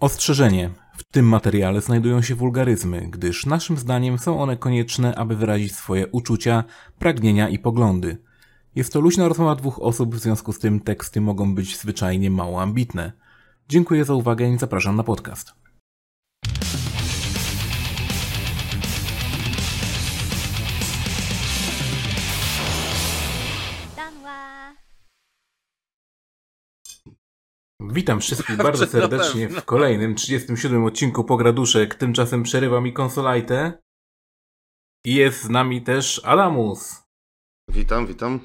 Ostrzeżenie. W tym materiale znajdują się wulgaryzmy, gdyż naszym zdaniem są one konieczne, aby wyrazić swoje uczucia, pragnienia i poglądy. Jest to luźna rozmowa dwóch osób, w związku z tym teksty mogą być zwyczajnie mało ambitne. Dziękuję za uwagę i zapraszam na podcast. Witam wszystkich bardzo serdecznie w kolejnym 37 odcinku Pograduszek. Tymczasem przerywa mi konsolajtę. I jest z nami też Adamus. Witam, witam.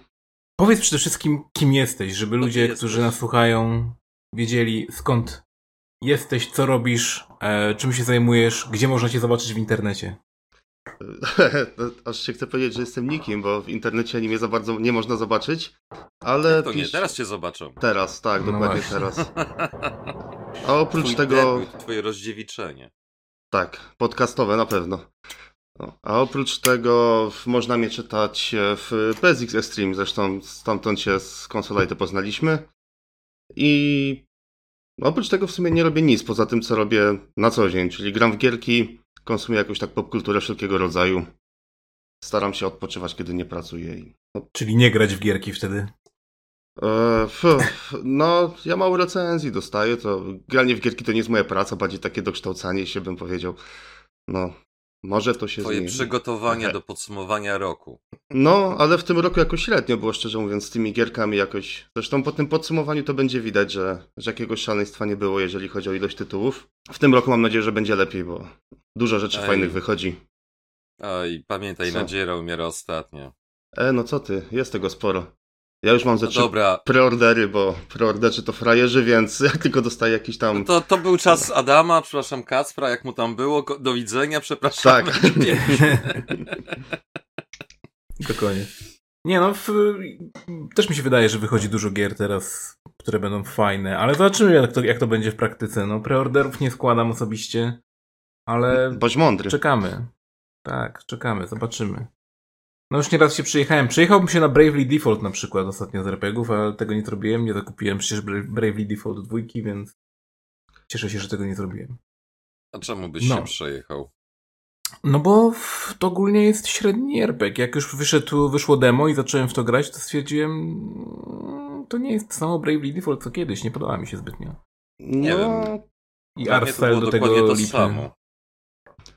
Powiedz przede wszystkim, kim jesteś, żeby ludzie, jesteś? którzy nas słuchają, wiedzieli skąd jesteś, co robisz, e, czym się zajmujesz, gdzie można cię zobaczyć w internecie. Aż się chcę powiedzieć, że jestem nikim, bo w internecie mnie za bardzo nie można zobaczyć, ale To nie, pisz- teraz cię zobaczą. Teraz, tak, No dokładnie właśnie. teraz. A oprócz Twój tego, debiut, twoje rozdziewiczenie. tak, podcastowe na pewno. No. A oprócz tego można mnie czytać e, w PSX Extreme, zresztą stamtąd się z konsolajty poznaliśmy. I oprócz tego w sumie nie robię nic poza tym, co robię na co dzień, czyli gram w gierki, konsumuję jakąś tak popkulturę wszelkiego rodzaju. Staram się odpoczywać, kiedy nie pracuję. i- Czyli nie grać w gierki wtedy. E, no, ja mało recenzji dostaję, to granie w gierki to nie jest moja praca, bardziej takie dokształcanie się, bym powiedział. No, może to się Twoje zmieni. przygotowanie do podsumowania roku. No, ale w tym roku jakoś średnio było, szczerze mówiąc, z tymi gierkami jakoś. Zresztą po tym podsumowaniu to będzie widać, że, że jakiegoś szaleństwa nie było, jeżeli chodzi o ilość tytułów. W tym roku mam nadzieję, że będzie lepiej, bo dużo rzeczy Ej. fajnych wychodzi. Oj, pamiętaj, Co? nadzieja umiera ostatnio. E, no co ty, jest tego sporo. Ja już mam No ze trzy dobra, preordery, bo preorderzy to frajerzy, więc jak tylko dostaję jakiś tam... no to, to był czas Adama, przepraszam Kacpra, jak mu tam było. Do widzenia, przepraszam. Tak. Dokładnie. Nie no, w, też mi się wydaje, że wychodzi dużo gier teraz, które będą fajne, ale zobaczymy jak to, jak to będzie w praktyce. No, preorderów nie składam osobiście, ale Boś mądry. czekamy. Tak, czekamy, zobaczymy. No już nieraz się przyjechałem. Przyjechałbym się na Bravely Default na przykład ostatnio z RPGów, ale tego nie zrobiłem. Nie zakupiłem przecież Bra- Bravely Default dwójki, więc cieszę się, że tego nie zrobiłem. A czemu byś No. się przejechał? No bo w- to ogólnie jest średni RPG. Jak już wyszedł, wyszło demo i zacząłem w to grać, to stwierdziłem, mm, to nie jest samo Bravely Default co kiedyś, nie podoba mi się zbytnio. Nie no, wiem. I art style było do dokładnie tego to lipny. samo.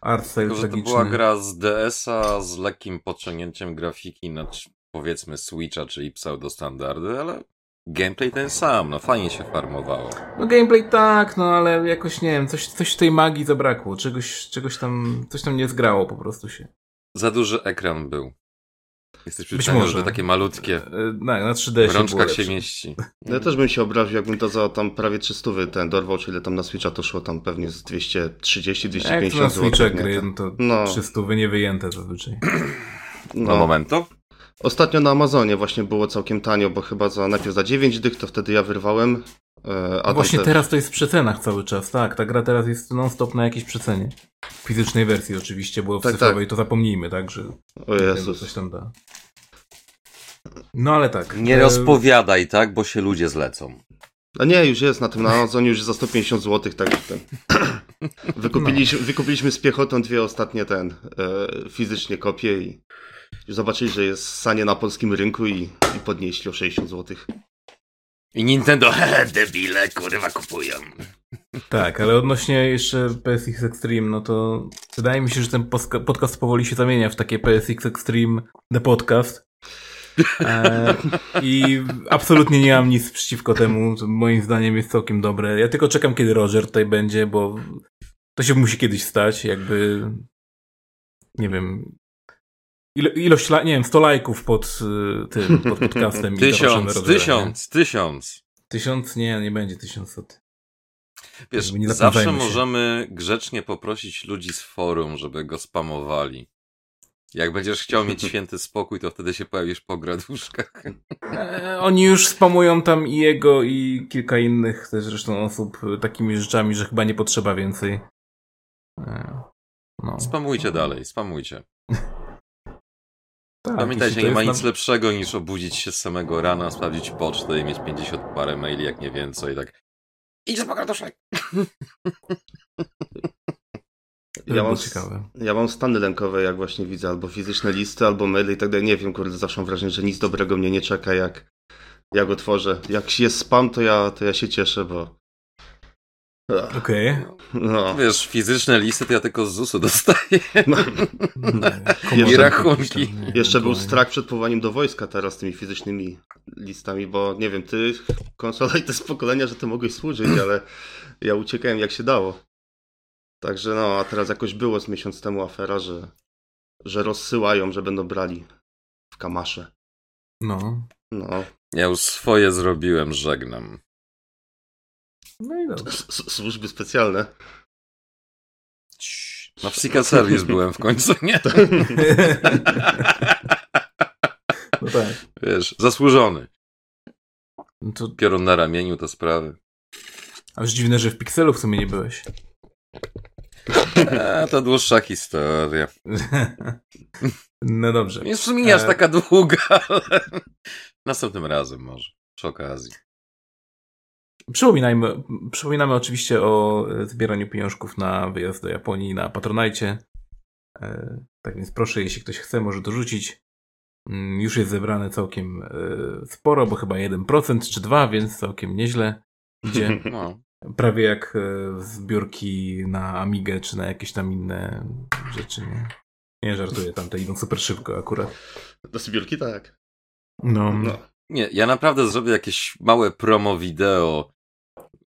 Art style Tylko, że to była gra z DS-a z lekkim podciągnięciem grafiki na powiedzmy Switcha, czyli pseudo-standardy, ale gameplay ten sam, no fajnie się farmowało. No gameplay tak, no ale jakoś nie wiem, coś, coś tej magii zabrakło, czegoś, czegoś tam, coś tam nie zgrało po prostu się. Za duży ekran był. Jesteś Być przyzwyczajony, może. że takie malutkie E, Na, na 3D w się rączkach się mieści. ja też bym się obraził, jakbym to za tam prawie 300 ten dorwał, czy ile tam na Switcha to szło, tam pewnie z 230, Jak to na 250 Switcha zł. gry, no to No. 300 nie wyjęte zazwyczaj. No momentu. Ostatnio na Amazonie właśnie było całkiem tanio, bo chyba za, najpierw za 9 dych, to wtedy ja wyrwałem. e, A A właśnie tam te- teraz to jest w przecenach cały czas, tak. Ta gra teraz jest non-stop na jakiejś przecenie. W fizycznej wersji oczywiście, bo w Tak, cyfrowej tak. to zapomnijmy, tak, że O Jezus. Coś tam da. No ale tak. Nie e, rozpowiadaj, tak, bo się ludzie zlecą. A nie, już jest na tym na Amazonie już za 150 zł, także ten. Wykupiliśmy, wykupiliśmy z piechotą dwie ostatnie ten e, fizycznie kopie i zobaczyli, że jest sanie na polskim rynku i, i podnieśli o 60 zł. I Nintendo, hehe, debile, kurwa, kupują. Tak, ale odnośnie jeszcze PSX Extreme, no to wydaje mi się, że ten podcast powoli się zamienia w takie PSX Extreme The Podcast. E, I absolutnie nie mam nic przeciwko temu. Moim zdaniem jest całkiem dobre. Ja tylko czekam, kiedy Roger tutaj będzie, bo to się musi kiedyś stać. Jakby. Nie wiem. Ilo, ilość, nie wiem, 100 lajków pod y, tym, pod podcastem. Tysiąc, Rogera, nie? tysiąc, tysiąc. Tysiąc? Nie, nie będzie tysiąc. od- Wiesz, zawsze się. możemy grzecznie poprosić ludzi z forum, żeby go spamowali. Jak będziesz chciał mieć święty spokój, to wtedy się pojawisz po graduszkach. E, Oni już spamują tam i jego, i kilka innych też zresztą osób takimi rzeczami, że chyba nie potrzeba więcej. E, No. Spamujcie dalej, spamujcie. Tak, Pamiętajcie, nie ma nic lepszego niż obudzić się z samego rana, sprawdzić pocztę i mieć 50 parę maili, jak nie więcej. Tak. Idź po kartoszek! To Ja mam, ciekawe. ja mam stany lękowe, jak właśnie widzę albo fizyczne listy, albo maile i tak dalej. Nie wiem, kurde, zawsze mam wrażenie, że nic dobrego mnie nie czeka, jak ja go tworzę. Jak jest spam, to ja, to ja się cieszę, bo... Okej. No. Wiesz, fizyczne listy to ja tylko z ZUS-u dostaję. I rachunki. Jeszcze był strach przed powołaniem do wojska teraz z tymi fizycznymi listami, bo nie wiem, ty konsola i te z pokolenia, że to mogłeś służyć, ale ja uciekałem jak się dało. Także no, a teraz jakoś było z miesiąc temu afera, że, że rozsyłają, że będą brali w kamasze. No. No, Ja już swoje zrobiłem, żegnam. No i dobrze. Służby specjalne. W Secret Service byłem w końcu, nie? No tak. Wiesz, zasłużony. No to Piorun na ramieniu te sprawy. aż dziwne, że w Pixelu w sumie nie byłeś. E, to dłuższa historia. No dobrze. Nie w sumie nie aż E. taka długa, ale następnym razem może, przy okazji. Przypominajmy, przypominamy oczywiście o e, zbieraniu pieniążków na wyjazd do Japonii na Patronajcie. E, Tak więc proszę, jeśli ktoś chce, może dorzucić. Mm, Już jest zebrane całkiem e, sporo, bo chyba 1% czy 2%, więc całkiem nieźle idzie. No. Prawie jak zbiórki na Amigę czy na jakieś tam inne rzeczy, nie? Nie żartuję, tamte idą super szybko akurat. Do zbiórki tak. No, No. Nie, ja naprawdę zrobię jakieś małe promo wideo,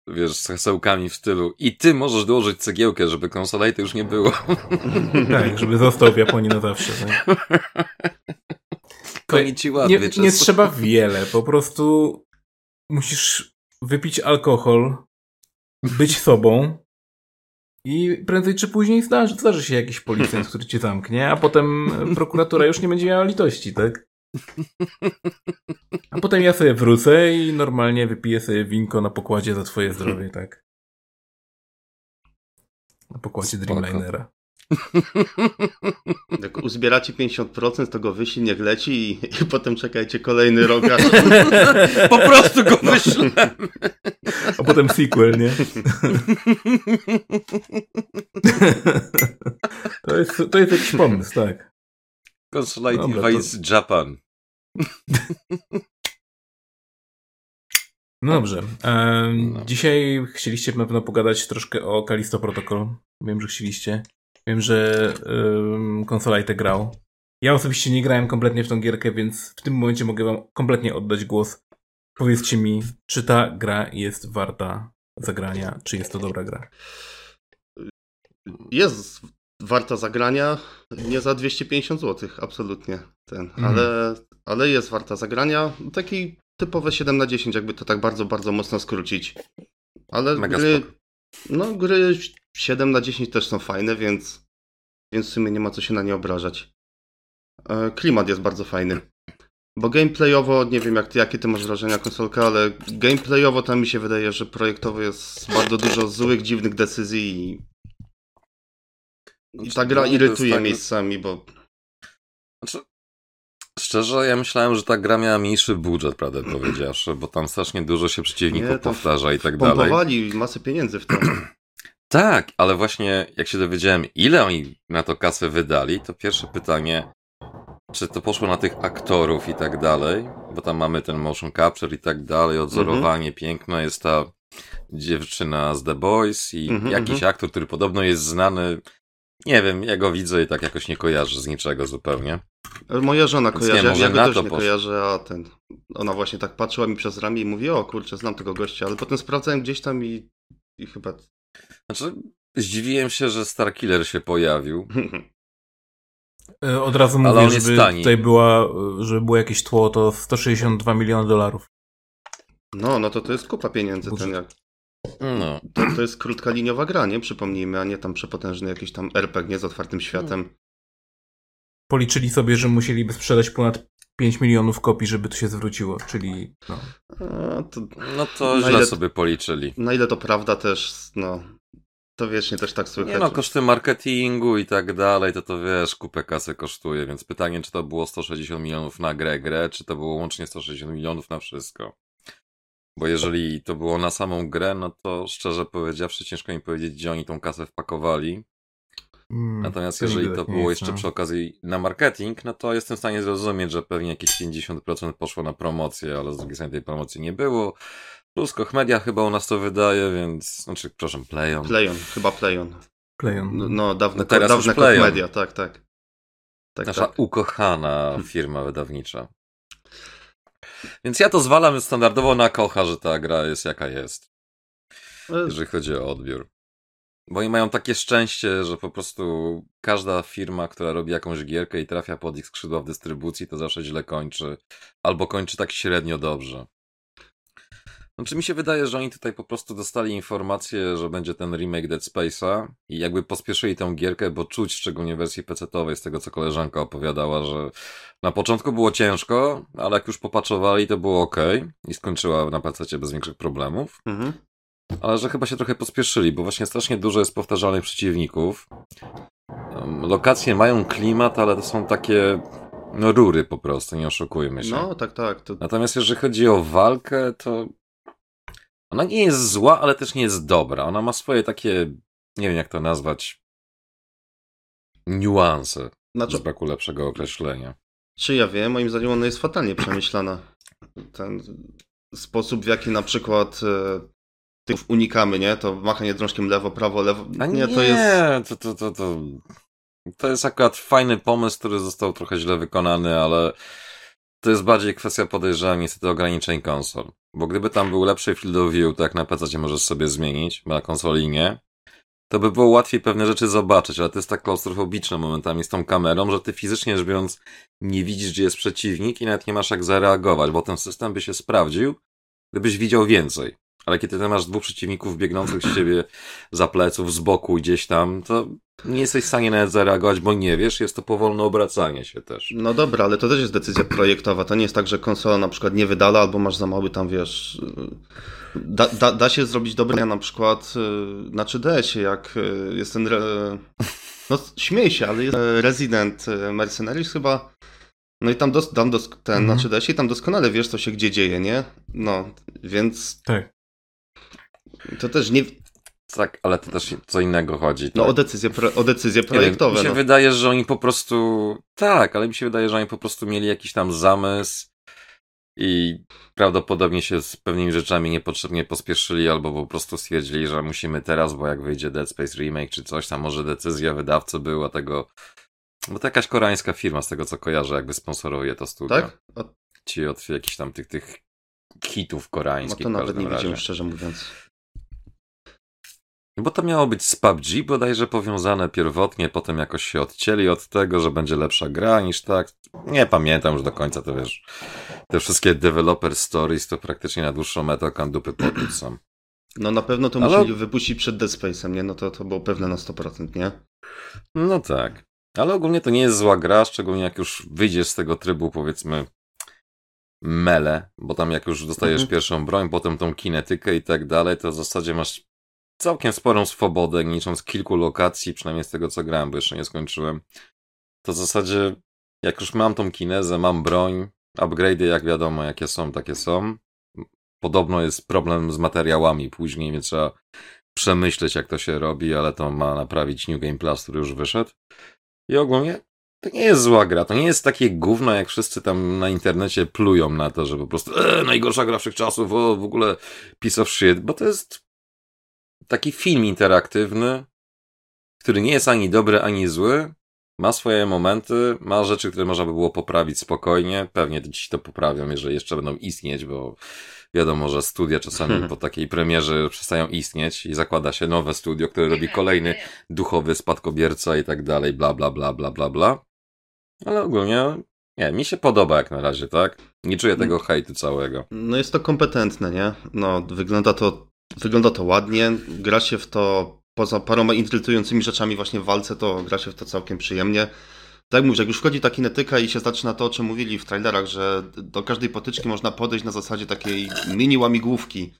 wiesz, z hasełkami w stylu i ty możesz dołożyć cegiełkę, żeby konsolajty już nie było. tak, żeby został w Japonii na zawsze. Tak? Konnichiwa, nie, nie trzeba wiele, po prostu musisz wypić alkohol, być sobą i prędzej czy później zdarzy, zdarzy się jakiś policjant, który cię zamknie, a potem prokuratura już nie będzie miała litości, tak? A potem ja sobie wrócę i normalnie wypiję sobie winko na pokładzie za twoje zdrowie, tak? Na pokładzie Spoko. Dreamlinera. Jak uzbieracie 50%, to go wyślij, niech leci i, i potem czekajcie kolejny rok, aż Po prostu go wyślę. A potem sequel, nie? To jest, to jest jakiś pomysł, tak. Consolite Dobra, to- Japan. No dobrze. Em, No. Dzisiaj chcieliście na pewno pogadać troszkę o Kalisto Protocol. Wiem, że chcieliście. Wiem, że um, Consolite grał. Ja osobiście nie grałem kompletnie w tą gierkę, więc w tym momencie mogę wam kompletnie oddać głos. Powiedzcie mi, czy ta gra jest warta zagrania, czy jest to dobra gra. jest warta zagrania, nie za 250 zł, absolutnie ten, Mhm. ale, ale jest warta zagrania, taki typowe 7 na 10, jakby to tak bardzo, bardzo mocno skrócić. Ale Mega gry, spoko. no gry 7 na 10 też są fajne, więc, więc w sumie nie ma co się na nie obrażać. E, Klimat jest bardzo fajny. Bo gameplayowo, nie wiem jak ty, jakie ty masz wrażenia konsolka, ale gameplayowo tam mi się wydaje, że projektowo jest bardzo dużo złych, dziwnych decyzji i ta gra irytuje tak, miejscami, bo Znaczy, szczerze, ja myślałem, że ta gra miała mniejszy budżet, prawdę powiedziawszy, bo tam strasznie dużo się przeciwników Nie, powtarza i tak dalej. pompowali masę pieniędzy w to. Tak, ale właśnie jak się dowiedziałem, ile oni na to kasę wydali, to pierwsze pytanie, czy to poszło na tych aktorów i tak dalej, bo tam mamy ten motion capture i tak dalej, odzorowanie Mhm. piękne, jest ta dziewczyna z The Boys i Mhm, jakiś mhm. aktor, który podobno jest znany, nie wiem, ja go widzę i tak jakoś nie kojarzę z niczego zupełnie. Moja żona Więc kojarzy, nie, ja, go na też to nie poszło. kojarzę, a ten, ona właśnie tak patrzyła mi przez ramię i mówi, o kurczę, znam tego gościa, ale potem sprawdzałem gdzieś tam i, i chyba... Znaczy, zdziwiłem się, że Starkiller się pojawił. E, Od razu mówię, żeby tani. tutaj była, e, żeby było jakieś tło, to 162 miliony dolarów. No, no to to jest kupa pieniędzy ten Budżet. jak... No. To, to jest krótka liniowa gra, nie? Przypomnijmy, a nie tam przepotężny jakiś tam RPG nie z otwartym światem. Policzyli sobie, że musieliby sprzedać ponad 5 milionów kopii, żeby to się zwróciło, czyli no, A, to, No to Na źle ile- sobie policzyli. na ile to prawda też, no... To wiecznie też tak słychać. Nie no, koszty marketingu i tak dalej, to to wiesz, kupę kasy kosztuje, więc pytanie, czy to było 160 milionów na grę, grę, czy to było łącznie 160 milionów na wszystko. Bo jeżeli to było na samą grę, no to szczerze powiedziawszy, ciężko mi powiedzieć, gdzie oni tą kasę wpakowali. Mm, Natomiast to jeżeli to było jeszcze no. przy okazji na marketing, no to jestem w stanie zrozumieć, że pewnie jakieś 50% poszło na promocję, ale z drugiej strony tej promocji nie było. Plus Koch Media chyba u nas to wydaje, więc, znaczy, przepraszam, Playon. Playon, chyba Playon. Kleją. No, no dawne, No teraz dawne Playon. media, tak, tak. Tak, Nasza tak. ukochana firma wydawnicza. Więc ja to zwalam standardowo na Kocha, że ta gra jest jaka jest, E, jeżeli chodzi o odbiór. Bo oni mają takie szczęście, że po prostu każda firma, która robi jakąś gierkę i trafia pod ich skrzydła w dystrybucji, to zawsze źle kończy. Albo kończy tak średnio dobrze. Znaczy mi się wydaje, że oni tutaj po prostu dostali informację, że będzie ten remake Dead Space'a i jakby pospieszyli tę gierkę, bo czuć szczególnie w wersji PC-owej z tego, co koleżanka opowiadała, że na początku było ciężko, ale jak już popatrzowali, to było ok i skończyła na PC bez większych problemów. Mhm. Ale że chyba się trochę pospieszyli, bo właśnie strasznie dużo jest powtarzalnych przeciwników. Lokacje mają klimat, ale to są takie no rury po prostu, nie oszukujmy się. No, tak, tak. To, Natomiast jeżeli chodzi o walkę, to ona nie jest zła, ale też nie jest dobra. Ona ma swoje takie, nie wiem jak to nazwać, niuanse, znaczy, z braku lepszego określenia. czy ja wiem, moim zdaniem ona jest fatalnie przemyślana. Ten sposób, w jaki na przykład e, tych unikamy, nie? To machanie drążkiem lewo, prawo, lewo. A nie, to jest... to, to, to, to, to jest akurat fajny pomysł, który został trochę źle wykonany, ale to jest bardziej kwestia podejrzewam niestety ograniczeń konsol. Bo gdyby tam był lepszy field of view, to jak na PC możesz sobie zmienić, bo na konsoli nie, to by było łatwiej pewne rzeczy zobaczyć, ale to jest tak klaustrofobiczne momentami z tą kamerą, że ty fizycznie rzecz biorąc nie widzisz, gdzie jest przeciwnik i nawet nie masz jak zareagować, bo ten system by się sprawdził, gdybyś widział więcej. Ale kiedy ty masz dwóch przeciwników biegnących z ciebie za pleców, z boku gdzieś tam, to nie jesteś w stanie nawet zareagować, bo nie wiesz, jest to powolne obracanie się też. No dobra, ale to też jest decyzja projektowa. To nie jest tak, że konsola na przykład nie wydala, albo masz za mały tam, wiesz... Da, da, da się zrobić dobre na przykład y, na 3DS-ie, jak y, jest ten... Re... No śmiej się, ale jest Resident y, Mercenaries chyba... No i tam, dos, tam dos, ten Mhm. na 3DS-ie i tam doskonale wiesz, co się gdzie dzieje, nie? No, więc Tak. To też nie... Tak, ale to też co innego chodzi. No tak? o decyzje, pro, o decyzje Nie wiem, projektowe. mi się no. wydaje, że oni po prostu. Tak, ale mi się wydaje, że oni po prostu mieli jakiś tam zamysł i prawdopodobnie się z pewnymi rzeczami niepotrzebnie pospieszyli, albo po prostu stwierdzili, że musimy teraz, bo jak wyjdzie Dead Space Remake czy coś, tam może decyzja wydawcy była tego. Bo to jakaś koreańska firma, z tego co kojarzę, jakby sponsoruje to studio. Tak? O, Ci od jakichś tam tych, tych hitów no koreańskich to w nawet nie razie. widziałem, szczerze mówiąc. Bo to miało być z PUBG bodajże powiązane pierwotnie, potem jakoś się odcięli od tego, że będzie lepsza gra niż tak. Nie pamiętam już do końca, to wiesz. Te wszystkie developer stories to praktycznie na dłuższą metę kandupy potłuc są. No na pewno to Ale- musieli wypuścić przed Dead Space'em, nie? No to, to było pewne na 100%, nie? No tak. Ale ogólnie to nie jest zła gra, szczególnie jak już wyjdziesz z tego trybu, powiedzmy, mele, bo tam jak już dostajesz Mhm. pierwszą broń, potem tą kinetykę i tak dalej, to w zasadzie masz całkiem sporą swobodę, licząc kilku lokacji, przynajmniej z tego co grałem, bo jeszcze nie skończyłem. To w zasadzie, jak już mam tą kinezę, mam broń, upgrade'y jak wiadomo jakie są, takie są. Podobno jest problem z materiałami później, więc trzeba przemyśleć jak to się robi, ale to ma naprawić New Game Plus, który już wyszedł. I ogólnie to nie jest zła gra, to nie jest takie gówno, jak wszyscy tam na internecie plują na to, że po prostu e, najgorsza gra wszechczasów, o, w ogóle piece of shit, bo to jest taki film interaktywny, który nie jest ani dobry, ani zły, ma swoje momenty, ma rzeczy, które można by było poprawić spokojnie, pewnie ci to poprawią, jeżeli jeszcze będą istnieć, bo wiadomo, że studia czasami po takiej premierze przestają istnieć i zakłada się nowe studio, które robi kolejny duchowy spadkobierca i tak dalej, bla, bla, bla, bla, bla, bla. Ale ogólnie, nie, mi się podoba jak na razie, tak? Nie czuję tego hejtu całego. No jest to kompetentne, nie? No wygląda to, wygląda to ładnie, gra się w to poza paroma irytującymi rzeczami właśnie w walce, to gra się w to całkiem przyjemnie. Tak jak mówisz, jak już wchodzi ta kinetyka i się zaczyna to, o czym mówili w trailerach, że do każdej potyczki można podejść na zasadzie takiej mini łamigłówki.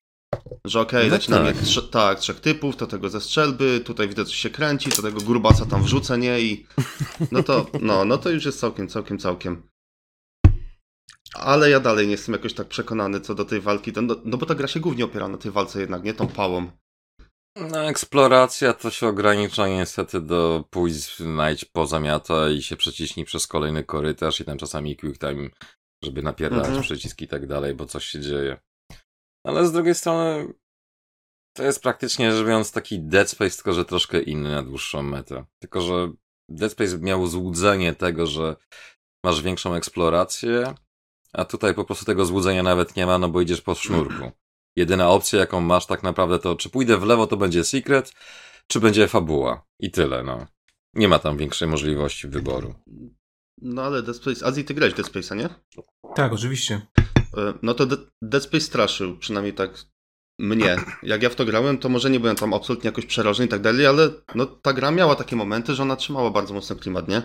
Że okej, No zaczynamy tak. trze- tak, trzech typów, to tego ze strzelby, tutaj widzę coś się kręci, to tego grubasa tam wrzucę, nie? I no to, no, no to już jest całkiem, całkiem, całkiem. Ale ja dalej nie jestem jakoś tak przekonany co do tej walki, no, no bo ta gra się głównie opiera na tej walce jednak, nie tą pałą. No, eksploracja to się ogranicza niestety do pójść, znajdź poza miata i się przeciśnij przez kolejny korytarz i tam czasami quick time, żeby napierdalać Mhm. przyciski i tak dalej, bo coś się dzieje. Ale z drugiej strony to jest praktycznie rzecz biorąc taki Dead Space, tylko że troszkę inny na dłuższą metę. Tylko, że Dead Space miał złudzenie tego, że masz większą eksplorację, a tutaj po prostu tego złudzenia nawet nie ma, no bo idziesz po sznurku. Jedyna opcja, jaką masz tak naprawdę to, czy pójdę w lewo, to będzie secret, czy będzie fabuła. I tyle, no. Nie ma tam większej możliwości wyboru. No ale Dead Space, Azji ty grałeś Dead Space'a, nie? Tak, oczywiście. E, No to De- Dead Space straszył, przynajmniej tak mnie. Jak ja w to grałem, to może nie byłem tam absolutnie jakoś przerażony i tak dalej, ale no ta gra miała takie momenty, że ona trzymała bardzo mocno klimat, nie?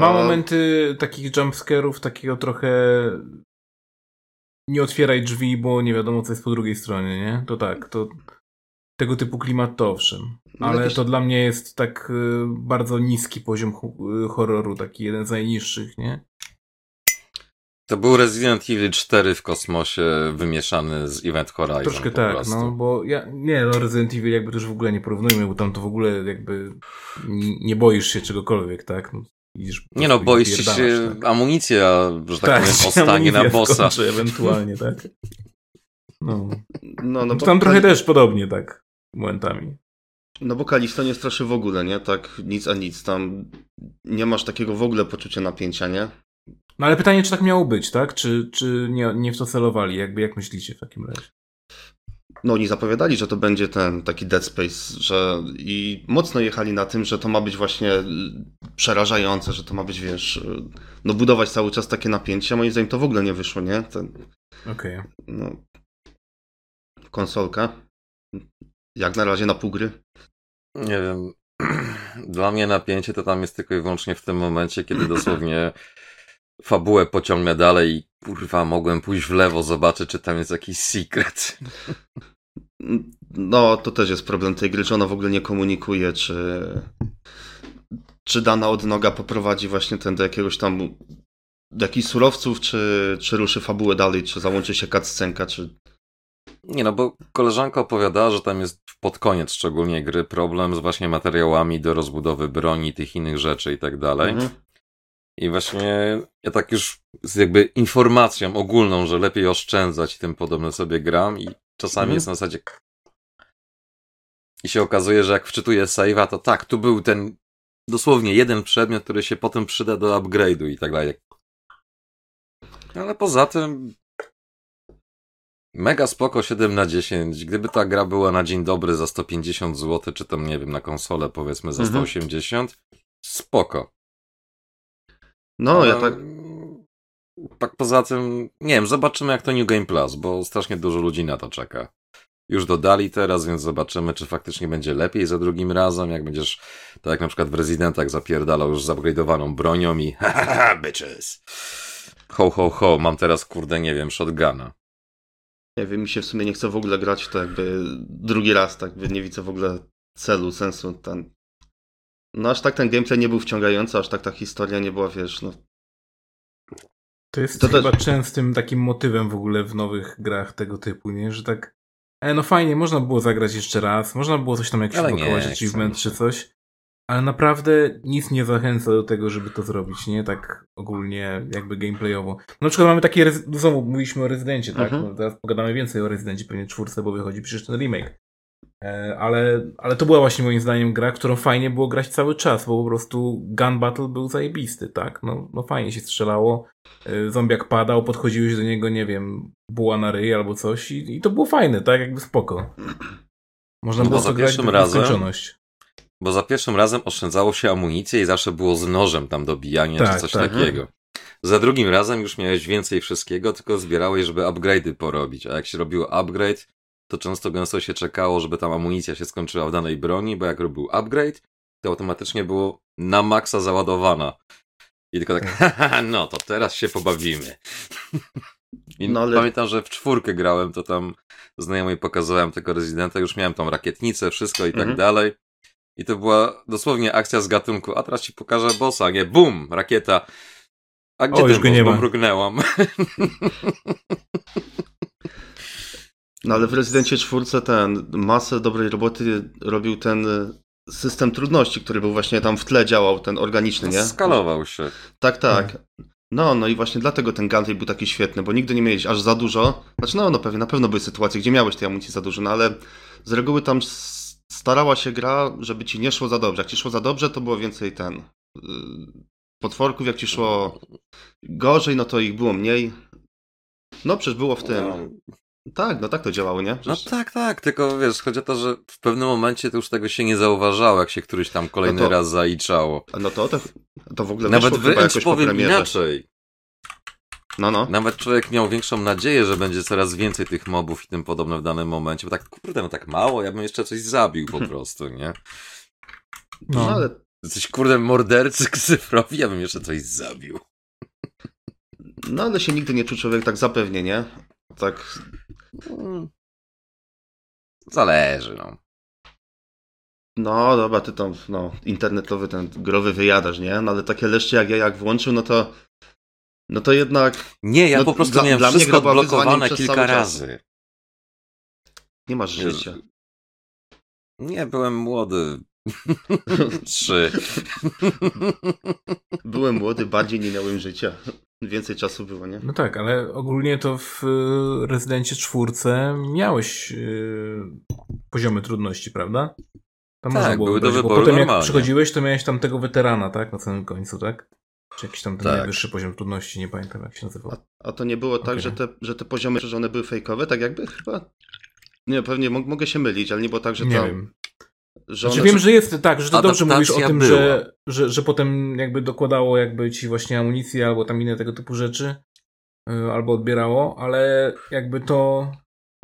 Ma momenty takich jumpscarów, takiego trochę nie otwieraj drzwi, bo nie wiadomo, co jest po drugiej stronie, nie? To tak, to tego typu klimat to owszem. No Ale jakieś- to dla mnie jest tak y, bardzo niski poziom y, horroru, taki jeden z najniższych, nie? To był Resident Evil 4 w kosmosie wymieszany z Event Horizon Troszkę tak, no bo ja, nie no Resident Evil jakby już w ogóle nie porównujmy, bo tam to w ogóle jakby nie boisz się czegokolwiek, tak? No, idziesz po Nie no, boisz się, tak? amunicja, że tak, powiem, się ostanie na bossa. skończy ewentualnie, tak? No. No, no, bo tam trochę Kali- też podobnie, tak, momentami. No bo Kalisto nie straszy w ogóle, nie? Tak nic a nic, tam nie masz takiego w ogóle poczucia napięcia, nie? No ale pytanie, czy tak miało być, tak? Czy, czy nie, nie w to celowali? Jakby, jak myślicie w takim razie? No oni zapowiadali, że to będzie ten taki Dead Space, że i mocno jechali na tym, że to ma być właśnie y, przerażające, że to ma być, wiesz, y, no budować cały czas takie napięcie, a moim zdaniem to w ogóle nie wyszło, nie? Ten, Okej. no, konsolka. Jak na razie na pół gry. Nie wiem. Dla mnie napięcie to tam jest tylko i wyłącznie w tym momencie, kiedy dosłownie fabułę pociągnę dalej i kurwa, mogłem pójść w lewo, zobaczyć, czy tam jest jakiś secret. No, to też jest problem tej gry, że ona w ogóle nie komunikuje, czy, czy dana odnoga poprowadzi właśnie ten do jakiegoś tam do jakichś surowców, czy, czy ruszy fabułę dalej, czy załączy się cutscenka, czy... Nie no, bo koleżanka opowiadała, że tam jest pod koniec szczególnie gry problem z właśnie materiałami do rozbudowy broni, tych innych rzeczy i tak dalej. Mhm. I właśnie ja tak już z jakby informacją ogólną, że lepiej oszczędzać i tym podobne sobie gram i czasami Mhm. jest na zasadzie i się okazuje, że jak wczytuję save'a, to tak, tu był ten dosłownie jeden przedmiot, który się potem przyda do upgrade'u i tak dalej. Ale poza tym mega spoko 7 na 10. Gdyby ta gra była na dzień dobry za 150 zł, czy tam nie wiem, na konsolę powiedzmy za Mhm. 180, spoko. No, ja Ale, tak... Tak poza tym, nie wiem, zobaczymy jak to New Game Plus, bo strasznie dużo ludzi na to czeka. Już dodali teraz, więc zobaczymy, czy faktycznie będzie lepiej za drugim razem, jak będziesz, tak jak na przykład w Residentach zapierdalał już zupgrade'owaną bronią i hahaha, bitches. Ho, ho, ho, mam teraz, kurde, nie wiem, shotguna. Nie wiem, mi się w sumie nie chce w ogóle grać to jakby drugi raz, tak jakby nie widzę w ogóle celu, sensu. Ten... No aż tak ten gameplay nie był wciągający, aż tak ta historia nie była, wiesz, no... To jest To też- chyba częstym takim motywem w ogóle w nowych grach tego typu, nie? Że tak, e, no fajnie, można było zagrać jeszcze raz, można było coś tam jakiś blokować achievement czy coś, ale naprawdę nic nie zachęca do tego, żeby to zrobić, nie? Tak ogólnie jakby gameplayowo. Na przykład mamy takie, znowu mówiliśmy o Rezydencie, tak? Mhm. No, teraz pogadamy więcej o Rezydencie, pewnie czwórce, bo wychodzi przecież ten remake. E, Ale, ale to była właśnie moim zdaniem gra, którą fajnie było grać cały czas, bo po prostu gun battle był zajebisty, tak? No, no fajnie się strzelało, e, zombiak padał, podchodziłeś do niego, nie wiem, buła na ryj albo coś i, i to było fajne, tak? Jakby spoko. Można No było to grać razem- nieskończoność. Bo za pierwszym razem oszczędzało się amunicję i zawsze było z nożem tam dobijanie Tak, czy coś tak. takiego. Za drugim razem już miałeś więcej wszystkiego, tylko zbierałeś, żeby upgrade'y porobić. A jak się robiło upgrade, to często gęsto się czekało, żeby tam amunicja się skończyła w danej broni, bo jak robił upgrade, to automatycznie było na maksa załadowana. I tylko tak, haha, no to teraz się pobawimy. I No, ale- pamiętam, że w czwórkę grałem, to tam znajomej pokazałem tego rezydenta, już miałem tam rakietnicę, wszystko i tak Mhm. dalej. I to była dosłownie akcja z gatunku, a teraz ci pokażę bossa, nie? Bum! Rakieta. A gdzie O, już ten go boss? nie ma. mrugnęłam. No ale w Rezydencie czwórce ten masę dobrej roboty robił ten y, system trudności, który był właśnie tam w tle działał, ten organiczny, nie? Skalował się. Tak, tak. No, no i właśnie dlatego ten gameplay był taki świetny, bo nigdy nie miałeś aż za dużo. Znaczy, no, no pewnie, na pewno były sytuacje, gdzie miałeś tej amunicji za dużo, no ale z reguły tam starała się gra, żeby ci nie szło za dobrze. Jak ci szło za dobrze, to było więcej ten... Yy, potworków, jak ci szło gorzej, no to ich było mniej. No, przecież było w tym... No, Tak, no tak to działało, nie? no Przecież... tak, tak, tylko wiesz, chodzi o to, że w pewnym momencie to już tego się nie zauważało, jak się któryś tam kolejny No to- raz zaliczało. No to, to, to w ogóle Nawet wręcz po powiem premierze. inaczej. No, no. Nawet człowiek miał większą nadzieję, że będzie coraz więcej tych mobów i tym podobne w danym momencie, bo tak, kurde, no tak mało, ja bym jeszcze coś zabił po prostu, nie? No, No. ale Jesteś, kurde, mordercy cyfrowi, ja bym jeszcze coś zabił. No ale się nigdy nie czuł człowiek tak zapewnie, nie? Tak. Mm. Zależy, no. No dobra, ty tam, no, internetowy ten growy wyjadasz, nie? No ale takie leszcze jak ja jak włączył, no to. No to jednak Nie, ja No, po prostu dla- miałem dla wszystko odblokowane przez kilka razy. nie masz życia. Nie, byłem młody. Trzy. Byłem młody, bardziej nie miałem życia. Więcej czasu było, nie? No tak, ale ogólnie to w y, Rezydencie czwórce miałeś y, poziomy trudności, prawda? Tam Tak, można było były do wybrać, bo wyboru potem jak normalnie. przychodziłeś, to miałeś tam tego weterana, tak? Na samym końcu, tak? Czy jakiś tam ten Tak. najwyższy poziom trudności, nie pamiętam jak się nazywał. A, a to nie było tak, Okej. że, te, że te poziomy, że one były fejkowe, tak jakby chyba. Nie, pewnie mo- mogę się mylić, ale nie było tak, że Nie tam. wiem. Że Znaczy one... wiem, że jest tak, że to dobrze mówisz o tym, była. że, że, że potem jakby dokładało jakby ci właśnie amunicję albo tam inne tego typu rzeczy, y, albo odbierało, ale jakby to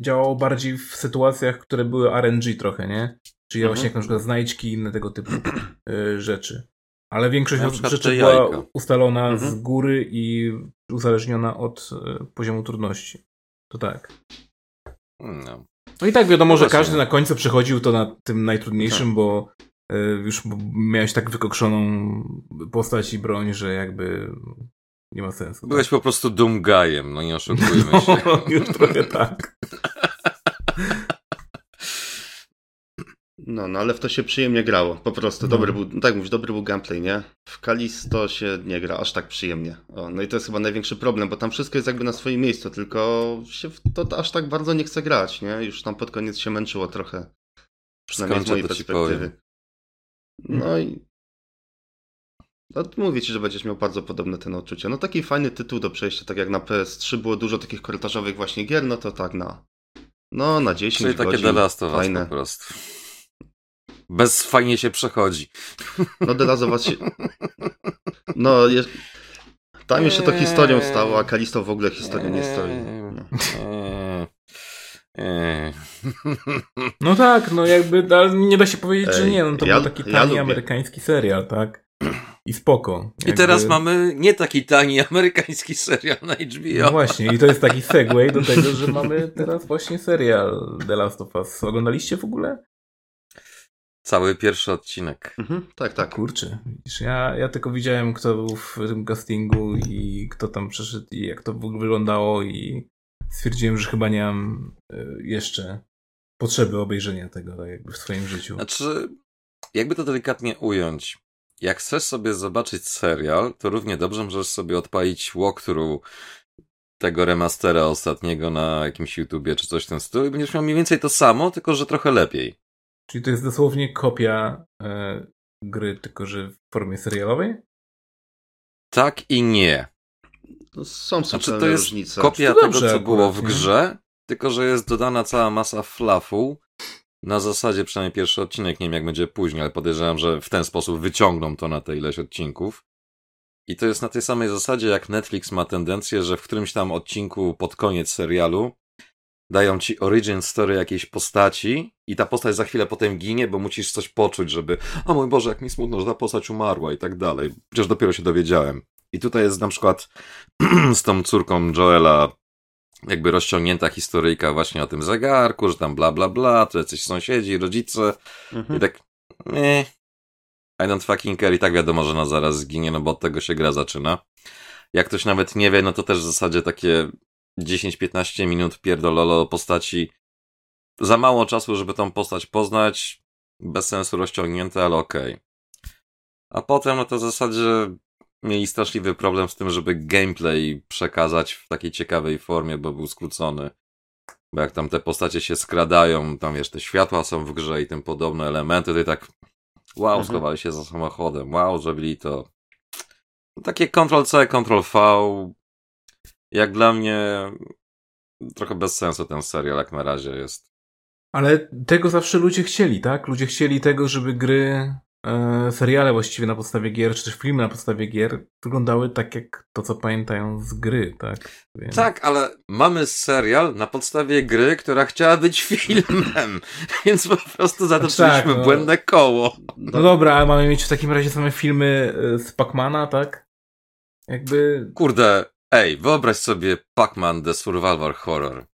działało bardziej w sytuacjach, które były RNG trochę, nie? Czyli Mhm. właśnie jak na przykład znajdźki i inne tego typu y, rzeczy. Ale większość rzeczy była ustalona Mhm. z góry i uzależniona od y, poziomu trudności. To tak. No. No i tak wiadomo, No że każdy na końcu przechodził to na tym najtrudniejszym, bo y, już miałeś tak wykokszoną postać i broń, że jakby nie ma sensu. Byłeś po prostu Doomguyem, no nie oszukujmy się. No, już trochę tak. No, no ale w to się przyjemnie grało. Po prostu No. dobry był, tak mówisz, dobry był gameplay, nie? W Kalisto się nie gra aż tak przyjemnie. O, no i to jest chyba największy problem, bo tam wszystko jest jakby na swoim miejscu, tylko się w to aż tak bardzo nie chce grać, nie? Już tam pod koniec się męczyło trochę. Przynajmniej z Skończę, mojej to ci perspektywy. No i. No, mówię ci, że będziesz miał bardzo podobne ten odczucia. No taki fajny tytuł do przejścia, tak jak na PS3 było dużo takich korytarzowych właśnie gier, no to tak na. No, na 10 Czyli takie godzin. The Last of Us Fajne. po prostu. Bez fajnie się przechodzi. No Us się... No, je... tam jeszcze to historią stało, a Kalisto w ogóle historią nie stoi. No. No tak, no jakby nie da się powiedzieć, że nie, no to ja- był taki ja tani lubię. amerykański serial, tak? I spoko. I teraz mamy nie taki tani amerykański serial na HBO. No właśnie, i to jest taki segway do tego, że mamy teraz właśnie serial The Last of Us. Oglądaliście w ogóle? Cały pierwszy odcinek. Mhm, tak, tak. Kurczę, widzisz, ja, ja tylko widziałem, kto był w tym castingu i kto tam przeszedł i jak to w ogóle wyglądało i stwierdziłem, że chyba nie mam y, jeszcze potrzeby obejrzenia tego tak jakby w swoim życiu. Znaczy, jakby to delikatnie ująć. Jak chcesz sobie zobaczyć serial, to równie dobrze możesz sobie odpalić walkthrough tego remastera ostatniego na jakimś YouTubie czy coś w tym stylu i będziesz miał mniej więcej to samo, tylko że trochę lepiej. Czyli to jest dosłownie kopia e, gry, tylko że w formie serialowej? Tak i nie. No, są Znaczy to jest różnice. kopia To tego, co akurat, było w nie? grze, tylko że jest dodana cała masa fluffu. Na zasadzie przynajmniej pierwszy odcinek, nie wiem jak będzie później, ale podejrzewam, że w ten sposób wyciągną to na te ileś odcinków. I to jest na tej samej zasadzie, jak Netflix ma tendencję, że w którymś tam odcinku pod koniec serialu dają ci origin story jakiejś postaci i ta postać za chwilę potem ginie, bo musisz coś poczuć, żeby o mój Boże, jak mi smutno, że ta postać umarła i tak dalej. Przecież dopiero się dowiedziałem. I tutaj jest na przykład z tą córką Joela jakby rozciągnięta historyjka właśnie o tym zegarku, że tam bla bla bla, to jacyś sąsiedzi, rodzice Mhm. i tak eh, I don't fucking care i tak wiadomo, że ona zaraz zginie, no bo od tego się gra zaczyna. jak ktoś nawet nie wie, no to też w zasadzie takie 10-15 minut pierdololo postaci. Za mało czasu, żeby tą postać poznać. Bez sensu rozciągnięte, ale okej. Okay. A potem, no to w zasadzie mieli straszliwy problem z tym, żeby gameplay przekazać w takiej ciekawej formie, bo był skrócony. Bo jak tam te postacie się skradają, tam wiesz, te światła są w grze i tym podobne elementy, to i tak wow, mhm. schowali się za samochodem, wow, zrobili to. Takie Ctrl-C, Ctrl-V. Jak dla mnie trochę bez sensu ten serial, jak na razie jest. Ale tego zawsze ludzie chcieli, tak? Ludzie chcieli tego, żeby gry e, seriale właściwie na podstawie gier, czy też filmy na podstawie gier wyglądały tak jak to, co pamiętają z gry, tak? Więc... Tak, ale mamy serial na podstawie gry, która chciała być filmem, więc po prostu zatoczyliśmy tak, no, błędne koło. No dobra, ale mamy mieć w takim razie same filmy e, z Pacmana, tak? Jakby... Kurde, ej, wyobraź sobie Pac-Man The Survivor Horror.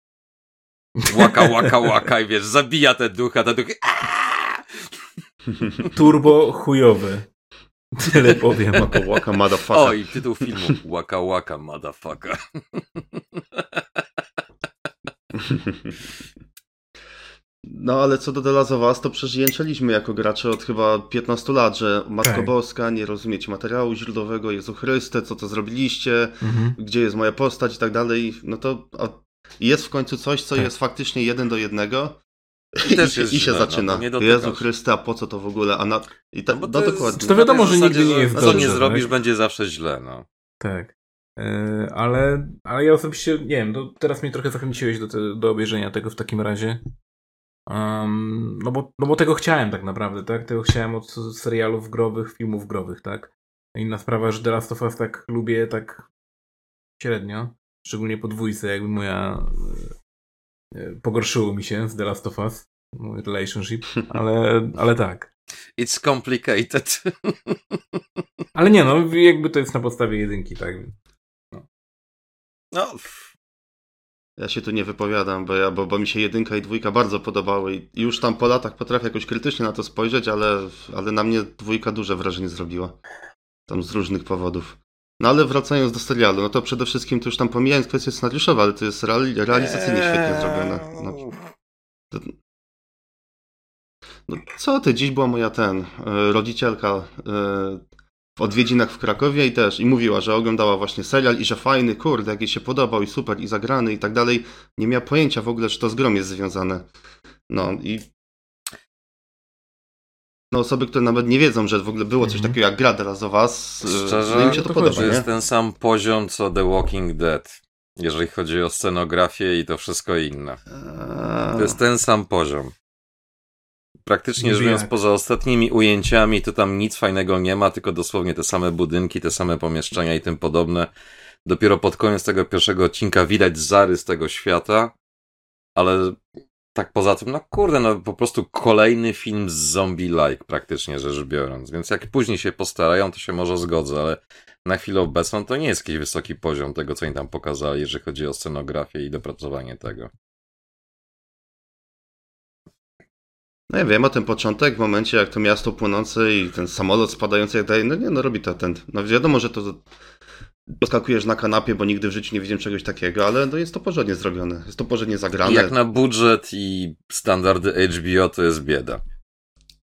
Łaka, łaka, łaka i wiesz, zabija te ducha, te duchy. Turbo chujowy. Tyle powiem. Waka waka motherfucker. O, i tytuł filmu. Waka waka motherfucker. No ale co do The Last of Us, to przeżyjęczeliśmy jako gracze od chyba 15 lat, że Matko tak. Boska, nie rozumiecie materiału źródłowego, Jezu Chryste, co to zrobiliście, mhm. gdzie jest moja postać i tak dalej. No to jest w końcu coś, co tak. jest faktycznie jeden do jednego i, też jest I się źle, zaczyna. No, Jezu Chryste, a po co to w ogóle? A na... I ta, no, no dokładnie. To wiadomo, że nigdy nie jest Co dobrze, nie zrobisz, tak? będzie zawsze źle, no. Tak. Yy, ale, ale ja osobiście, nie wiem, to teraz mnie trochę zachęciłeś do, te, do obejrzenia tego w takim razie. Um, no, bo, no bo tego chciałem tak naprawdę, tak? Tego chciałem od serialów growych, filmów growych, tak? Inna sprawa, że The Last of Us tak lubię tak średnio. Szczególnie po dwójce, jakby moja E, pogorszyło mi się z The Last of Us, mój relationship, ale, ale tak. It's complicated. Ale nie, no jakby to jest na podstawie jedynki, tak. No. no. Ja się tu nie wypowiadam, bo, ja, bo, bo mi się jedynka i dwójka bardzo podobały i już tam po latach potrafię jakoś krytycznie na to spojrzeć, ale, ale na mnie dwójka duże wrażenie zrobiła. Tam z różnych powodów. No ale wracając do serialu, no to przede wszystkim to już tam pomijając kwestie scenariuszowe, ale to jest reali realizacyjnie świetnie zrobione. No, to... no, co ty, dziś była moja ten, e, rodzicielka e, w odwiedzinach w Krakowie i też, i mówiła, że oglądała właśnie serial i że fajny, kurde, jak jej się podobał i super, i zagrany i tak dalej. Nie miała pojęcia w ogóle, że to z grom jest związane. No i no, osoby, które nawet nie wiedzą, że w ogóle było coś mhm. takiego jak gra teraz o was, Szczerze, no im się to, to podoba. To jest ten sam poziom co The Walking Dead, jeżeli chodzi o scenografię i to wszystko inne. Eee... To jest ten sam poziom. Praktycznie rzecz biorąc, poza ostatnimi ujęciami, to tam nic fajnego nie ma, tylko dosłownie te same budynki, te same pomieszczenia i tym podobne. Dopiero pod koniec tego pierwszego odcinka widać zarys tego świata, ale tak poza tym, no kurde, no po prostu kolejny film z zombie-like praktycznie rzecz biorąc, więc jak później się postarają, to się może zgodzę, ale na chwilę obecną to nie jest jakiś wysoki poziom tego, co im tam pokazali, jeżeli chodzi o scenografię i dopracowanie tego. No ja wiem, a ten początek w momencie, jak to miasto płynące i ten samolot spadający jak dalej, no nie, no robi to ten, no wiadomo, że to Doskakujesz na kanapie, bo nigdy w życiu nie widziałem czegoś takiego, ale no jest to porządnie zrobione. Jest to porządnie zagrane. Jak na budżet i standardy HBO to jest bieda.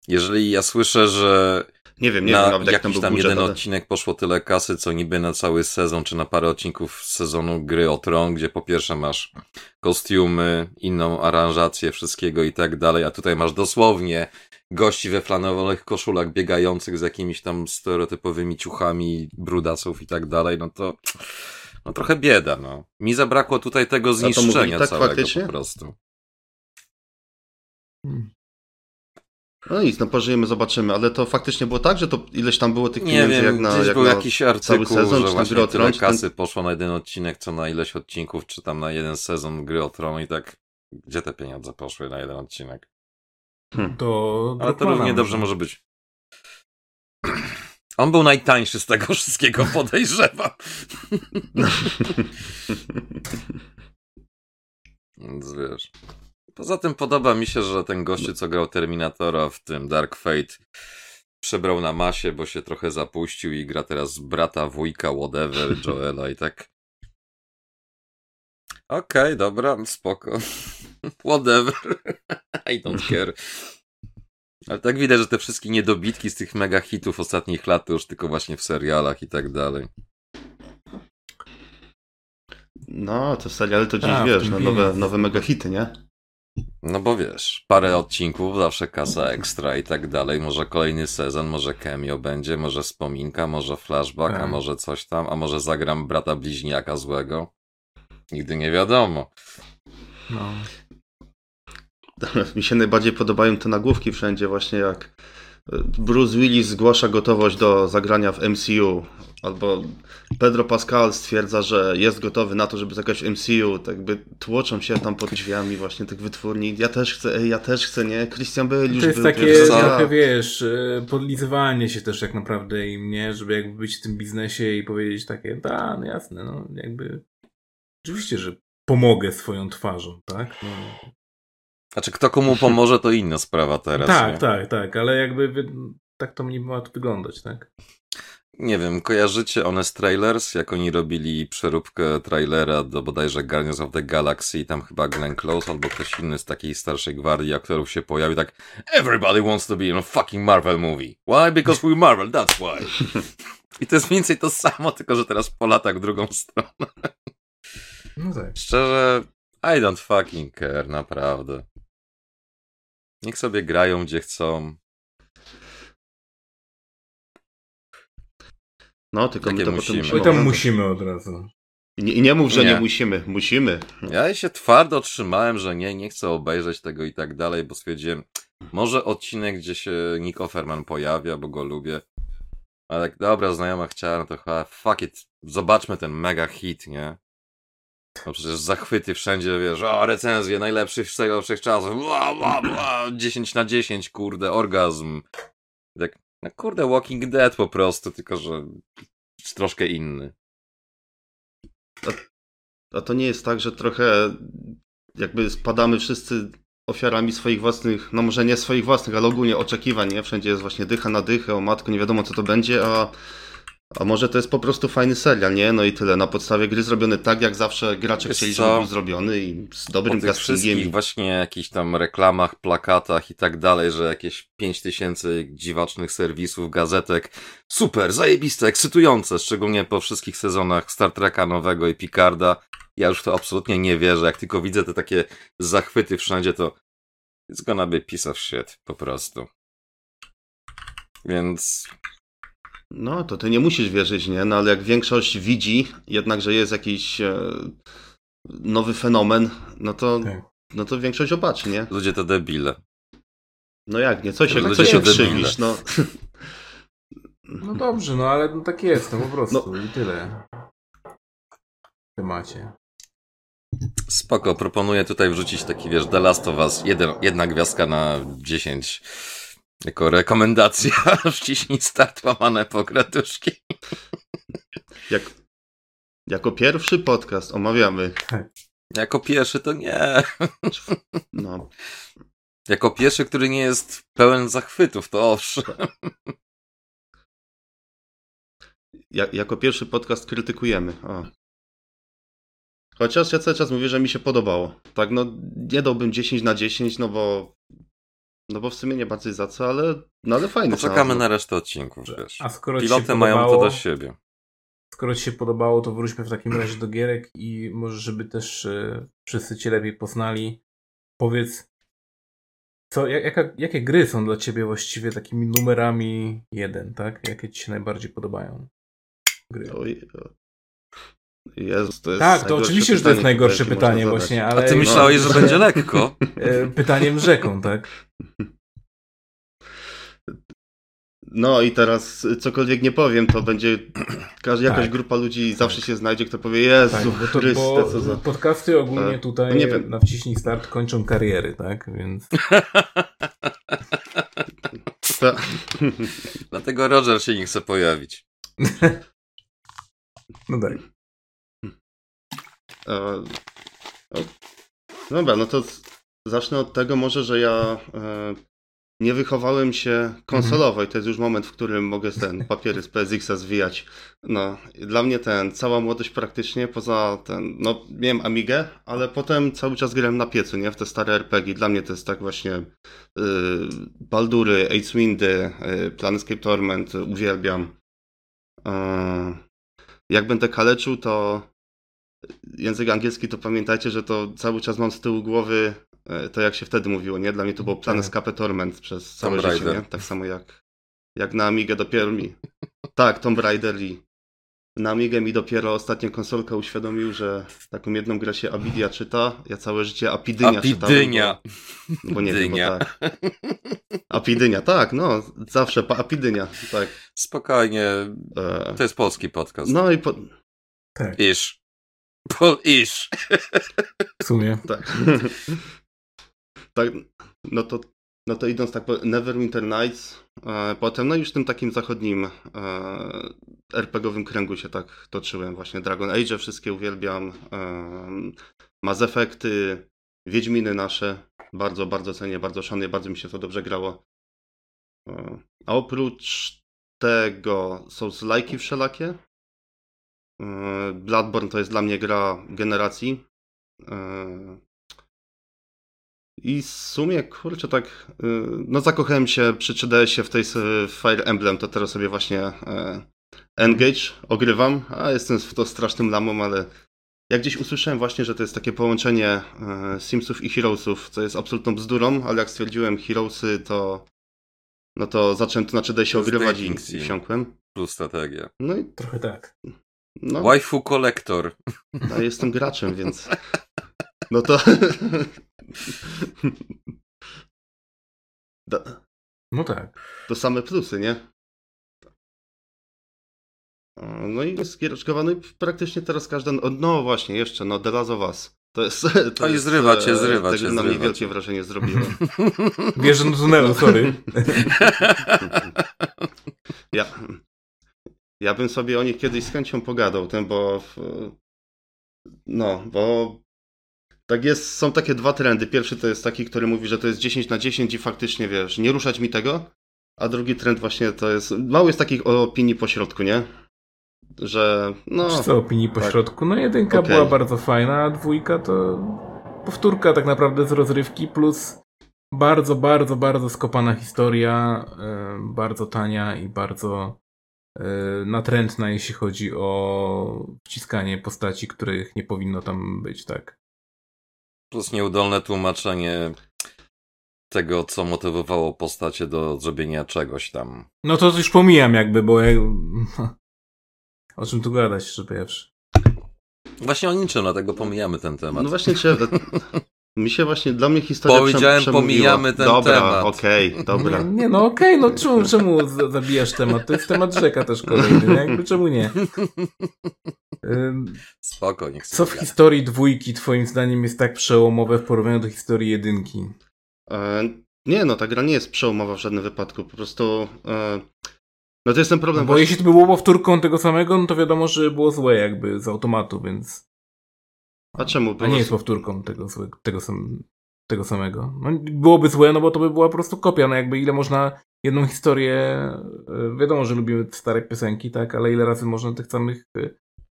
Jeżeli ja słyszę, że nie wiem, nie na wiem nawet jak tam był tam budżet, jeden ale... odcinek poszło tyle kasy, co niby na cały sezon, czy na parę odcinków z sezonu Gry o Tron, gdzie po pierwsze masz kostiumy, inną aranżację wszystkiego i tak dalej, a tutaj masz dosłownie gości we flanowych koszulach biegających z jakimiś tam stereotypowymi ciuchami, brudasów i tak dalej, no to no trochę bieda, no. Mi zabrakło tutaj tego zniszczenia tak całego faktycznie? po prostu. Hmm. No nic, no pożyjemy, zobaczymy, ale to faktycznie było tak, że to ileś tam było tych nie pieniędzy wiem, jak na, jak był na jakiś artykuł, cały sezon, że czy właśnie gry tyle kasy ten... poszło na jeden odcinek, co na ileś odcinków, czy tam na jeden sezon gry o Tron i tak, gdzie te pieniądze poszły na jeden odcinek? Hmm. To Ale to równie dobrze może być. On był najtańszy z tego wszystkiego, podejrzewam. Więc wiesz. Poza tym podoba mi się, że ten gościu, co grał Terminatora w tym Dark Fate, przebrał na masie, bo się trochę zapuścił i gra teraz brata, wujka, whatever, Joela i tak. Okej, okay, dobra, spoko. whatever. I don't care. Ale tak widać, że te wszystkie niedobitki z tych mega hitów ostatnich lat to już tylko właśnie w serialach i tak dalej. No, to seriale to dziś A, wiesz, no, nowe, nowe mega hity, nie? No bo wiesz, parę odcinków, zawsze kasa ekstra i tak dalej. Może kolejny sezon, może cameo będzie, może wspominka, może flashback, a tak. może coś tam, a może zagram brata bliźniaka złego. Nigdy nie wiadomo. No. Mi się najbardziej podobają te nagłówki wszędzie, właśnie jak Bruce Willis zgłasza gotowość do zagrania w MCU, albo Pedro Pascal stwierdza, że jest gotowy na to, żeby zagrać w MCU, tak by tłoczą się tam pod drzwiami właśnie tych wytwórni. Ja też chcę, ja też chcę, nie? Christian Bale już To jest był takie trochę, wiesz, e, podlizywanie się też tak naprawdę im, nie? Żeby jakby być w tym biznesie i powiedzieć takie, da, no jasne, no jakby oczywiście, że pomogę swoją twarzą, tak? No. Znaczy, kto komu pomoże, to inna sprawa teraz. tak, nie? tak, tak, ale jakby tak to nie ma to wyglądać, tak? Nie wiem, kojarzycie Honest Trailers, jak oni robili przeróbkę trailera do bodajże Guardians of the Galaxy i tam chyba Glenn Close albo ktoś inny z takiej starszej gwardii aktorów się pojawił tak Everybody wants to be in a fucking Marvel movie. Why? Because we Marvel, that's why. I to jest mniej więcej to samo, tylko że teraz po latach w drugą stronę. No tak. Szczerze, I don't fucking care, naprawdę. Niech sobie grają gdzie chcą. No, tylko Takie my to musimy. potem musimy. My tam musimy od razu. I nie, nie mów, że nie. nie. musimy. Musimy. Ja się twardo trzymałem, że nie, nie chcę obejrzeć tego i tak dalej, bo stwierdziłem, może odcinek, gdzie się Nick Offerman pojawia, bo go lubię. Ale tak, dobra, znajoma chciała, no to chyba fuck it, zobaczmy ten mega hit, nie? No przecież zachwyty wszędzie, wiesz, o recenzje, najlepszy z tego wszechczasów, bla, bla, bla, 10 na 10, kurde, orgazm. Tak, no kurde, Walking Dead po prostu, tylko że troszkę inny. A, a to nie jest tak, że trochę jakby spadamy wszyscy ofiarami swoich własnych, no może nie swoich własnych, ale ogólnie oczekiwań, nie? Wszędzie jest właśnie dycha na dychę, o matko, nie wiadomo co to będzie, a a może to jest po prostu fajny serial, nie? No i tyle. Na podstawie gry zrobiony tak, jak zawsze gracze Wiesz chcieli, żeby był zrobiony i z dobrym tych wszystkich właśnie jakichś tam reklamach, plakatach i tak dalej, że jakieś 5000 dziwacznych serwisów, gazetek. Super, zajebiste, ekscytujące, szczególnie po wszystkich sezonach Star Treka nowego i Picarda. Ja już to absolutnie nie wierzę. Jak tylko widzę te takie zachwyty wszędzie, to it's gonna be piece of shit, po prostu. Więc no, to ty nie musisz wierzyć, nie? No ale jak większość widzi jednak, że jest jakiś e, nowy fenomen, no to, tak. no to większość zobaczy, nie? Ludzie to debile. No jak nie? Co się, co się krzywisz, no? No dobrze, no ale no tak jest, no po prostu no. i tyle. W temacie. Spoko, proponuję tutaj wrzucić taki, wiesz, The Last of Us, jeden, jedna gwiazdka na 10 jako rekomendacja, wciśnij start łamane po gratuszki. Jak, jako pierwszy podcast omawiamy. Jako pierwszy to nie. No. Jako pierwszy, który nie jest pełen zachwytów, to owszem. Ja, jako pierwszy podcast krytykujemy. O. Chociaż ja cały czas mówię, że mi się podobało. Tak, no nie dałbym 10 na 10, no bo no bo w sumie nie bardzo za co, ale, no ale fajnie. Poczekamy na resztę odcinków, wiesz. A skoro Piloty ci się podobało, mają to do siebie. Skoro ci się podobało, to wróćmy w takim razie do gierek i może, żeby też y, wszyscy cię lepiej poznali, powiedz, co, jaka, jakie gry są dla ciebie właściwie takimi numerami jeden, tak? Jakie ci się najbardziej podobają? Gry. Oj, Jezus, to jest tak, to oczywiście, pytanie, że to jest najgorsze pytanie właśnie, ale... A ty myślałeś, no. że będzie lekko? E, pytaniem rzeką, tak? No i teraz cokolwiek nie powiem, to będzie każda, jakaś tak. grupa ludzi tak. zawsze się znajdzie, kto powie Jezu tak, bo to, Chryste, bo co za... Podcasty ogólnie tak. tutaj nie wiem. na wciśnij start kończą kariery, tak? Więc... Dlatego Roger się nie chce pojawić. no tak. E, dobra, no to zacznę od tego może, że ja e, nie wychowałem się konsolowo i to jest już moment, w którym mogę ten papiery z PSX-a zwijać. No, dla mnie ten, cała młodość praktycznie, poza ten, no miałem Amigę, ale potem cały czas grałem na piecu, nie, w te stare RPG. Dla mnie to jest tak właśnie yy, Baldury, Ace Windy, yy, Planescape Torment, uwielbiam. Yy, jak będę kaleczył, to język angielski, to pamiętajcie, że to cały czas mam z tyłu głowy E, to jak się wtedy mówiło, nie? Dla mnie to był Planescape tak. Torment przez całe życie, nie? Tak samo jak, jak na Amigę dopiero mi... tak, Tomb Raider i na Amigę mi dopiero ostatnia konsolka uświadomił, że taką jedną grę się Abidia czyta, ja całe życie Apidynia, Apidynia. czytałem. Bo, bo nie wiem, bo tak. Apidynia, tak, no, zawsze Apidynia, tak. Spokojnie, e... to jest polski podcast. No i po... Tak. Iż. Pol iż. W sumie. Tak. tak, no to, no to idąc tak po Neverwinter Nights, e, potem no już w tym takim zachodnim e, RPGowym kręgu się tak toczyłem. Właśnie Dragon Age wszystkie uwielbiam, e, Mass Effecty, Wiedźminy nasze, bardzo, bardzo cenię, bardzo szanuję, bardzo mi się to dobrze grało. E, a oprócz tego są lajki wszelakie. E, Bloodborne to jest dla mnie gra generacji. E, i w sumie, kurczę, tak, y, no zakochałem się przy 3DS-ie w tej Fire Emblem, to teraz sobie właśnie e, Engage ogrywam, a jestem w to strasznym lamą, ale jak gdzieś usłyszałem właśnie, że to jest takie połączenie e, Simsów i Heroesów, co jest absolutną bzdurą, ale jak stwierdziłem Heroesy, to no to zacząłem to na 3DS-ie ogrywać i, i wsiąkłem. Plus strategia. No i trochę tak. No, Waifu Collector. No, jestem graczem, więc no to no tak. To same plusy, nie? No i jest giereczkowany praktycznie teraz każdy. No właśnie, jeszcze, no The Last of Us. To jest. To Oj, jest, zrywa cię, zrywa cię. Na mnie wielkie wrażenie zrobiło. Wiesz, do tunelu, sorry. ja, ja bym sobie o nich kiedyś z chęcią pogadał, ten, bo. No, bo tak jest, są takie dwa trendy. Pierwszy to jest taki, który mówi, że to jest 10 na 10 i faktycznie, wiesz, nie ruszać mi tego. A drugi trend właśnie to jest, mało jest takich opinii po środku, nie? Że, no... Co opinii po tak. środku? No jedynka okay. była bardzo fajna, a dwójka to powtórka tak naprawdę z rozrywki plus bardzo, bardzo, bardzo skopana historia, yy, bardzo tania i bardzo natrętna, jeśli chodzi o wciskanie postaci, których nie powinno tam być, tak. Plus nieudolne tłumaczenie tego, co motywowało postacie do zrobienia czegoś tam. No to już pomijam jakby, bo ja... O czym tu gadać, że wiesz? Właśnie o niczym, dlatego pomijamy ten temat. No właśnie, czy... Mi się właśnie, dla mnie historia Powiedziałem, pomijamy ten dobra, temat. okej, okay, dobra. Nie, nie no okej, okay, no czemu, czemu zabijasz temat? To jest temat rzeka też kolejny, jakby czemu nie? Spoko, nie chcę. Co w historii dwójki twoim zdaniem jest tak przełomowe w porównaniu do historii jedynki? E, nie, no ta gra nie jest przełomowa w żadnym wypadku, po prostu... E, no to jest ten problem. No bo właśnie... jeśli to było powtórką tego samego, no to wiadomo, że było złe jakby z automatu, więc... A czemu? A nie jest powtórką tego, tego, sam, tego samego. No, byłoby złe, no bo to by była po prostu kopia. No jakby ile można jedną historię. E, wiadomo, że lubimy stare piosenki, tak, ale ile razy można tych samych e,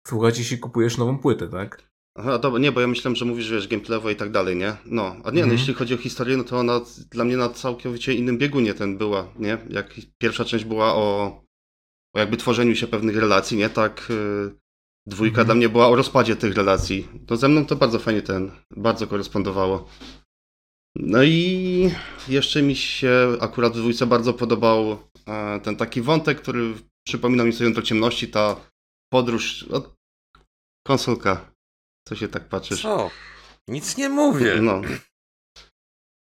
słuchać, jeśli kupujesz nową płytę, tak? Aha, dobra, nie, bo ja myślałem, że mówisz, wiesz, gameplayowo i tak dalej, nie? No, a nie, mhm. no jeśli chodzi o historię, no to ona dla mnie na całkowicie innym biegunie ten była, nie? Jak pierwsza część była o, o jakby tworzeniu się pewnych relacji, nie? Tak yy, Dwójka mhm. dla mnie była o rozpadzie tych relacji. To ze mną to bardzo fajnie ten, bardzo korespondowało. No i jeszcze mi się akurat w dwójce bardzo podobał e, ten taki wątek, który przypomina mi sobie do ciemności, ta podróż, no, konsolka. Co się tak patrzysz? Co? Nic nie mówię. No.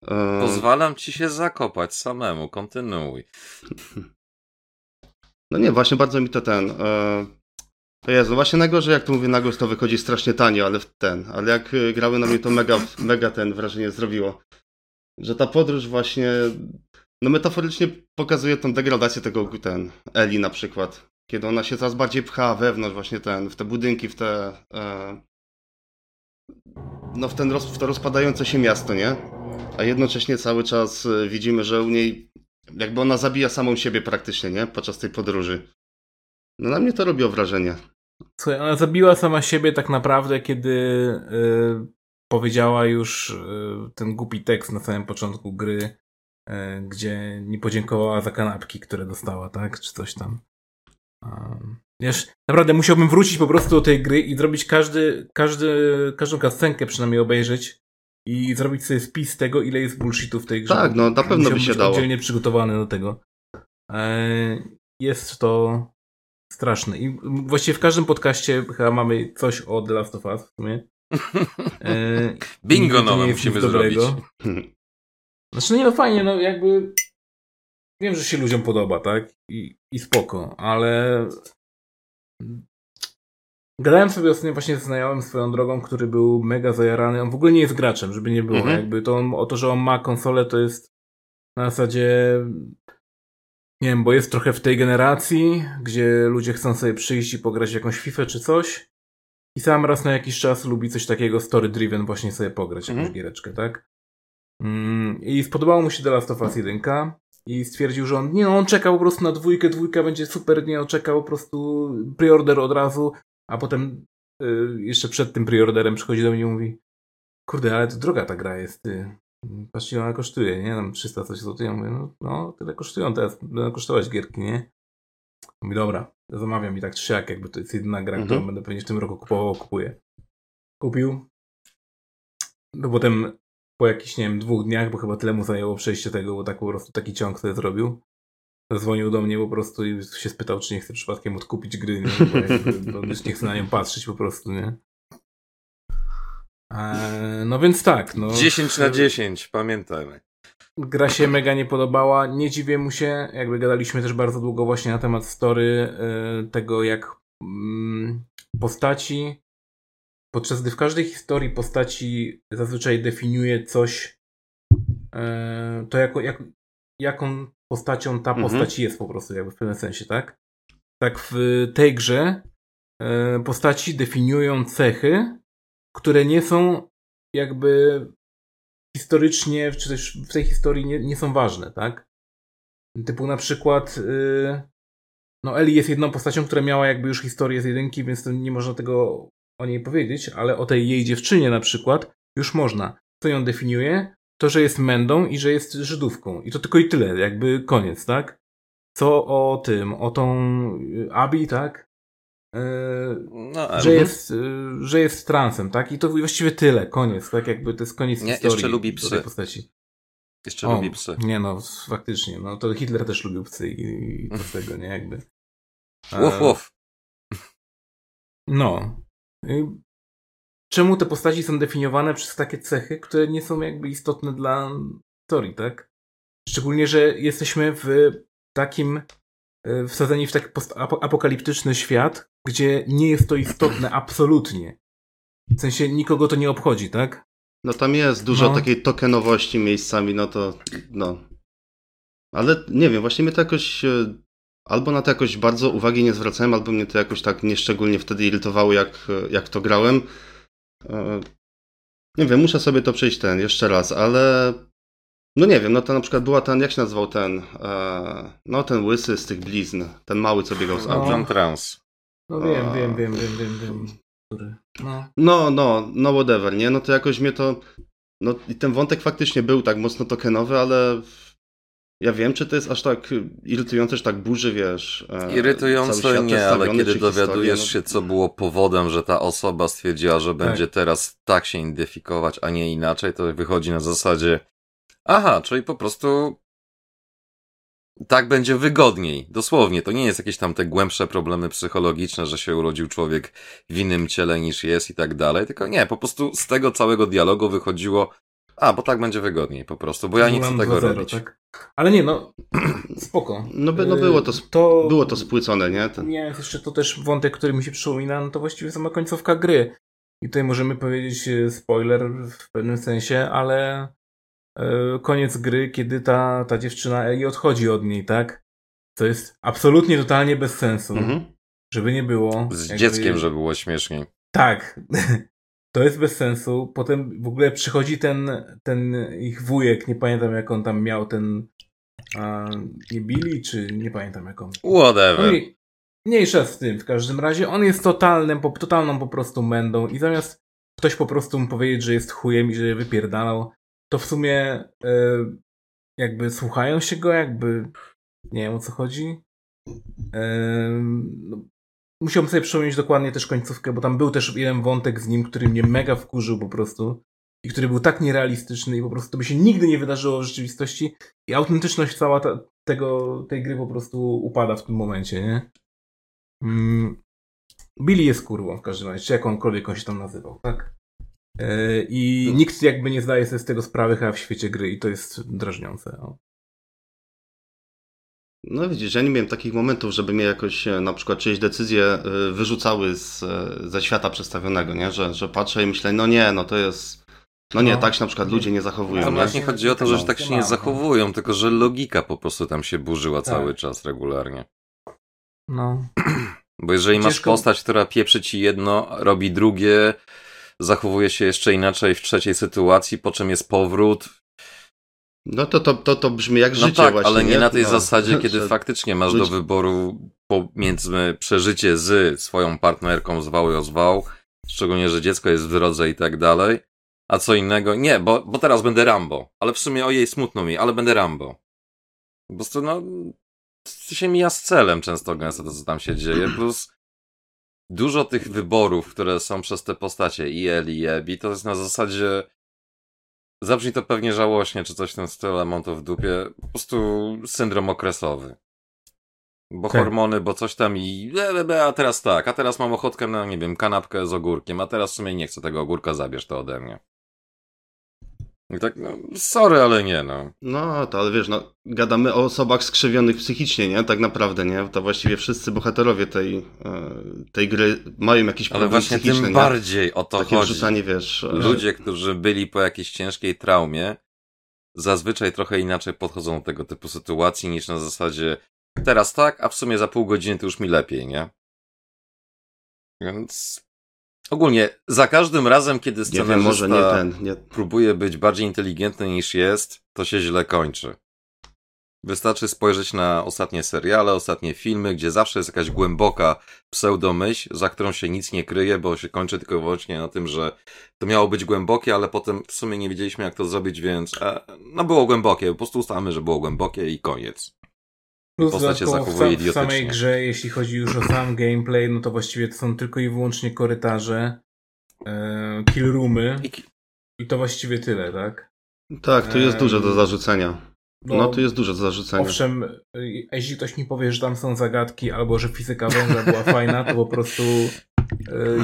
E, Pozwalam ci się zakopać samemu, kontynuuj. No nie, właśnie bardzo mi to ten. To jest, no właśnie najgorzej jak to mówię na głos, to wychodzi strasznie tanio, ale w ten, ale jak y, grały na mnie to mega, mega ten wrażenie zrobiło. Że ta podróż właśnie, no metaforycznie pokazuje tą degradację tego, ten, Eli na przykład. Kiedy ona się coraz bardziej pcha wewnątrz właśnie ten, w te budynki, w te, e, no w, ten roz, w to rozpadające się miasto, nie? a jednocześnie cały czas e, widzimy, że u niej jakby ona zabija samą siebie praktycznie, nie? Podczas tej podróży. No na mnie to robiło wrażenie. Słuchaj, ona zabiła sama siebie tak naprawdę, kiedy y, powiedziała już y, ten głupi tekst na samym początku gry, y, gdzie nie podziękowała za kanapki, które dostała, tak? Czy coś tam. Um, wiesz, naprawdę musiałbym wrócić po prostu do tej gry i zrobić każdy, każdy, każdą kascenkę przynajmniej obejrzeć i zrobić sobie spis tego, ile jest bullshitu w tej grze. Tak, no na pewno by się być dało. oddzielnie przygotowany do tego. E, jest to straszne. I właściwie w każdym podcaście chyba mamy coś o The Last of Us w sumie. E, Bingo nowe musimy zrobić. Znaczy nie no fajnie, no jakby wiem, że się ludziom podoba, tak? I, i spoko, ale gadałem sobie ostatnio właśnie z znajomym swoją drogą, który był mega zajarany. On w ogóle nie jest graczem, żeby nie było. Mhm. Jakby to on, o to, że on ma konsolę, to jest na zasadzie nie wiem, bo jest trochę w tej generacji, gdzie ludzie chcą sobie przyjść i pograć w jakąś FIFA czy coś. I sam raz na jakiś czas lubi coś takiego story-driven właśnie sobie pograć, jakąś Mhm. giereczkę, tak? Mm, I spodobało mu się The Last of Us 1 i stwierdził, że on, nie no, on czekał po prostu na dwójkę, dwójka będzie super, nie, on czekał po prostu preorder od razu, a potem y, jeszcze przed tym preorderem przychodzi do mnie i mówi kurde, ale to droga ta gra jest, ty. Patrzcie, ile ona kosztuje, nie? Tam 300 coś złotych. Ja mówię, no, no tyle kosztują teraz, będą kosztować gierki, nie? Mówi, dobra, zamawiam i tak siak, jakby to jest jedyna gra, Mhm. którą będę pewnie w tym roku kupował, kupuję. Kupił. No potem po jakichś, nie wiem, dwóch dniach, bo chyba tyle mu zajęło przejście tego, bo tak po prostu taki ciąg sobie zrobił. Zadzwonił do mnie po prostu i się spytał, czy nie chce przypadkiem odkupić gry, nie? Bo, jakby, on już nie chce na nią patrzeć po prostu, nie? Eee, no więc tak, no. 10 na 10, pamiętajmy. Gra się mega nie podobała. Nie dziwię mu się. Jakby gadaliśmy też bardzo długo właśnie na temat story y, tego, jak mm, postaci, podczas gdy w każdej historii postaci zazwyczaj definiuje coś, y, to jako, jak, jaką postacią ta Mhm. postać jest po prostu, jakby w pewnym sensie, tak? Tak w tej grze postaci definiują cechy, które nie są jakby historycznie, czy też w tej historii nie, nie są ważne, tak? Typu na przykład yy, no Eli jest jedną postacią, która miała jakby już historię z jedynki, więc nie można tego o niej powiedzieć, ale o tej jej dziewczynie na przykład już można. Co ją definiuje? To, że jest mędą i że jest Żydówką. I to tylko i tyle, jakby koniec, tak? Co o tym, o tą y, Abi, tak? No, że jest, y, że jest transem, tak? I to właściwie tyle, koniec, tak? Jakby to jest koniec Nie, historii. jeszcze lubi psy. postaci. Jeszcze O, lubi psy. Nie no, faktycznie, no to Hitler też lubił psy i, i to tego, nie? Jakby. E, Łof, łof. No. Czemu te postaci są definiowane przez takie cechy, które nie są jakby istotne dla historii, tak? Szczególnie, że jesteśmy w takim wsadzeni w taki postapokaliptyczny świat, gdzie nie jest to istotne absolutnie. W sensie nikogo to nie obchodzi, tak? No tam jest dużo No. takiej tokenowości miejscami, no to no. Ale nie wiem, właśnie mnie to jakoś e, albo na to jakoś bardzo uwagi nie zwracałem, albo mnie to jakoś tak nieszczególnie wtedy irytowało, jak, e, jak to grałem. Nie wiem, muszę sobie to przejść ten jeszcze raz, ale no nie wiem, no to na przykład była ten, jak się nazywał ten, e, no ten łysy z tych blizn, ten mały, co biegał z No. John Trans. No wiem, A. wiem, wiem, wiem, wiem, wiem. Który? No. No, no, no whatever, nie? No to jakoś mnie to... No i ten wątek faktycznie był tak mocno tokenowy, ale ja wiem, czy to jest aż tak irytujące, że tak burzy, wiesz... e, Irytujące nie, ale kiedy historię, dowiadujesz no- się, co było powodem, że ta osoba stwierdziła, że będzie teraz tak się identyfikować, a nie inaczej, to wychodzi na zasadzie aha, czyli po prostu tak będzie wygodniej. Dosłownie, to nie jest jakieś tam te głębsze problemy psychologiczne, że się urodził człowiek w innym ciele niż jest i tak dalej, tylko nie, po prostu z tego całego dialogu wychodziło a, bo tak będzie wygodniej po prostu, bo ja nie chcę tego 2-0, robić. Tak? Ale nie, no, spoko. No, by- no było to, to było to spłycone, nie? Ten... Nie, jeszcze to też wątek, który mi się przypomina, no to właściwie sama końcówka gry. I tutaj możemy powiedzieć e, spoiler w pewnym sensie, ale koniec gry, kiedy ta, ta dziewczyna Eli odchodzi od niej, tak? To jest absolutnie totalnie bez sensu. Mhm. Żeby nie było. Z jakby- dzieckiem, że było śmieszniej. Tak. to jest bez sensu. Potem w ogóle przychodzi ten, ten ich wujek, nie pamiętam jak on tam miał ten a, nie Billy, czy nie pamiętam jak on. Whatever. No i mniejsza z tym, w każdym razie on jest totalnym, po, totalną po prostu mędą i zamiast ktoś po prostu mu powiedzieć, że jest chujem i że je wypierdalał, to w sumie e, jakby słuchają się go, jakby nie wiem o co chodzi. E, no, musiałbym sobie przypomnieć dokładnie też końcówkę, bo tam był też jeden wątek z nim, który mnie mega wkurzył po prostu i który był tak nierealistyczny i po prostu to by się nigdy nie wydarzyło w rzeczywistości i autentyczność cała ta, tego, tej gry po prostu upada w tym momencie, nie? Mm. Billy jest kurwą w każdym razie, czy jakąkolwiek on się tam nazywał, tak? Yy, I nikt jakby nie zdaje sobie z tego sprawy chyba w świecie gry i to jest drażniące. O. No widzisz, ja nie miałem takich momentów, żeby mnie jakoś e, na przykład czyjeś decyzje e, wyrzucały z, e, ze świata przedstawionego, nie? Że, że patrzę i myślę, no nie, no to jest... No nie, No. tak się na przykład ludzie nie zachowują. To nie? właśnie chodzi o to, że No, tak się nie no. zachowują, tylko że logika po prostu tam się burzyła Tak. cały czas regularnie. No. Bo jeżeli masz Ciężko- postać, która pieprzy ci jedno, robi drugie, zachowuje się jeszcze inaczej w trzeciej sytuacji, po czym jest powrót. No to, to, to, to brzmi jak No życie tak, właśnie, ale nie na tej No, zasadzie, kiedy faktycznie masz do wyboru pomiędzy przeżycie z swoją partnerką zwał ją zwał, szczególnie, że dziecko jest w drodze i tak dalej, a co innego, nie, bo, bo teraz będę Rambo, ale w sumie ojej smutno mi, ale będę Rambo. Po prostu no, to się mija z celem często gęsto to, co tam się dzieje, plus dużo tych wyborów, które są przez te postacie i Eli, i Ebi, to jest na zasadzie zabrzmi to pewnie żałośnie, czy coś w tym stylu, mam to w dupie, po prostu syndrom okresowy. Bo Tak. hormony, bo coś tam i a teraz tak, a teraz mam ochotkę na, nie wiem, kanapkę z ogórkiem, a teraz w sumie nie chcę tego ogórka, zabierz to ode mnie. I tak, no, sorry, ale nie, no. No, to ale wiesz, no, gadamy o osobach skrzywionych psychicznie, nie? Tak naprawdę, nie? To właściwie wszyscy bohaterowie tej, e, tej gry mają jakiś Ale problem właśnie psychiczny, tym nie? bardziej o to Takie chodzi. wrzucanie, wiesz... e, Ludzie, którzy byli po jakiejś ciężkiej traumie, zazwyczaj trochę inaczej podchodzą do tego typu sytuacji niż na zasadzie teraz tak, a w sumie za pół godziny to już mi lepiej, nie? Więc ogólnie za każdym razem, kiedy Nie scenarzysta wiem, może nie ten, nie... próbuje być bardziej inteligentny niż jest, to się źle kończy. Wystarczy spojrzeć na ostatnie seriale, ostatnie filmy, gdzie zawsze jest jakaś głęboka pseudomyśl, za którą się nic nie kryje, bo się kończy tylko i wyłącznie na tym, że to miało być głębokie, ale potem w sumie nie wiedzieliśmy jak to zrobić, więc e, no było głębokie, po prostu ustalmy, że było głębokie i koniec. Plus Postać się w, sam, w samej idiotycznie. grze, jeśli chodzi już o sam gameplay, no to właściwie to są tylko i wyłącznie korytarze, e, kill roomy I, i to właściwie tyle, tak? Tak, tu jest Em, dużo do zarzucenia. No, tu jest dużo do zarzucenia. Owszem, y, jeśli ktoś mi powie, że tam są zagadki albo że fizyka węgla była fajna, to po prostu y,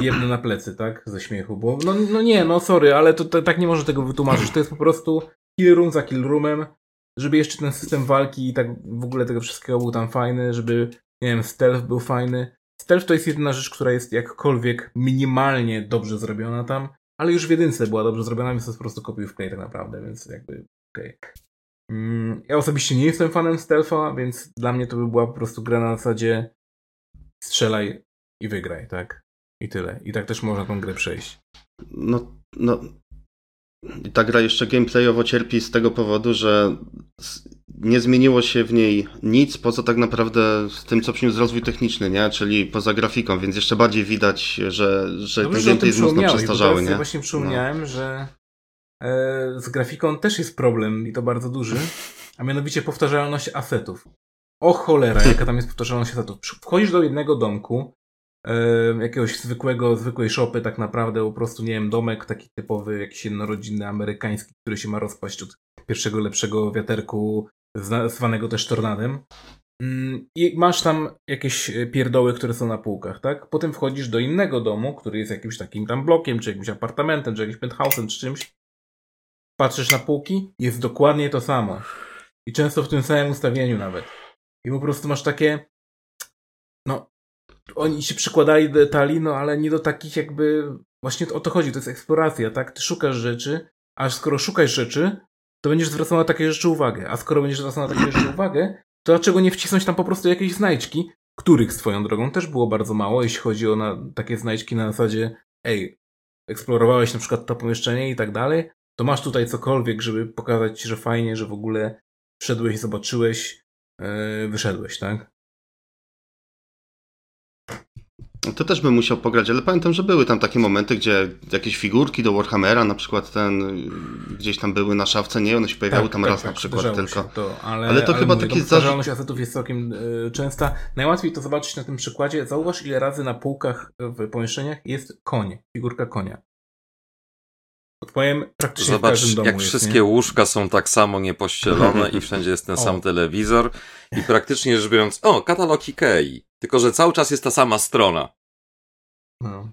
jedno na plecy, tak? Ze śmiechu, bo no, no nie, no sorry, ale to, to tak nie może tego wytłumaczyć. To jest po prostu kill room za kill roomem, żeby jeszcze ten system walki i tak w ogóle tego wszystkiego był tam fajny, żeby, nie wiem, stealth był fajny. Stealth to jest jedyna rzecz, która jest jakkolwiek minimalnie dobrze zrobiona tam, ale już w jedynce była dobrze zrobiona, więc to jest po prostu copy play tak naprawdę, więc jakby okej. Mm, Ja osobiście nie jestem fanem stealtha, więc dla mnie to by była po prostu gra na zasadzie strzelaj i wygraj, tak? I tyle. I tak też można tą grę przejść. No, no. I ta gra jeszcze gameplayowo cierpi z tego powodu, że nie zmieniło się w niej nic, poza tak naprawdę tym, co przyniósł rozwój techniczny, nie? Czyli poza grafiką, więc jeszcze bardziej widać, że, że Dobrze, ten że o gameplay jest mocno przestarzały, nie? właśnie przypomniałem, że e, z grafiką też jest problem i to bardzo duży, a mianowicie powtarzalność asetów. O cholera, jaka tam jest powtarzalność asetów. Przy- Wchodzisz do jednego domku, jakiegoś zwykłego, zwykłej szopy tak naprawdę, po prostu, nie wiem, domek taki typowy, jakiś jednorodzinny amerykański, który się ma rozpaść od pierwszego lepszego wiaterku, zwanego też tornadem. Mm, I masz tam jakieś e, pierdoły, które są na półkach, tak? Potem wchodzisz do innego domu, który jest jakimś takim tam blokiem, czy jakimś apartamentem, czy jakimś penthouse'em, czy czymś. Patrzysz na półki, jest dokładnie to samo. I często w tym samym ustawieniu nawet. I po prostu masz takie. No, oni się przykładali do detali, no ale nie do takich jakby. Właśnie o to chodzi, to jest eksploracja, tak? Ty szukasz rzeczy, a skoro szukasz rzeczy, to będziesz zwracał na takie rzeczy uwagę. A skoro będziesz zwracał na takie rzeczy uwagę, to dlaczego nie wcisnąć tam po prostu jakieś znajdźki, których swoją drogą też było bardzo mało, jeśli chodzi o na, takie znajdźki na zasadzie ej, eksplorowałeś na przykład to pomieszczenie i tak dalej, to masz tutaj cokolwiek, żeby pokazać ci, że fajnie, że w ogóle wszedłeś, zobaczyłeś, yy, wyszedłeś, tak? To też bym musiał pograć, ale pamiętam, że były tam takie momenty, gdzie jakieś figurki do Warhammera na przykład ten gdzieś tam były na szafce, nie? One się pojawiały Tak, tam tak, raz tak, na przykład tylko. To, ale, Ale to chyba mówię, taki powtarzalność asetów jest całkiem y, częsta. Najłatwiej to zobaczyć na tym przykładzie. Zauważ, ile razy na półkach w pomieszczeniach jest koń, figurka konia. Odpowiem praktycznie w Zobacz, każdym domu jak jest, wszystkie nie? łóżka są tak samo niepościelone i wszędzie jest ten O. sam telewizor i praktycznie rzecz biorąc, o, katalog Ikei. Tylko, że cały czas jest ta sama strona. No.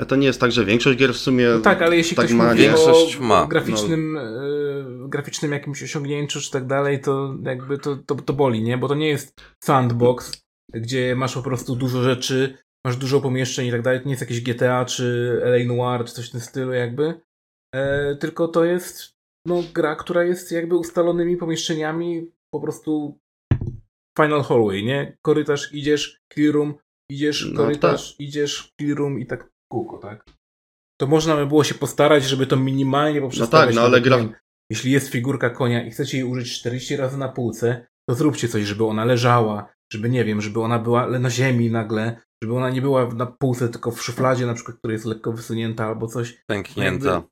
A to nie jest tak, że większość gier w sumie No tak, ale jeśli tak ktoś ma, mówi? Większość o ma. graficznym, y, graficznym jakimś osiągnięciu czy tak dalej, to jakby to, to, to boli, nie? Bo to nie jest sandbox, gdzie masz po prostu dużo rzeczy, masz dużo pomieszczeń i tak dalej. To nie jest jakieś GTA czy LA Noir czy coś w tym stylu jakby. E, tylko to jest no, gra, która jest jakby ustalonymi pomieszczeniami po prostu final hallway, nie? Korytarz, idziesz, clear room, idziesz, No korytarz, idziesz, clear room i tak kółko, tak? To można by było się postarać, żeby to minimalnie poprzestawiać. no ale nawet, gra- nie wiem, Jeśli jest figurka konia i chcecie jej użyć 40 razy na półce, to zróbcie coś, żeby ona leżała, żeby nie wiem, żeby ona była na ziemi nagle, żeby ona nie była na półce, tylko w szufladzie na przykład, która jest lekko wysunięta albo coś Pęknięta. Jakby-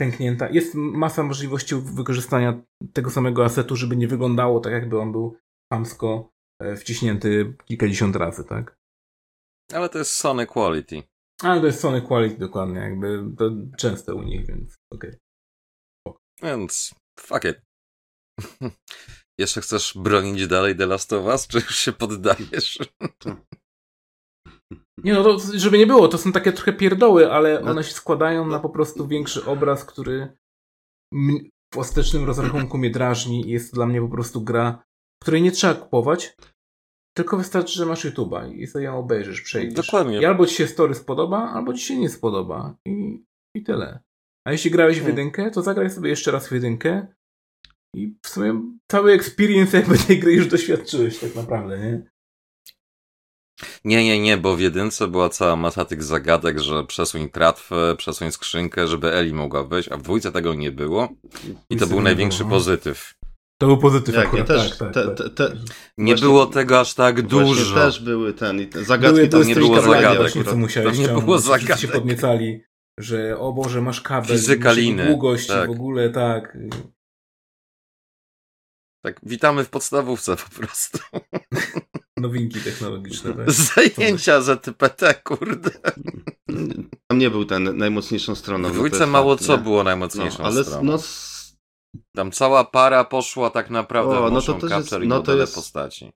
pęknięta. Jest masa możliwości wykorzystania tego samego asetu, żeby nie wyglądało tak, jakby on był chamsko e, wciśnięty kilkadziesiąt razy, tak? Ale to jest Sony Quality. Ale to jest Sony Quality dokładnie, jakby to częste u nich, więc okej. Więc fuck it. Jeszcze chcesz bronić dalej The Last of Us, czy już się poddajesz? Nie no, to, żeby nie było, to są takie trochę pierdoły, ale No. one się składają na po prostu większy obraz, który w ostatecznym rozrachunku mnie drażni i jest to dla mnie po prostu gra, której nie trzeba kupować, tylko wystarczy, że masz YouTube'a i sobie ją obejrzysz, przejdziesz. Dokładnie. I albo ci się story spodoba, albo ci się nie spodoba. I, i tyle. A jeśli grałeś w Hmm. jedynkę, to zagraj sobie jeszcze raz w jedynkę i w sumie cały experience jakby tej gry już doświadczyłeś tak naprawdę, nie? Nie, nie, nie, bo w jedynce była cała masa tych zagadek, że przesuń tratwę, przesuń skrzynkę, żeby Eli mogła wejść, a w dwójce tego nie było. I to był największy no. pozytyw. To był pozytyw Jak, akurat, ja też, tak, tak, te, tak. te, te, Nie Właśnie- było tego aż tak dużo. też były ten, i te zagadki były, tam nie było zagadek właśnie, co musiałeś Tam nie było Wszyscy się zagadek. podniecali, że o Boże, masz kabel, długość tak. w ogóle, tak. Tak, witamy w podstawówce po prostu. Nowinki technologiczne, tak? Zajęcia ZPT, kurde. Tam nie był ten najmocniejszą stroną. W no to dwójce mało co nie? było No, najmocniejszą ale stroną. no, Tam cała para poszła tak naprawdę O, w no to też jest- i no to jest- postaci.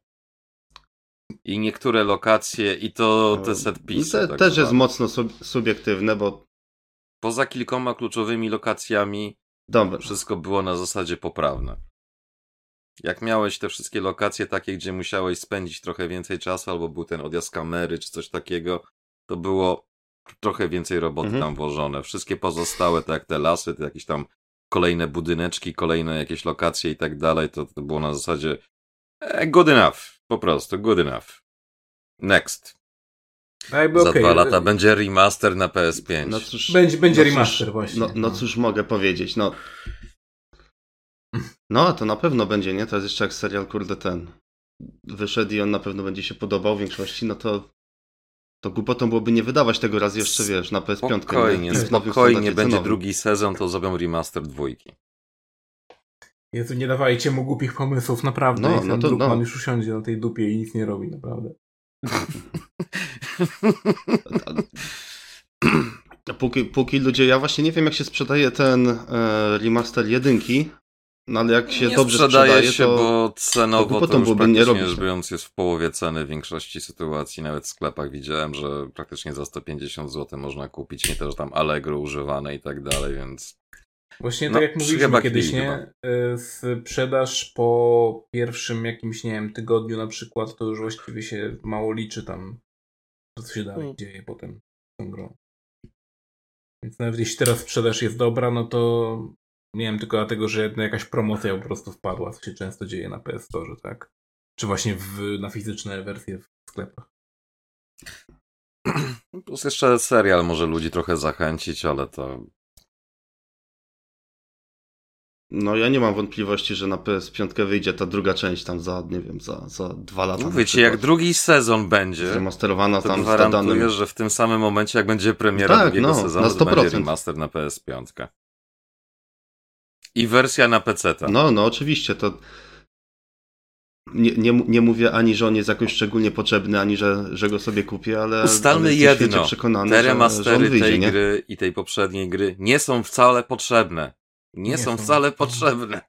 I niektóre lokacje, i to te set piece. te, tak też jest mocno sub, subiektywne, bo Poza kilkoma kluczowymi lokacjami dobra, wszystko było na zasadzie poprawne. Jak miałeś te wszystkie lokacje takie, gdzie musiałeś spędzić trochę więcej czasu, albo był ten odjazd kamery, czy coś takiego, to było trochę więcej roboty Mhm. tam włożone. Wszystkie pozostałe, tak jak te lasy, te jakieś tam kolejne budyneczki, kolejne jakieś lokacje i tak dalej, to, to było na zasadzie e, good enough. Po prostu, good enough. Next. A jakby Za okej, dwa lata będzie remaster na PS5. no cóż, Będzie, będzie no remaster cóż, właśnie. No, no cóż mogę powiedzieć, no. No, to na pewno będzie, nie? To jest jeszcze jak serial, kurde, ten wyszedł i on na pewno będzie się podobał w większości, no to to głupotą byłoby nie wydawać tego raz jeszcze, wiesz, na PS5. Spokojnie, nie? Spokojnie, będzie drugi sezon, to zrobią remaster dwójki. Jezu, nie dawajcie mu głupich pomysłów, naprawdę. No, No, to- no. już usiądzie na tej dupie i nic nie robi, naprawdę. Póki, póki ludzie, ja właśnie nie wiem jak się sprzedaje ten e, remaster jedynki, no ale jak się nie dobrze sprzedaje sprzedaje, się, to... bo cenowo to to, już byłoby nie rzecz tak. biorąc jest w połowie ceny w większości sytuacji, nawet w sklepach widziałem, że praktycznie za 150 zł można kupić, nie też tam Allegro używane i tak dalej, więc Właśnie No, tak jak mówiliśmy kiedyś, nie? Y, Sprzedaż po pierwszym jakimś, nie wiem, tygodniu na przykład, to już właściwie się mało liczy tam, co się dalej Mm. dzieje potem z tą grą. Więc nawet jeśli teraz sprzedaż jest dobra, no to nie wiem, tylko dlatego, że jedna jakaś promocja po prostu wpadła, co się często dzieje na PS Store, tak? Czy właśnie w, na fizyczne wersje w sklepach. Plus jeszcze serial może ludzi trochę zachęcić, ale to No ja nie mam wątpliwości, że na PS5 wyjdzie ta druga część tam za, nie wiem, za, za dwa lata. Mówię ci, jak drugi sezon będzie, Zremasterowana to tam z danym... że w tym samym momencie, jak będzie premiera Tak, drugiego no, sezonu, na to będzie 100%. remaster na PS5. I wersja na PC. No, no oczywiście, to nie, nie, nie mówię ani, że on jest jakoś szczególnie potrzebny, ani że, że go sobie kupię, ale Ustalmy jedno. przekonany, Te że, że remastery wyjdzie, tej nie? gry i tej poprzedniej gry nie są wcale potrzebne. Nie, Nie są są. wcale potrzebne.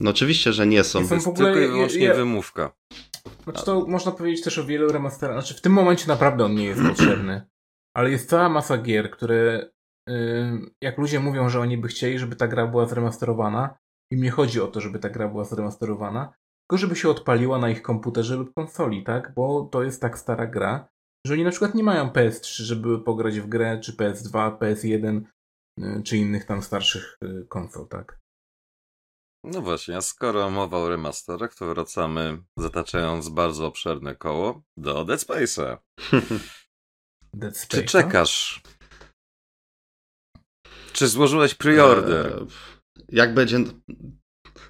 No oczywiście, że nie są. Nie są w ogóle- tylko i wyłącznie ja- wymówka. Znaczy to można powiedzieć też o wielu remasterach. Znaczy w tym momencie naprawdę on nie jest potrzebny. Ale jest cała masa gier, które jak ludzie mówią, że oni by chcieli, żeby ta gra była zremasterowana, i mnie chodzi o to, żeby ta gra była zremasterowana, tylko żeby się odpaliła na ich komputerze lub konsoli, tak? Bo to jest tak stara gra, że oni na przykład nie mają PS3, żeby pograć w grę, czy PS2, PS1, yy, czy innych tam starszych yy, konsol, tak? No właśnie, a skoro mowa o remasterach, to wracamy, zataczając bardzo obszerne koło, do Dead Space'a. Dead Czy Space. czekasz? Czy złożyłeś preorder? Eee, jak będzie...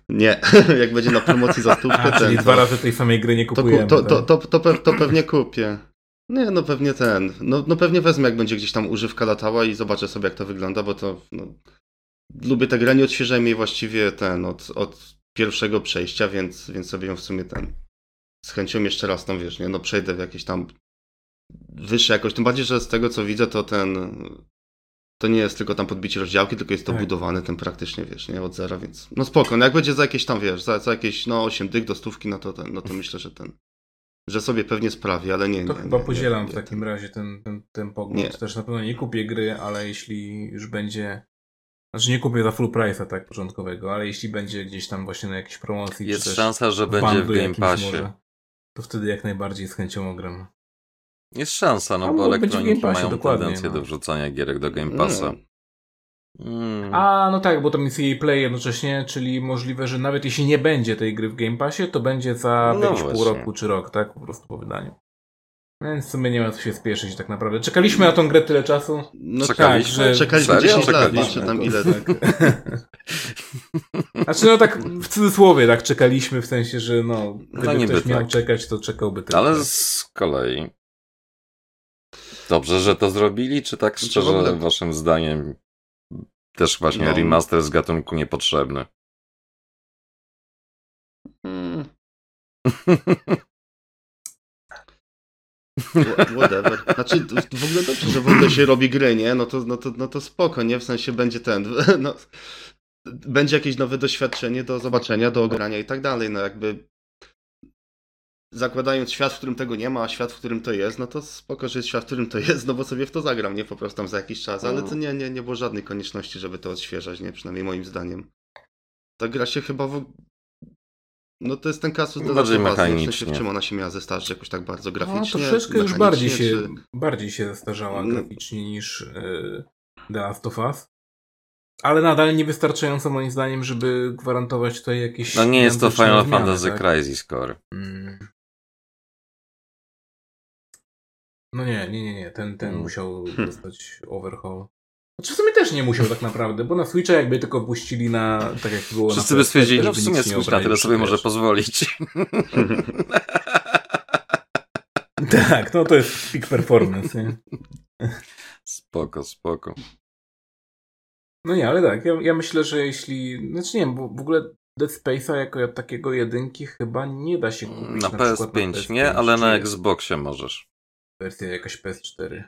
Nie, jak będzie na promocji za stówkę, A, czyli ten, dwa to- razy tej samej gry nie To, kupujemy. ku- to, to, tak? to, to, pe- to pewnie kupię. Nie, no pewnie ten. No, no pewnie wezmę, jak będzie gdzieś tam używka latała i zobaczę sobie, jak to wygląda, bo to. No, lubię tę grę, nie odświeżałem jej właściwie ten od, od pierwszego przejścia, więc, więc sobie ją w sumie ten. Z chęcią jeszcze raz tam wiesz, nie? No przejdę w jakieś tam wyższe jakoś. Tym bardziej, że z tego co widzę, to ten. To nie jest tylko tam podbicie rozdziałki, tylko jest to Tak. budowany ten praktycznie, wiesz, nie od zera, więc no spoko. No jak będzie za jakieś tam, wiesz, za, za jakieś no 8 dych do stówki, no to ten, no to myślę, że ten, że sobie pewnie sprawi, ale nie, To nie, chyba nie, podzielam nie, w nie, takim razie ten, ten, ten pogląd. Nie. Też na pewno nie kupię gry, ale jeśli już będzie. Znaczy nie kupię za full price'a tak początkowego, ale jeśli będzie gdzieś tam właśnie na jakiejś promocji. Jest szansa, że będzie w Game Passie. może, To wtedy jak najbardziej z chęcią ogram. Jest szansa, no A bo może być w elektroniki Game Passie, mają dokładnie, tendencję no. do wrzucania gierek do Game. Passa. Mm. A, no tak, bo to jest EA Play jednocześnie, czyli możliwe, że nawet jeśli nie będzie tej gry w Game Passie, to będzie za No jakieś pół roku czy rok, tak? Po prostu po wydaniu. Więc w sumie nie ma co się spieszyć tak naprawdę. Czekaliśmy na tą grę tyle czasu. No Czekaliśmy? tak, że- czekaliśmy Serio? 10 lat, Czekaliśmy. tam ile. Tak. Znaczy no tak w cudzysłowie tak czekaliśmy, w sensie, że no gdyby niby ktoś miał tak. czekać, to czekałby tyle. Ale tak. z kolei. Dobrze, że to zrobili, czy tak szczerze, ogóle- waszym zdaniem też właśnie No. remaster z gatunku niepotrzebny? Hmm, wha- whatever. Znaczy, w w ogóle dobrze, że w ogóle się robi gry, nie? No to, no to, no to spoko, nie? W sensie będzie ten, no, będzie jakieś nowe doświadczenie do zobaczenia, do ogrania i tak dalej, no jakby zakładając świat, w którym tego nie ma, a świat, w którym to jest, no to spoko, że jest świat, w którym to jest, no bo sobie w to zagram, nie? Po prostu tam za jakiś czas, ale to nie, nie, nie było żadnej konieczności, żeby to odświeżać, nie? Przynajmniej moim zdaniem. Ta gra się chyba w... No to jest ten kasus do Bardziej Last of Us, nie? W sensie, mechanicznie. w czym ona się miała zestarzeć jakoś tak bardzo No, graficznie, troszeczkę już mechanicznie, bardziej się, czy- bardziej się zestarzała No. graficznie niż yy, The Last of Us. Ale nadal niewystarczająco moim zdaniem, żeby gwarantować tutaj jakieś... No nie jest to Final zmiany, Fantasy tak? Crisis Core. Mm. No nie, nie, nie, nie. Ten, ten Mm. musiał Hmm. dostać overhaul. Znaczy w sumie też nie musiał tak naprawdę, bo na Switcha jakby tylko puścili na, tak jak było Wszyscy na by PS4, stwierdzili, no żeby w sumie Switch na tyle sobie może pozwolić. Tak, no to jest peak performance, nie? Spoko, spoko. No nie, ale tak, ja, ja myślę, że jeśli, znaczy nie wiem, bo w ogóle Dead Space'a jako takiego jedynki chyba nie da się kupić Na na, przykład na PS5 nie, ale na Xboxie możesz. Wersja jakaś PS4.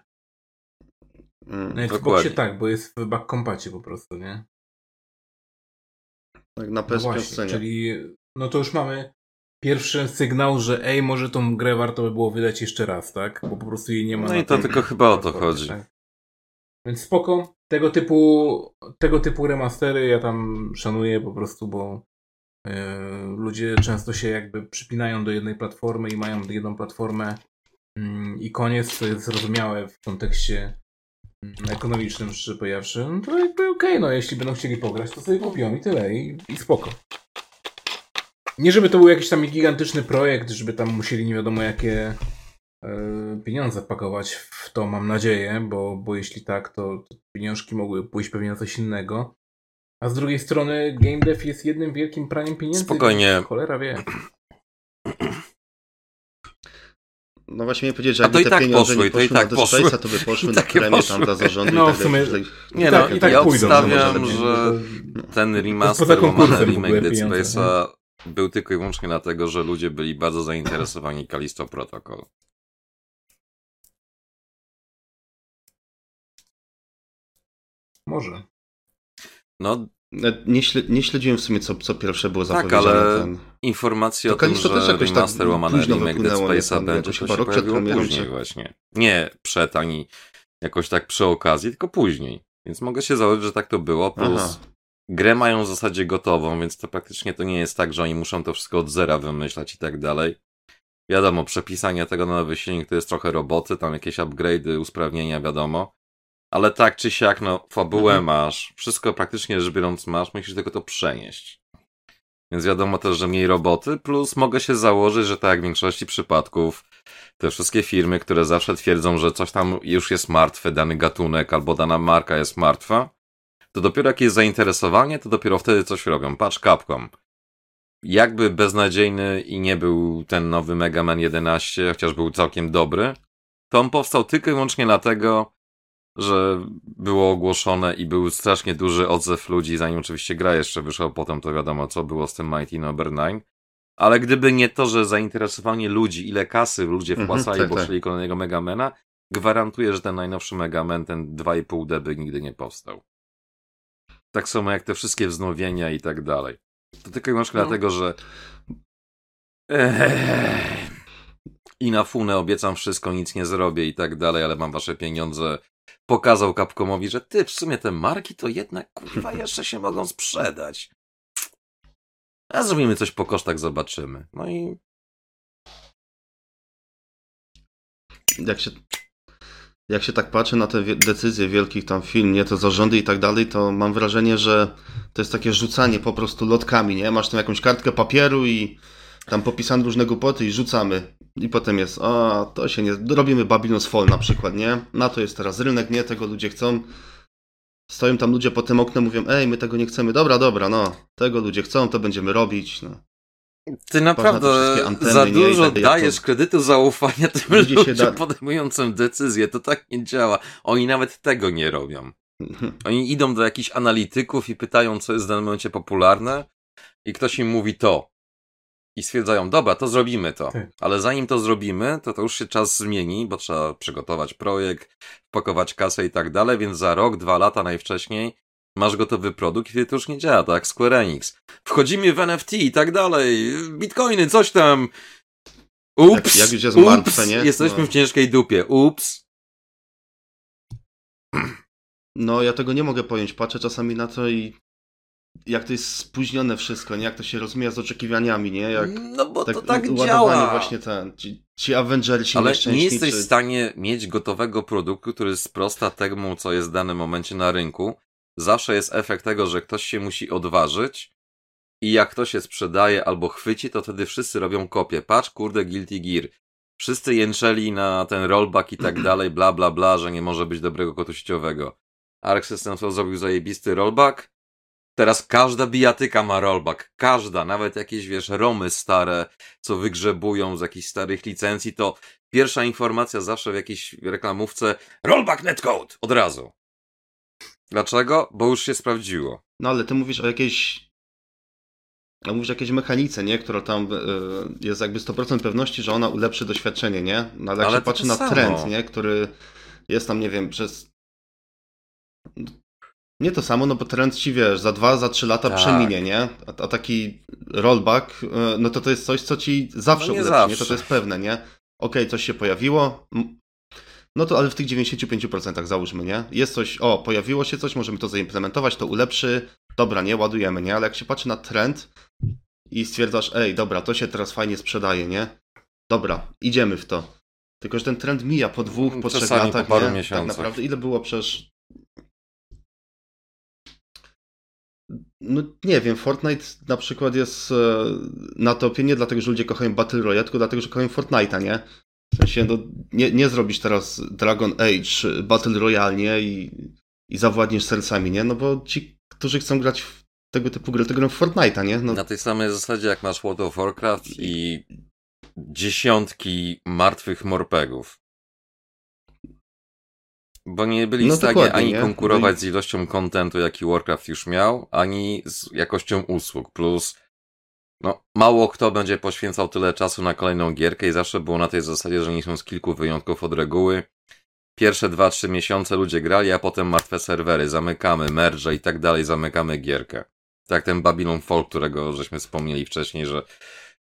Mm, Na Xboxie Dokładnie. tak, bo jest w backcompacie po prostu, nie? tak na No PS5 właśnie, nie. czyli no to już mamy pierwszy sygnał, że ej, może tą grę warto by było wydać jeszcze raz, tak? Bo po prostu jej nie ma No i to tym tylko chyba o to chodzi. tak? Więc spoko. Tego typu, tego typu remastery ja tam szanuję po prostu, bo yy, ludzie często się jakby przypinają do jednej platformy i mają jedną platformę i koniec, co jest zrozumiałe w kontekście mm, ekonomicznym, szczerze powiedziawszy, no to jakby okej, no jeśli będą chcieli pograć, to sobie kupią i tyle i, i spoko. Nie żeby to był jakiś tam gigantyczny projekt, żeby tam musieli nie wiadomo jakie pieniądze pakować w to, mam nadzieję, bo, bo jeśli tak, to, to pieniążki mogły pójść pewnie na coś innego. A z drugiej strony game dev jest jednym wielkim praniem pieniędzy. Spokojnie. Cholera wie. No właśnie miałem powiedzieć, że A to jakby i te tak pieniądze poszły, nie to i poszły na tak Dead poszły. Space'a, to by poszły I na takie premię poszły. tam dla zarządu No, i tak w sumie- dalej. Nie I no, tak, i tak ja pójdą, obstawiam, no, że ten remaster w remake Dead Space'a był tylko i wyłącznie dlatego, że ludzie byli bardzo zainteresowani Kalisto Protocol. Może. No, Nie, śle, nie śledziłem w sumie, co, co pierwsze było Tak, zapowiedziane. ale Ten... informacje To o tym, Kalisto też że jakoś tak remaster łamany późno remake Dead? Space'a będzie, to się rok przed później czy- właśnie. Nie przed, ani jakoś tak przy okazji, tylko później. Więc mogę się założyć, że tak to było, plus Aha. grę mają w zasadzie gotową, więc to praktycznie to nie jest tak, że oni muszą to wszystko od zera wymyślać i tak dalej. Wiadomo, przepisanie tego na nowy silnik to jest trochę roboty, tam jakieś upgrade'y, usprawnienia, wiadomo. Ale tak czy siak, no, fabułę Mhm. masz, wszystko praktycznie rzecz biorąc masz, musisz tylko to przenieść. Więc wiadomo też, że mniej roboty, plus mogę się założyć, że tak jak w większości przypadków, te wszystkie firmy, które zawsze twierdzą, że coś tam już jest martwe, dany gatunek albo dana marka jest martwa, to dopiero jak jest zainteresowanie, to dopiero wtedy coś robią. Patrz Capcom. Jakby beznadziejny i nie był ten nowy Mega Man 11, chociaż był całkiem dobry, to on powstał tylko i wyłącznie dlatego, że było ogłoszone i był strasznie duży odzew ludzi, zanim oczywiście gra jeszcze wyszła, potem to wiadomo, co było z tym Mighty Number 9. Ale gdyby nie to, że zainteresowanie ludzi, ile kasy ludzie Mhm, wpłacali, tak, bo tak. chcieli kolejnego Megamena, gwarantuję, że ten najnowszy Megaman, ten 2,5D by nigdy nie powstał. Tak samo jak te wszystkie wznowienia i tak dalej. To tylko i wyłącznie No. dlatego, że i na funę obiecam wszystko, nic nie zrobię i tak dalej, ale mam wasze pieniądze. Pokazał Capcomowi, że ty, w sumie te marki to jednak kurwa jeszcze się mogą sprzedać. A zrobimy coś po kosztach, zobaczymy. No i jak się, jak się tak patrzy na te decyzje wielkich tam firm, nie, te zarządy i tak dalej, to mam wrażenie, że to jest takie rzucanie po prostu lotkami, nie? Masz tam jakąś kartkę papieru i tam popisane różne głupoty i rzucamy. I potem jest, a to się nie, robimy Babylon's Fall na przykład, nie? Na to jest teraz rynek, nie? Tego ludzie chcą. Stoją tam ludzie po tym oknem, mówią, ej, my tego nie chcemy. Dobra, dobra, no. Tego ludzie chcą, to będziemy robić, no. ty naprawdę anteny, za nie? I dużo tak jak to- dajesz kredytu zaufania tym Ludzie ludziom da- podejmującym decyzje. To tak nie działa. Oni nawet tego nie robią. Oni idą do jakichś analityków i pytają, co jest w danym momencie popularne, i ktoś im mówi to. I stwierdzają, dobra, to zrobimy to. Tak. Ale zanim to zrobimy, to to już się czas zmieni, bo trzeba przygotować projekt, wpakować kasę i tak dalej, więc za rok, dwa lata najwcześniej masz gotowy produkt i to już nie działa, tak Square Enix. Wchodzimy w NFT i tak dalej, bitcoiny, coś tam. Ups, Jak- jak już jest ups, martwe, nie? jesteśmy No. w ciężkiej dupie, ups. No, ja tego nie mogę pojąć. Patrzę czasami na to i jak to jest spóźnione wszystko, nie? Jak to się rozmija z oczekiwaniami, nie? Jak No bo to tak działa. właśnie ten, ci, ci Avengersi Ale nie jesteś w stanie mieć gotowego produktu, który sprosta temu, co jest w danym momencie na rynku. Zawsze jest efekt tego, że ktoś się musi odważyć i jak to się sprzedaje albo chwyci, to wtedy wszyscy robią kopię. Patrz, kurde, Guilty Gear. Wszyscy jęczeli na ten rollback i tak dalej, bla, bla, bla, że nie może być dobrego kodu sieciowego. Arc Systems zrobił zajebisty rollback. Teraz każda bijatyka ma rollback. Każda, nawet jakieś, wiesz, romy stare, co wygrzebują z jakichś starych licencji, to pierwsza informacja zawsze w jakiejś reklamówce rollback netcode od razu. Dlaczego? Bo już się sprawdziło. No ale ty mówisz o jakiejś... No mówisz o jakiejś mechanice, nie? Która tam y, jest jakby 100% pewności, że ona ulepszy doświadczenie, nie? No ale jak Ale się patrzy na samo. trend, nie? Który jest tam, nie wiem, przez... Nie to samo, no bo trend ci, wiesz, za dwa, za trzy lata Tak. przeminie, nie? A, a taki rollback, y, no to to jest coś, co ci zawsze No ulepszy, nie? zawsze. To to jest pewne, nie? Okej, coś się pojawiło, no to ale w tych 95% załóżmy, nie? Jest coś, o, pojawiło się coś, możemy to zaimplementować, to ulepszy, dobra, nie, ładujemy, nie? Ale jak się patrzy na trend i stwierdzasz, ej, dobra, to się teraz fajnie sprzedaje, nie? Dobra, idziemy w to. Tylko, że ten trend mija po dwóch, po trzech Czasami latach, po paru nie? miesiącach. Tak naprawdę, ile było przecież... No nie wiem, Fortnite na przykład jest e, na topie nie dlatego, że ludzie kochają Battle Royale, tylko dlatego, że kochają Fortnite'a, nie? W sensie, no, nie, nie zrobisz teraz Dragon Age Battle Royale, nie? I, i zawładniesz sercami, nie? No bo ci, którzy chcą grać w tego typu gry, to grają w Fortnite'a, nie? No, Na tej samej zasadzie jak masz World of Warcraft i dziesiątki martwych morpegów. Bo nie byli No w stanie ani nie? konkurować No z ilością kontentu, jaki Warcraft już miał, ani z jakością usług. Plus, no, mało kto będzie poświęcał tyle czasu na kolejną gierkę i zawsze było na tej zasadzie, że nie są z kilku wyjątków od reguły. Pierwsze 2-3 miesiące ludzie grali, a potem martwe serwery, zamykamy, merge i tak dalej, zamykamy gierkę. Tak ten Babylon Fall, którego żeśmy wspomnieli wcześniej, że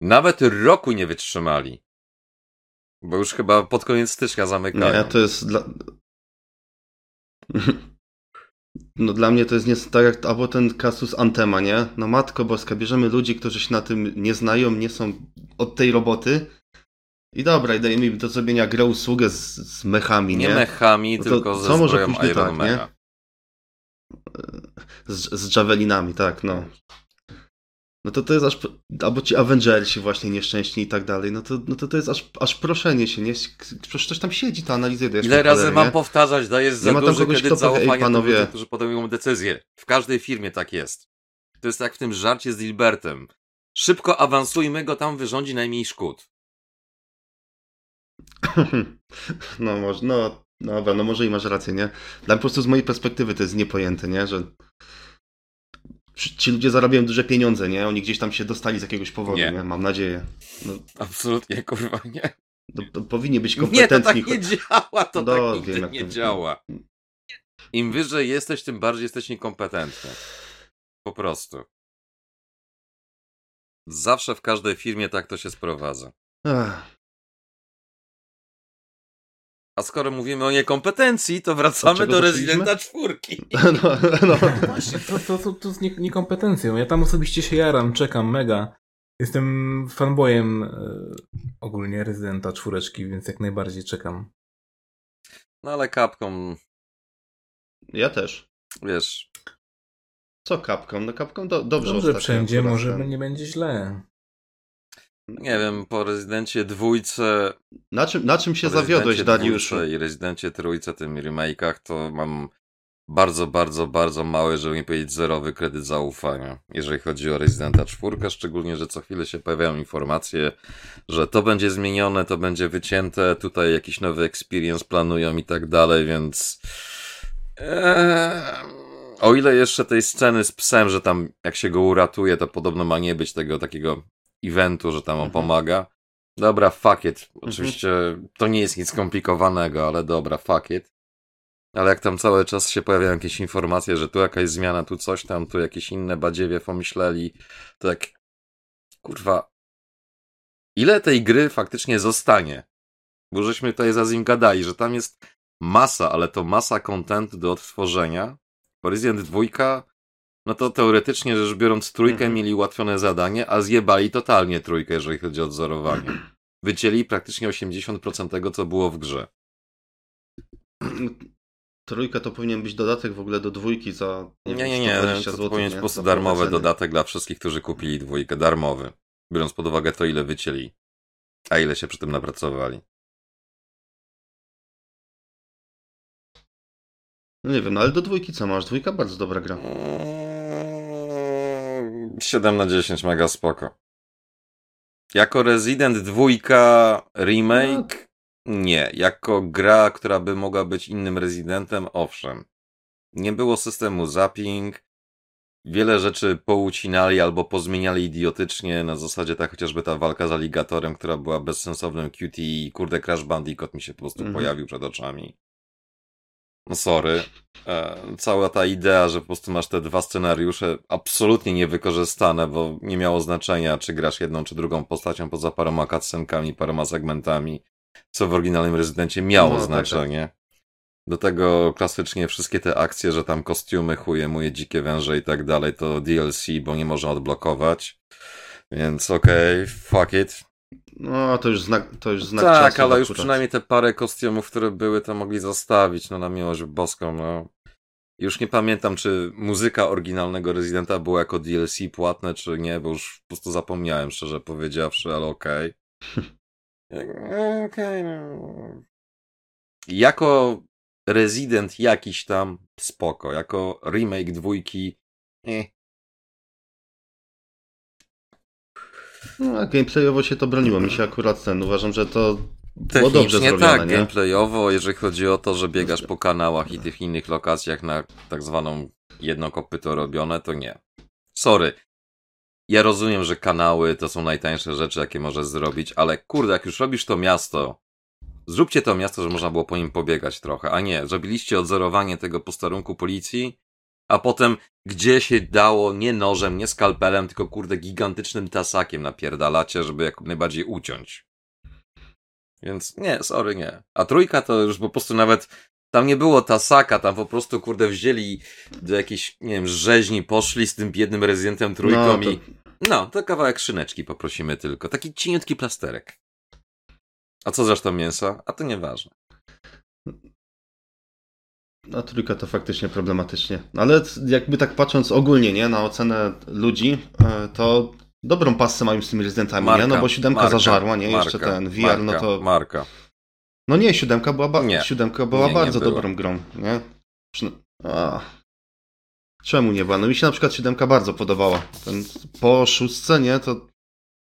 nawet roku nie wytrzymali. Bo już chyba pod koniec stycznia zamykają. Nie, to jest dla... No dla mnie to jest nie tak jak albo ten kasus Antema, nie? No matko boska, bierzemy ludzi, którzy się na tym nie znają, nie są od tej roboty i dobra, i dajemy im do zrobienia grę usługę z, z mechami, nie? nie mechami, No tylko co ze może zbroją pójść nie Iron tak, Mana. Z, z javelinami, tak, no. No to to jest aż, albo ci Avengersi właśnie nieszczęśni i tak dalej, no to, no to to jest aż, aż proszenie się, nie? Przecież ktoś tam siedzi, to analizuje. Ile razy mam powtarzać, dajesz za duży kogoś, kredyt kto powie, "Ej, zaufania panowie". ludzi, którzy podejmują decyzje. W każdej firmie tak jest. To jest jak w tym żarcie z Dilbertem. Szybko awansujmy go, tam wyrządzi najmniej szkód. No może, no, no dobra, no może i masz rację, nie? Dla mnie po prostu z mojej perspektywy to jest niepojęte, nie? Że ci ludzie zarabiają duże pieniądze, nie? Oni gdzieś tam się dostali z jakiegoś powodu, Nie. nie? Mam nadzieję. No, Absolutnie, kurwa, nie. to, to powinni być Nie, to kompetentni. tak nie działa, to No, tak nigdy wiem, nie to- działa. Im wyżej jesteś, tym bardziej jesteś niekompetentny. Po prostu. Zawsze w każdej firmie tak to się sprowadza. Ach, A skoro mówimy o niekompetencji, to wracamy do? Rezydenta czwórki. no, no. Właśnie, to, to, to, to z nie, niekompetencją. Ja tam osobiście się jaram, czekam, mega. Jestem fanboyem e, ogólnie rezydenta czwóreczki, więc jak najbardziej czekam. No ale Capcom, Ja też. wiesz, Co Capcom? No Capcom do, dobrze Dobrze wszędzie, może ten- nie będzie źle. Nie wiem, po Rezydencie dwójce, Na czym, na czym się zawiodłeś, Rezydencie Dariuszu? i Rezydencie trójce, tym remake'ach, to mam bardzo, bardzo, bardzo mały, żeby nie powiedzieć zerowy kredyt zaufania, jeżeli chodzi o Rezydenta czwórkę, szczególnie, że co chwilę się pojawiają informacje, że to będzie zmienione, to będzie wycięte, tutaj jakiś nowy experience planują i tak dalej, więc eee, o ile jeszcze tej sceny z psem, że tam jak się go uratuje, to podobno ma nie być tego takiego eventu, że tam on Mhm. pomaga. Dobra, fuck it. Oczywiście to nie jest nic skomplikowanego, ale dobra, fuck it. Ale jak tam cały czas się pojawiają jakieś informacje, że tu jakaś zmiana, tu coś tam, tu jakieś inne badziewie pomyśleli, to jak... Kurwa... Ile tej gry faktycznie zostanie? Bo żeśmy tutaj za nim gadali, że tam jest masa, ale to masa kontentu do odtworzenia. Horizon 2, no to teoretycznie rzecz biorąc trójkę Mhm. mieli ułatwione zadanie, a zjebali totalnie trójkę, jeżeli chodzi o odzorowanie. Wycięli praktycznie 80% tego, co było w grze. Trójka to powinien być dodatek w ogóle do dwójki za Nie, nie, nie, 120 to, złotych, powinien być nie? po prostu darmowy dodatek dla wszystkich, którzy kupili dwójkę, darmowy. Biorąc pod uwagę to, ile wycięli, a ile się przy tym napracowali. No nie wiem, no ale do dwójki co masz? Dwójka bardzo dobra gra. Mm, 7 na 10, mega spoko. Jako Resident 2 remake? Nie. Jako gra, która by mogła być innym Residentem? Owszem. Nie było systemu zapping. Wiele rzeczy poucinali albo pozmieniali idiotycznie, na zasadzie tak chociażby ta walka z aligatorem, która była bezsensownym QT i kurde Crash Bandicoot mi się po prostu Mhm. pojawił przed oczami. No sorry. E, cała ta idea, że po prostu masz te dwa scenariusze absolutnie niewykorzystane, bo nie miało znaczenia, czy grasz jedną czy drugą postacią poza paroma cutscenkami, paroma segmentami, co w oryginalnym Rezydencie miało No, tak, znaczenie. Do tego klasycznie wszystkie te akcje, że tam kostiumy, chuje, moje dzikie węże i tak dalej, to DLC, bo nie można odblokować. Więc okej, fuck it. No to już znak, to już znak tak, czasu ale już przynajmniej te parę kostiumów, które były, to mogli zostawić, no na miłość boską, no. Już nie pamiętam, czy muzyka oryginalnego Residenta była jako DLC płatne, czy nie, bo już po prostu zapomniałem, szczerze powiedziawszy, ale okej. E, Okej, no. Jako rezydent jakiś tam spoko, jako remake dwójki eh. No, gameplayowo się to broniło. Mi się akurat ten, uważam, że to było dobrze Technicznie zrobione, tak, nie? gameplayowo, jeżeli chodzi o to, że biegasz po kanałach i tych innych lokacjach na tak zwaną jedno kopyto robione, to nie. Sorry. Ja rozumiem, że kanały to są najtańsze rzeczy, jakie możesz zrobić, ale kurde, jak już robisz to miasto, zróbcie to miasto, że można było po nim pobiegać trochę, a nie, zrobiliście odzorowanie tego posterunku policji, a potem gdzie się dało nie nożem, nie skalpelem, tylko kurde gigantycznym tasakiem napierdalacie, żeby jak najbardziej uciąć. Więc nie, sorry, nie. A trójka to już po prostu nawet tam nie było tasaka, tam po prostu kurde wzięli do jakiejś, nie wiem, rzeźni, poszli z tym biednym rezydentem trójką No, to- i no, to kawałek szyneczki poprosimy tylko. Taki cieniutki plasterek. A co zresztą mięsa? A to nieważne. A trójka to faktycznie problematycznie. Ale jakby tak patrząc ogólnie, nie, na ocenę ludzi, e, to dobrą pasę mają z tymi rezydentami, nie? No bo siódemka marka, zażarła, nie? Jeszcze marka, ten VR, marka, no to... Marka. No nie, siódemka była, ba... Nie. siódemka była Nie, nie bardzo była. dobrą grą, nie? A. Czemu nie była? No mi się na przykład siódemka bardzo podobała. Ten, po szóstce, nie, to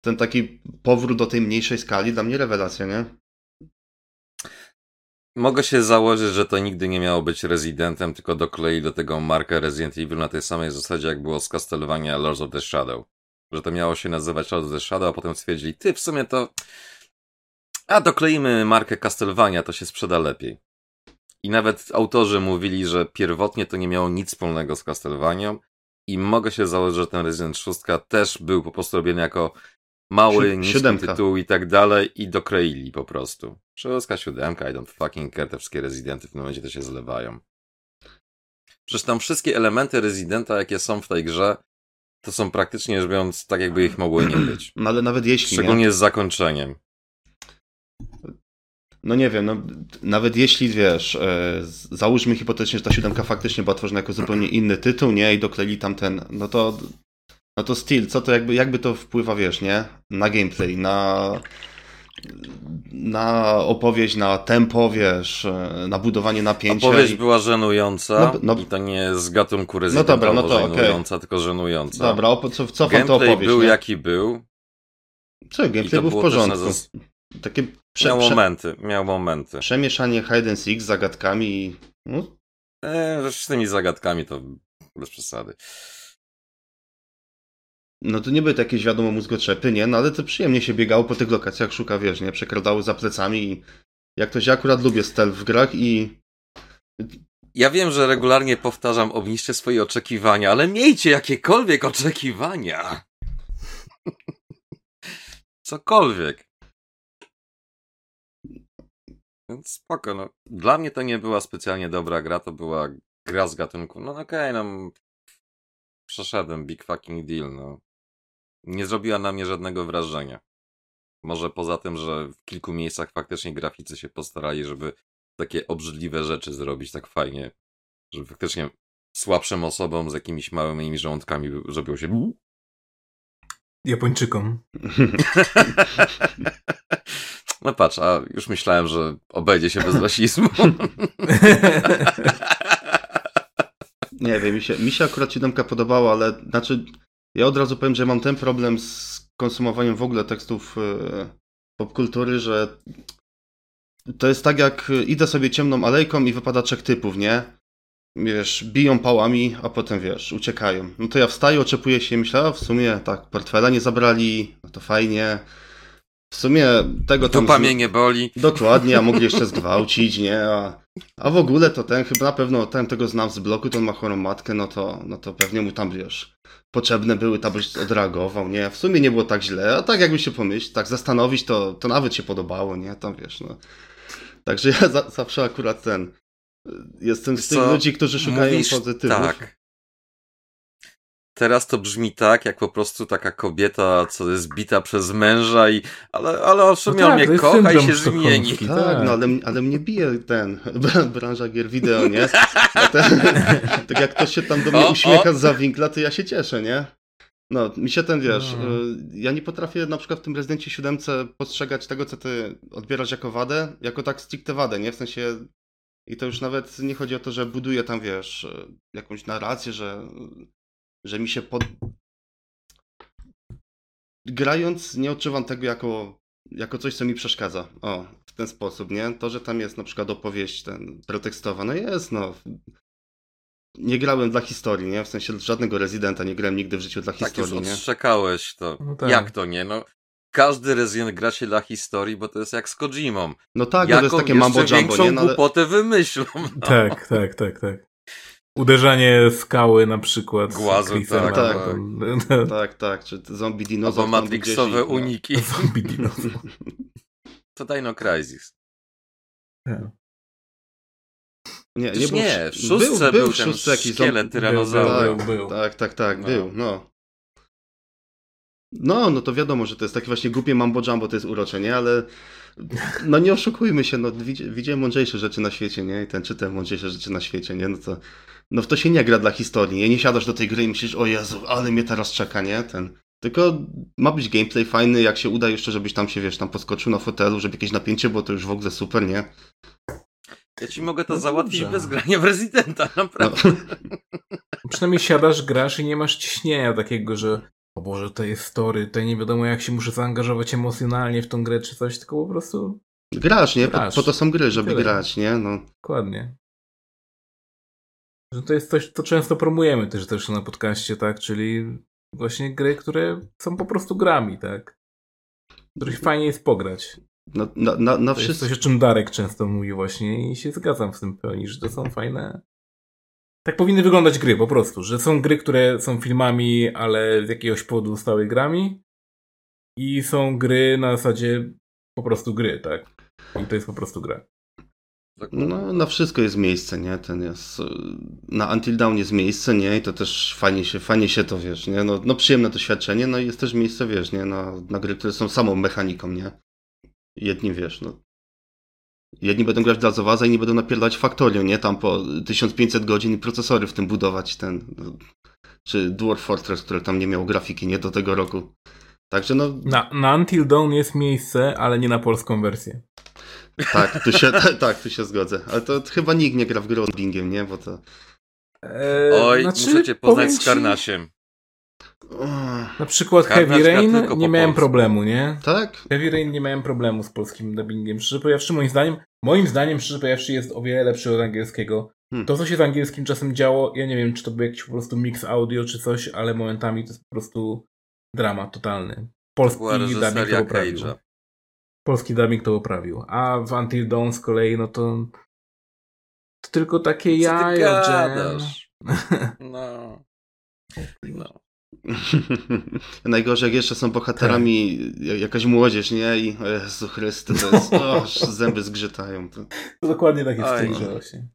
ten taki powrót do tej mniejszej skali dla mnie rewelacja, nie? Mogę się założyć, że to nigdy nie miało być Residentem, tylko doklei do tego markę Resident Evil na tej samej zasadzie, jak było z Castlevania Lords of the Shadow. Że to miało się nazywać Lords of the Shadow, a potem stwierdzili, ty, w sumie to... A dokleimy markę Castlevania, to się sprzeda lepiej. I nawet autorzy mówili, że pierwotnie to nie miało nic wspólnego z Castlevanią i mogę się założyć, że ten Resident 6 też był po prostu robiony jako mały, niski tytuł i tak dalej i dokleili po prostu. Szóstka, siódemka, I don't fucking care, te wszystkie Residenty w tym momencie to się zlewają. Przecież tam wszystkie elementy Residenta, jakie są w tej grze, to są praktycznie rzecz biorąc tak, jakby ich mogło nie być. No ale nawet jeśli, nie? Szczególnie z zakończeniem. No nie wiem, no, nawet jeśli wiesz, e, załóżmy hipotetycznie, że ta siódemka faktycznie była tworzona jako zupełnie inny tytuł, nie? I dokleli tam ten, no to, no to styl, co to jakby, jakby to wpływa, wiesz, nie? Na gameplay, na, na opowieść, na tempo, wiesz, e, na budowanie napięcia. Opowieść i... była żenująca No, no- i to nie z gatunku dobra, no to okej. żenująca, tylko żenująca. Dobra, co, cofam to Gameplay opowieść, był nie? jaki był. Co, gameplay to był w porządku. zas- Takie prze, Miał momenty, miał momenty. przemieszanie hide and seek z zagadkami i... No, Eee, z tymi zagadkami to bez przesady. No to nie były to jakieś wiadomo mózgotrzepy, nie? No ale to przyjemnie się biegało po tych lokacjach, szuka, wiesz, nie? Przekradały za plecami i jak to się akurat lubię stealth w grach i Ja wiem, że regularnie powtarzam, obniżcie swoje oczekiwania, ale miejcie jakiekolwiek oczekiwania. Cokolwiek. Więc spoko, no. Dla mnie to nie była specjalnie dobra gra, to była gra z gatunku. No okej, no. Przeszedłem, big fucking deal, no. Nie zrobiła na mnie żadnego wrażenia. Może poza tym, że w kilku miejscach faktycznie graficy się postarali, żeby takie obrzydliwe rzeczy zrobić tak fajnie, żeby faktycznie słabszym osobom z jakimiś małymi żołądkami zrobiło się. Japończykom. No patrz, a już myślałem, że obejdzie się bez rasizmu. nie wiem, mi się, mi się akurat siódemka podobała, ale znaczy ja od razu powiem, że mam ten problem z konsumowaniem w ogóle tekstów e, popkultury, że to jest tak jak idę sobie ciemną alejką i wypada trzech typów, nie? Wiesz, biją pałami, a potem wiesz, uciekają. No to ja wstaję, oczepuję się i myślę, w sumie tak, portfela nie zabrali, no to fajnie. W sumie tego tam... Dupa mnie nie boli. Dokładnie, a mogli jeszcze zgwałcić, nie? A, a w ogóle to ten, chyba na pewno ten tego znam z bloku, to on ma chorą matkę, no to, no to pewnie mu tam, wiesz, potrzebne były, tam byś odreagował, nie? W sumie nie było tak źle, a tak jakby się pomyśleć, tak zastanowić, to, to nawet się podobało, nie? Tam, wiesz, no. Także ja za, zawsze akurat ten, jestem z tych Co? ludzi, którzy szukają Mówisz pozytywów. Tak. Teraz to brzmi tak, jak po prostu taka kobieta, co jest bita przez męża i ale, ale w sumie No tak, mnie kocha i się zmieni. Tak, Tak. no ale, ale mnie bije ten, branża gier wideo, nie? Tak jak ktoś się tam do mnie O, uśmiecha o. za winkla, to ja się cieszę, nie? No, mi się ten, wiesz, No. y, ja nie potrafię na przykład w tym Rezydencie 7 postrzegać tego, co ty odbierasz jako wadę, jako tak stricte wadę, nie? W sensie, i to już nawet nie chodzi o to, że buduję tam, wiesz, y, jakąś narrację, że, że mi się pod... Grając nie odczuwam tego jako, jako coś, co mi przeszkadza. O, w ten sposób, nie? To, że tam jest na przykład opowieść ten pretekstowa, no jest, no. Nie grałem dla historii, nie? W sensie żadnego rezydenta nie grałem nigdy w życiu dla Tak już historii, nie? odszczekałeś to. No tak. Jak to nie? No, każdy Resident gra się dla historii, bo to jest jak z Kojimą. No tak, no to jest Jaką takie mambo jumbo, nie? No, ale... głupotę wymyślą. No. Tak, tak, tak, tak. Uderzanie skały na przykład. Chrisem, tak, tak. tam- Tak, tak, czy zombie Albo dinozaur tam matrixowe gdzieś i- no. uniki. Zombie dinozaur. To Dino Crisis. Nie, nie, Przecież był, nie, w szóstce był, był w ten jakiś szkielet. Był, był, był. Tak, tak, tak, No. był, no. No, no to wiadomo, że to jest takie właśnie głupie mambo jumbo, to jest urocze, nie? Ale no nie oszukujmy się, no widzi- widziałem mądrzejsze rzeczy na świecie, nie? I ten czytałem mądrzejsze rzeczy na świecie, nie? No to no w to się nie gra dla historii, nie? Nie siadasz do tej gry i myślisz, o Jezu, ale mnie teraz czeka, nie? Ten... Tylko ma być gameplay fajny, jak się uda jeszcze, żebyś tam się, wiesz, tam podskoczył na fotelu, żeby jakieś napięcie było, to już w ogóle super, nie? Ja ci mogę to No załatwić dobrze. bez grania w Residenta, No, naprawdę. Przynajmniej siadasz, grasz i nie masz ciśnienia takiego, że o Boże, to jest story, to nie wiadomo jak się muszę zaangażować emocjonalnie w tą grę czy coś, tylko po prostu grasz, nie? Po, Grasz. po to są gry, żeby Tyle. grać, nie? No. dokładnie. Że to jest coś, co często promujemy też, też na podcaście, tak? Czyli właśnie gry, które są po prostu grami, tak? W których fajnie jest pograć. Na, na, na, na To jest wszystko. coś, o czym Darek często mówi właśnie i się zgadzam z tym pełni, że to są fajne... Tak powinny wyglądać gry po prostu, że są gry, które są filmami, ale z jakiegoś powodu stały grami i są gry na zasadzie po prostu gry, tak? I to jest po prostu gra. No, na wszystko jest miejsce, nie? Ten jest. y, Na Until Dawn jest miejsce, nie? I to też fajnie się, fajnie się to wiesz, nie? No, no przyjemne doświadczenie, no i jest też miejsce, wiesz, nie? Na, na gry, które są samą mechaniką, nie? Jedni wiesz, no. Jedni będą grać dla Zowaza, inni będą napierdalać Factorio, nie? Tam po 1500 godzin i procesory w tym budować, ten. no, Czy Dwarf Fortress, które tam nie miało grafiki, nie? Do tego roku. Także no, Na, na Until Dawn jest miejsce, ale nie na polską wersję. Tak, tu się, tak, tu się zgodzę. Ale to chyba nikt nie gra w gry Bingiem, nie? Bo to... Eee, Oj, znaczy, muszę cię poznać powiem z ci, Karnasiem. Na przykład Karnacz Heavy Rain nie po miałem polsku. problemu, nie? Tak? Heavy Rain nie miałem problemu z polskim dubbingiem. Szczerze powiedziawszy, moim zdaniem, moim zdaniem, szczerze powiedziawszy, jest o wiele lepszy od angielskiego. Hmm. To, co się z angielskim czasem działo, ja nie wiem, czy to był jakiś po prostu mix audio, czy coś, ale momentami to jest po prostu dramat totalny. Polski dubbing to poprawił. Polski dubbing to poprawił. A w Until Dawn z kolei, no to to tylko takie Co ty jaja, że... gadasz? No. no. Najgorzej jak jeszcze są bohaterami ja- jakaś młodzież, nie? I o Jezu Chryste, to jest, zęby zgrzytają. To. To dokładnie tak jest w Oj. tej grze właśnie.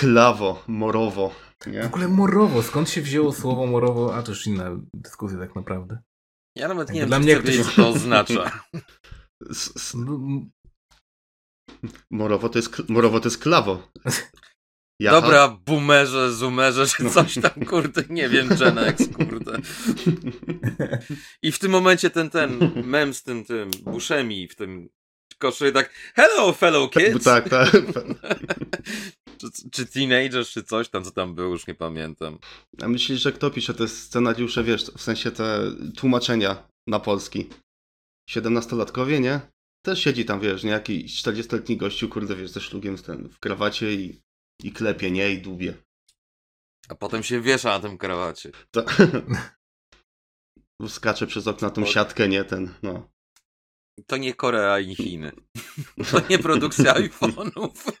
Klawo, morowo, W nie? ogóle morowo, skąd się wzięło słowo morowo? A to już inna dyskusja tak naprawdę. Ja nawet nie wiem, dla mnie ktoś- co to oznacza. No, Morowo to jest, morowo to jest klawo. Jaha? Dobra, boomerze, zoomerze, czy coś tam, kurde, nie wiem, Gen X, kurde. I w tym momencie ten, ten mem z tym, tym Bushemi w tym koszu tak Hello, fellow kids! Tak, tak. czy, czy teenagers, czy coś tam, co tam było, już nie pamiętam. A myślisz, że kto pisze te scenariusze, wiesz, w sensie te tłumaczenia na polski? 17-latkowie, nie? Też siedzi tam, wiesz, nie? Jakiś 40-letni gościu, kurde, wiesz, ze szlugiem ten, w krawacie i, i klepie, nie? I dłubie. A potem się wiesza na tym krawacie. To... Skacze przez okno na tą siatkę, nie? Ten, no. To nie Korea ani Chiny. To nie produkcja iPhone'ów.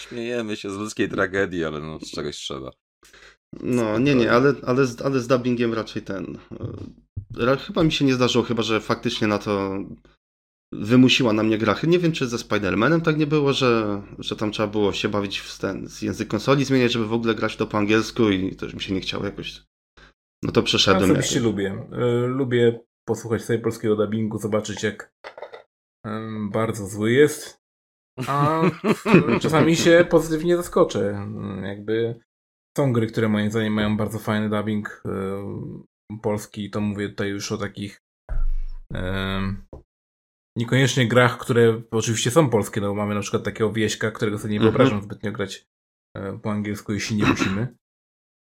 Śmiejemy się z ludzkiej tragedii, ale no, z czegoś trzeba. No, nie, nie, ale, ale, z, ale z dubbingiem raczej ten. e, Chyba mi się nie zdarzyło, chyba że faktycznie na to wymusiła na mnie gra. Nie wiem, czy ze Spider-Manem tak nie było, że, że tam trzeba było się bawić w ten, z język konsoli zmieniać, żeby w ogóle grać to po angielsku i też mi się nie chciało jakoś. No to Ja przeszedłem. osobiście jakoś. lubię. Y, Lubię posłuchać sobie polskiego dubbingu, zobaczyć jak bardzo zły jest. A czasami się pozytywnie zaskoczę. Jakby są gry, które moim zdaniem mają bardzo fajny dubbing yy, polski. To mówię tutaj już o takich niekoniecznie grach, które oczywiście są polskie, no bo mamy na przykład takiego wieśka, którego sobie nie Mhm. wyobrażam zbytnio grać yy, po angielsku, jeśli nie musimy.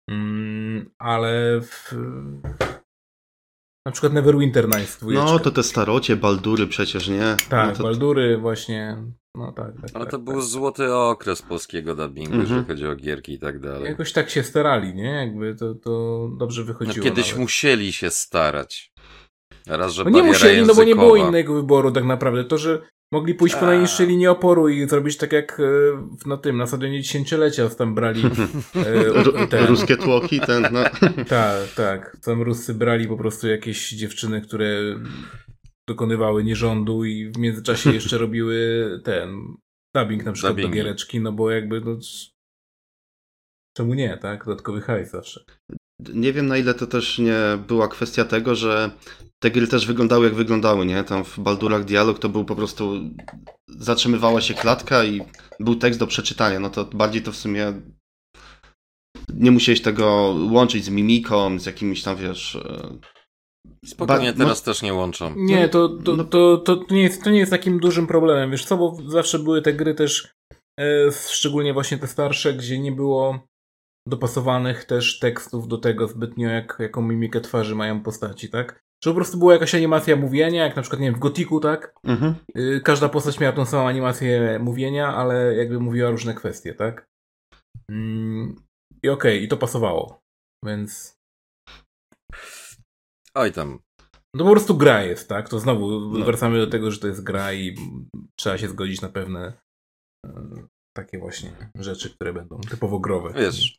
Mm, ale w, na przykład Neverwinter Nights dwójeczka. No to te starocie, Baldury przecież, nie? Tak, no to... Baldury właśnie, no tak. tak Ale tak, to tak. był złoty okres polskiego dubbingu, Mhm. jeżeli chodzi o gierki i tak dalej. Jakoś tak się starali, nie? Jakby to, to dobrze No, wychodziło. kiedyś nawet. musieli się starać. Raz, że No nie musieli, no bo nie było innego wyboru tak naprawdę. To, że mogli pójść po A. najniższej linii oporu i zrobić tak jak e, w- na tym, na stadionie dziesięciolecia, tam brali e, ten, Ruskie tłoki, ten, no. tak, tak. Tam Ruscy brali po prostu jakieś dziewczyny, które dokonywały nierządu i w międzyczasie jeszcze robiły ten dubbing na przykład Dubbingi. do giereczki, no bo jakby no, czemu nie, tak? Dodatkowy hajs zawsze. Nie wiem na ile to też nie była kwestia tego, że te gry też wyglądały jak wyglądały, nie? Tam w Baldurach dialog to był po prostu zatrzymywała się klatka i był tekst do przeczytania. No to bardziej to w sumie nie musiałeś tego łączyć z mimiką, z jakimiś tam, wiesz... e, Spokojnie, Ba- no- teraz też nie łączą. Nie, to, to, no- to, to, nie jest, to nie jest takim dużym problemem, wiesz co, bo zawsze były te gry też, e, szczególnie właśnie te starsze, gdzie nie było dopasowanych też tekstów do tego zbytnio, jak, jaką mimikę twarzy mają postaci, tak? Że po prostu była jakaś animacja mówienia, jak na przykład, nie wiem, w Gotiku, tak? Mhm. Y, Każda postać miała tą samą animację mówienia, ale jakby mówiła różne kwestie, tak? Mm, I okej, i to pasowało. Więc Oj tam. no po prostu gra jest, tak? To znowu No. wracamy do tego, że to jest gra i trzeba się zgodzić na pewne e, takie właśnie rzeczy, które będą typowo growe. Wiesz,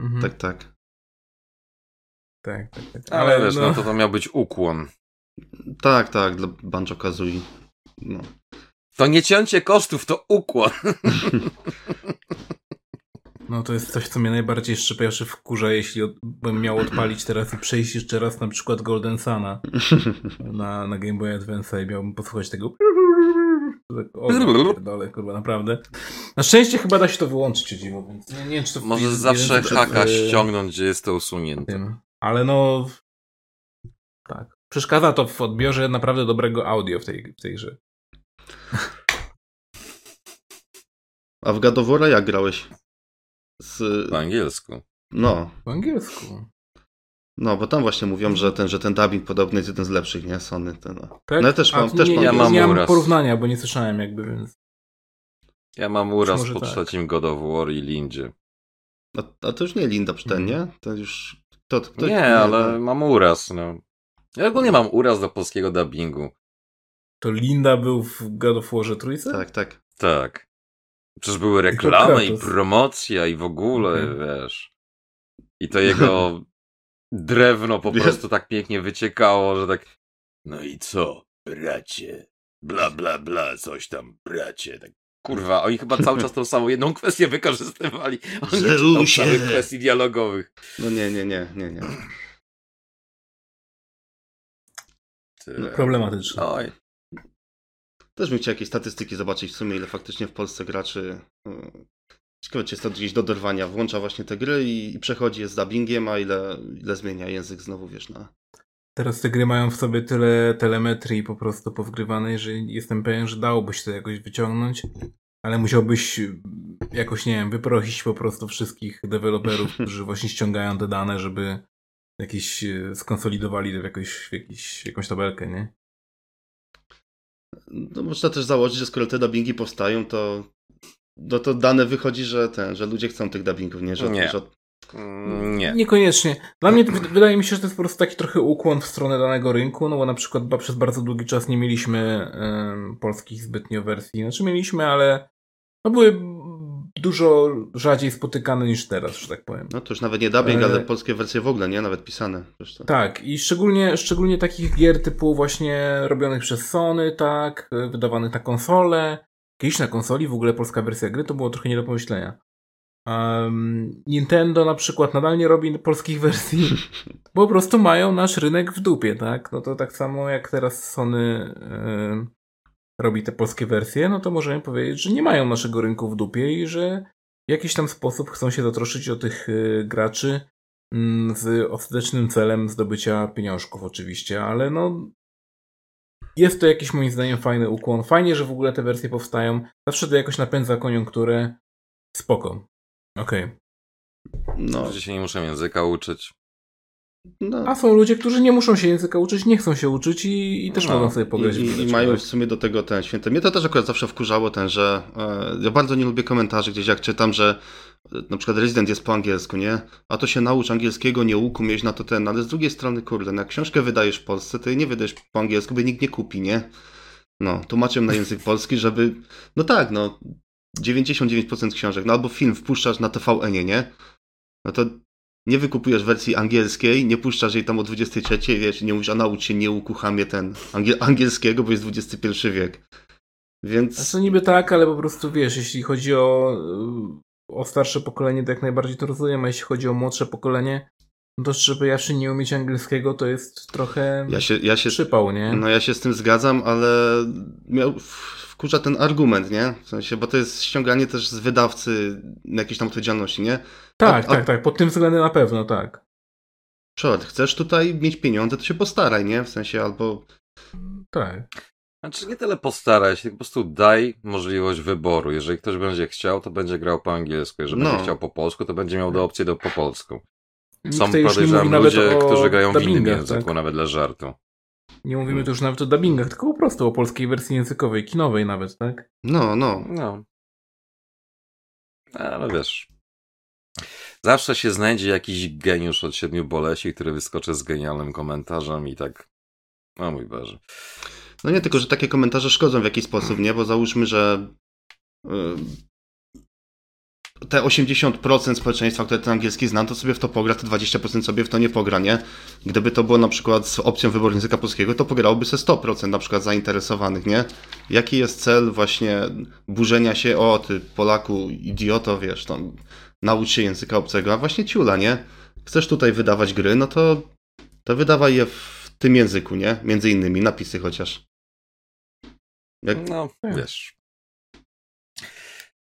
Mhm. Tak, tak. tak, tak, tak. Ale wiesz, no to to miał być ukłon. Tak, tak, dla Banjo Kazooie. No. To nie cięcie kosztów, to ukłon. No to jest coś, co mnie najbardziej jeszcze pierwszy wkurza, jeśli od, bym miał odpalić teraz i przejść jeszcze raz na przykład Golden Suna na, na Game Boy Advance i miałbym posłuchać tego o, dole, kurwa, naprawdę. Na szczęście chyba da się to wyłączyć, o dziwo, więc nie, nie wiem, czy to Może jeden- zawsze jeden- haka w- ściągnąć, gdzie jest to usunięte. tym. Ale no tak. Przeszkadza to w odbiorze naprawdę dobrego audio w tej, w tej grze. A w War'a jak grałeś? Z... Po angielsku. No, Po angielsku. No, bo tam właśnie mówią, że ten, że ten dubbing podobny jest jeden z lepszych, nie? Sony. Ten, no. Tak? No ja też A, mam- też nie, mam nie, angielski. nie mam uraz. porównania, bo nie słyszałem jakby, więc... Ja mam uraz po tak. trzecim God of War i Lindzie. A, a to już nie Linda przy ten, nie? To już... To, to, Nie, ale no. mam uraz, no. Ja ogólnie mam uraz do polskiego dubbingu. To Linda był w God of Warze trójce? Tak, tak. Tak. Przecież były to reklamy i Kratos. promocja i w ogóle, Okej. wiesz. I to jego drewno po prostu tak pięknie wyciekało, że tak no i co, bracie? Bla, bla, bla, coś tam, bracie. Tak, kurwa, oni chyba cały czas tą samą jedną kwestię wykorzystywali. Oni całych kwestii dialogowych. No nie, nie, nie, nie, nie. Tyle. Problematyczne. Oj, Też bym chciał jakieś statystyki zobaczyć w sumie, ile faktycznie w Polsce graczy... jest to gdzieś do dorwania. Włącza właśnie te gry i, i przechodzi je z dubbingiem, a ile, ile zmienia język znowu, wiesz, na... Teraz te gry mają w sobie tyle telemetrii po prostu powgrywanej, że jestem pewien, że dałoby się to jakoś wyciągnąć, ale musiałbyś jakoś, nie wiem, wyprosić po prostu wszystkich deweloperów, którzy właśnie ściągają te dane, żeby jakieś e, skonsolidowali to w, jakoś, w jakiś, jakąś tabelkę, nie? No, można też założyć, że skoro te dubbingi powstają, to, no to dane wychodzi, że ten, że ludzie chcą tych dubbingów, nie? Że, Nie. Że, mm, nie. Niekoniecznie. Dla mnie wydaje mi się, że to jest po prostu taki trochę ukłon w stronę danego rynku, no bo na przykład przez bardzo długi czas nie mieliśmy polskich zbytnio wersji. Znaczy mieliśmy, ale no były dużo rzadziej spotykane niż teraz, że tak powiem. No to już nawet nie dubbing, E, ale polskie wersje w ogóle, nie? Nawet pisane. Co? Tak, i szczególnie, szczególnie takich gier typu właśnie robionych przez Sony, tak, wydawanych na konsolę. Kiedyś na konsoli w ogóle polska wersja gry to było trochę nie do pomyślenia. Um, Nintendo na przykład nadal nie robi polskich wersji, bo po prostu mają nasz rynek w dupie, tak? No to tak samo jak teraz Sony y, robi te polskie wersje, no to możemy powiedzieć, że nie mają naszego rynku w dupie i że w jakiś tam sposób chcą się zatroszczyć o tych y, graczy, Mm, z ostatecznym celem zdobycia pieniążków oczywiście, ale no jest to jakiś moim zdaniem fajny ukłon. Fajnie, że w ogóle te wersje powstają. Zawsze to jakoś napędza koniunkturę. Spoko. Okej. No, Ludzie się nie muszą języka uczyć. no. A są ludzie, którzy nie muszą się języka uczyć, nie chcą się uczyć i, i też No. mogą sobie pograć I, w i, I mają w sumie do tego ten święty. Mnie to też akurat zawsze wkurzało ten, że e, ja bardzo nie lubię komentarzy gdzieś jak czytam, że na przykład Resident jest po angielsku, nie? A to się naucz angielskiego, nie łuku, mieć na to ten, ale z drugiej strony, kurde, no jak książkę wydajesz w Polsce, to jej nie wydajesz po angielsku, jej nikt nie kupi, nie? No, tłumaczę na język polski, żeby, no tak, no, 99% książek, no albo film wpuszczasz na TVN-ie, nie? No to nie wykupujesz wersji angielskiej, nie puszczasz jej tam o 23, wiesz, nie mówisz, a naucz się, nie ukuchamie ten angiel angielskiego, bo jest XXI wiek. Więc... Co niby tak, ale po prostu wiesz, jeśli chodzi o, o starsze pokolenie, to jak najbardziej to rozumiem, a jeśli chodzi o młodsze pokolenie, no to żeby jeszcze nie umieć angielskiego, to jest trochę Ja się, ja się, przypał, nie? no ja się z tym zgadzam, ale miał, wkurza ten argument, nie? W sensie, bo to jest ściąganie też z wydawcy jakiejś tam odpowiedzialności, nie? tak, a- a- tak, tak, pod tym względem na pewno, tak. Przykład, chcesz tutaj mieć pieniądze, to się postaraj, nie? W sensie, albo... Tak. Znaczy nie tyle postaraj się, po prostu daj możliwość wyboru. Jeżeli ktoś będzie chciał, to będzie grał po angielsku. Jeżeli No. będzie chciał po polsku, to będzie miał do opcji do po polsku. Są podejrzewam ludzie, o którzy grają w innym języku, tak? nawet dla żartu. Nie mówimy tu już nawet o dubbingach, tylko po prostu o polskiej wersji językowej, kinowej nawet, tak? No, no. No. Ale wiesz. Zawsze się znajdzie jakiś geniusz od siedmiu bolesi, który wyskoczy z genialnym komentarzem i tak. O mój Boże. No nie, tylko, że takie komentarze szkodzą w jakiś sposób, nie? Bo załóżmy, że y, te 80% społeczeństwa, które ten angielski zna, to sobie w to pogra, te 20% sobie w to nie pogra, nie? Gdyby to było na przykład z opcją wyboru języka polskiego, to pograłoby se 100% na przykład zainteresowanych, nie? Jaki jest cel właśnie burzenia się, o ty Polaku, idioto, wiesz, tam naucz się języka obcego, a właśnie ciula, nie? Chcesz tutaj wydawać gry, no to, to wydawaj je w tym języku, nie? Między innymi, napisy chociaż. Jak, No, wiesz.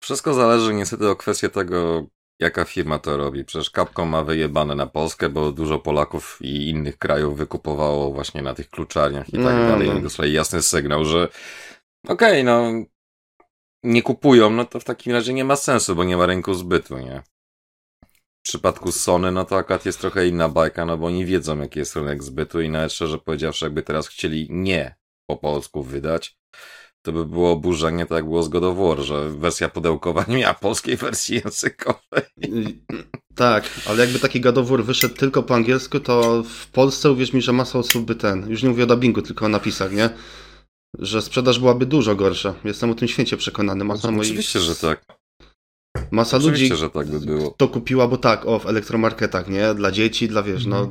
Wszystko zależy niestety o kwestię tego, jaka firma to robi. Przecież Capcom ma wyjebane na Polskę, bo dużo Polaków i innych krajów wykupowało właśnie na tych kluczarniach i tak No, dalej. no. I dostali jasny sygnał, że okej, no nie kupują, no to w takim razie nie ma sensu, bo nie ma rynku zbytu, nie? W przypadku Sony, no to akurat jest trochę inna bajka, no bo oni wiedzą, jaki jest rynek zbytu i nawet szczerze powiedziawszy, jakby teraz chcieli nie po polsku wydać, to by było oburzenie, tak jak było z God of War, że wersja pudełkowa nie miała polskiej wersji językowej. Tak, ale jakby taki God of War wyszedł tylko po angielsku, to w Polsce uwierz mi, że masa osób by ten, już nie mówię o dubbingu, tylko o napisach, nie? Że sprzedaż byłaby dużo gorsza. Jestem o tym święcie przekonany. Masa moich, Oczywiście, że tak. Masa ludzi Oczywiście, że tak by było. to kupiła, bo tak, o, w elektromarketach, nie? Dla dzieci, dla wiesz, no...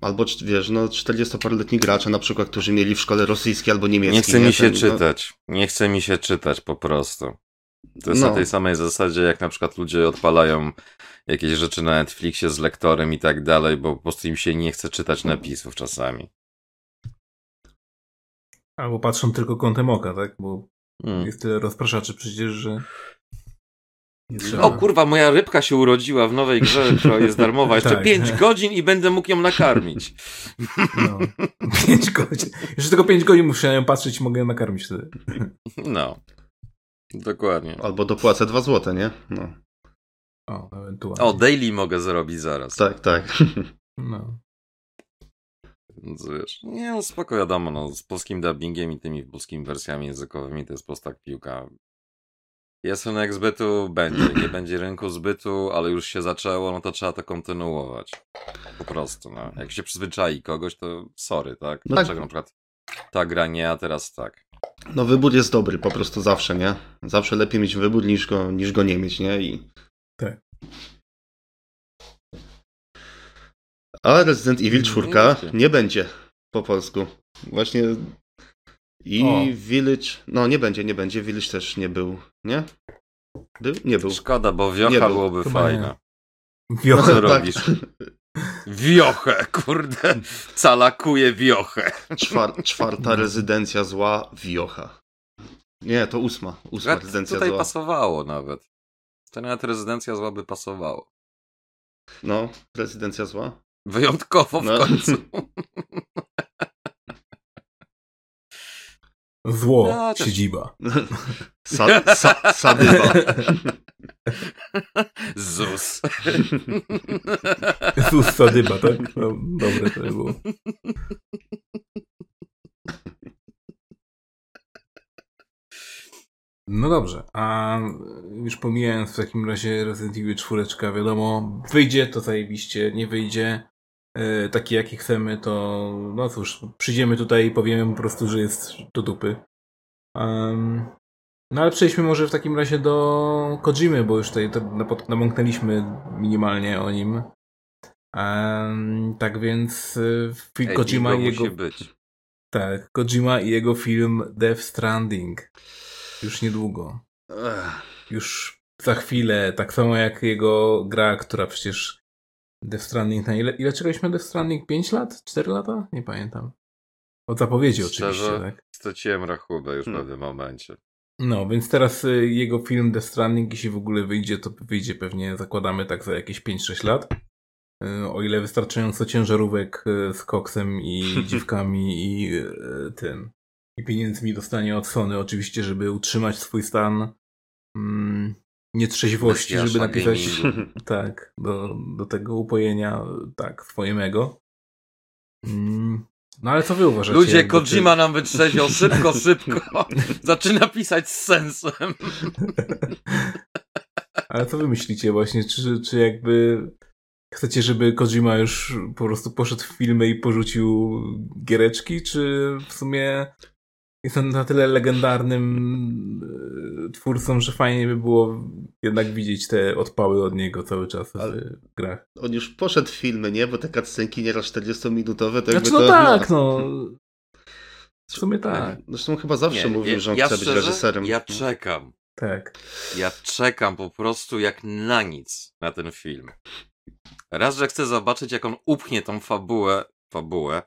Albo, wiesz, no 40-paroletni gracze na przykład, którzy mieli w szkole rosyjski albo niemiecki. Nie chce mi się Ten, no, czytać. Nie chce mi się czytać po prostu. To jest No. na tej samej zasadzie, jak na przykład ludzie odpalają jakieś rzeczy na Netflixie z lektorem i tak dalej, bo po prostu im się nie chce czytać napisów czasami. Albo patrzą tylko kątem oka, tak? Bo Hmm. jest tyle rozpraszaczy przecież, że nie. O kurwa, moja rybka się urodziła w nowej grze, która jest darmowa. Jeszcze Tak. 5 godzin i będę mógł ją nakarmić. No. Pięć godzin. Jeszcze tylko pięć godzin muszę na nią patrzeć i mogę ją nakarmić wtedy. No. Dokładnie. Albo dopłacę 2 złote, nie? No. O, ewentualnie. O, daily mogę zrobić zaraz. Tak, tak. No. Więc wiesz, nie no spoko wiadomo, no, z polskim dubbingiem i tymi polskimi wersjami językowymi to jest postak piłka. Jest rynek zbytu, będzie. Nie będzie rynku zbytu, ale już się zaczęło, no to trzeba to kontynuować. Po prostu, no. Jak się przyzwyczai kogoś, to sorry, tak? No Dlaczego tak. na przykład ta gra nie, a teraz tak. No wybór jest dobry po prostu zawsze, nie? Zawsze lepiej mieć wybór niż go, niż go nie mieć, nie? I... Tak. A Resident Evil 4 będzie. nie będzie po polsku. Właśnie i O. Village, no nie będzie, nie będzie. Village też nie był, nie? Był? Nie był. Szkoda, bo wiocha był. byłoby Chyba fajne. Wiocha. Co tak. robisz? Wiochę, kurde. Calakuje wiochę. Czwar, czwarta rezydencja zła, Wiocha. Nie, to ósma. Ósma Akurat rezydencja Tutaj zła. pasowało nawet. To nawet rezydencja zła by pasowało. No, rezydencja zła. Wyjątkowo w No. końcu. Zło, Ja też- siedziba. Sa, sa, sadyba. Zus. Zus Sadyba, tak? No, dobre to było. No dobrze, a już pomijając w takim razie Resident Evil 4, wiadomo, wyjdzie to zajebiście, nie wyjdzie e, taki jaki chcemy, to no cóż, przyjdziemy tutaj i powiemy po prostu, że jest do dupy. Em, no ale przejdźmy może w takim razie do Kojimy, bo już tutaj namąknęliśmy minimalnie o nim. Em, tak więc y, film Kojima i jego... Tak, Kojima i jego film Death Stranding. Już niedługo. Już za chwilę, tak samo jak jego gra, która przecież Death Stranding na ile, ile czekaliśmy Death Stranding? 5 lat? 4 lata? Nie pamiętam. Od zapowiedzi Szczerze? oczywiście, tak? Straciłem rachubę już w Hmm. pewnym momencie. No, więc teraz y, jego film Death Stranding, jeśli w ogóle wyjdzie, to wyjdzie pewnie, zakładamy tak za jakieś 5-6 lat. Y, O ile wystarczająco ciężarówek y, z koksem i dziwkami i tym i pieniędzmi dostanie od Sony oczywiście, żeby utrzymać swój stan mm, nietrzeźwości, żeby napisać tak, do, do tego upojenia tak, swojego. Mm, no ale co wy uważacie? Ludzie, Kojima nam wytrzeźwiał szybko, szybko. Zaczyna pisać z sensem. Ale co wy myślicie właśnie, czy, czy jakby chcecie, żeby Kojima już po prostu poszedł w filmy i porzucił giereczki, czy w sumie jest on na tyle legendarnym e, twórcą, że fajnie by było jednak widzieć te odpały od niego cały czas Ale- w grach. On już poszedł w filmy, nie? Bo te cutscenki nieraz 40-minutowe, to jakby Znaczy no to... tak, no. W sumie tak, Zresztą chyba zawsze Nie, mówił, ja- że on ja chce być szczerze, reżyserem. Ja czekam. tak. Ja czekam po prostu jak na nic na ten film. Raz, że chcę zobaczyć, jak on upchnie tą fabułę, fabułę,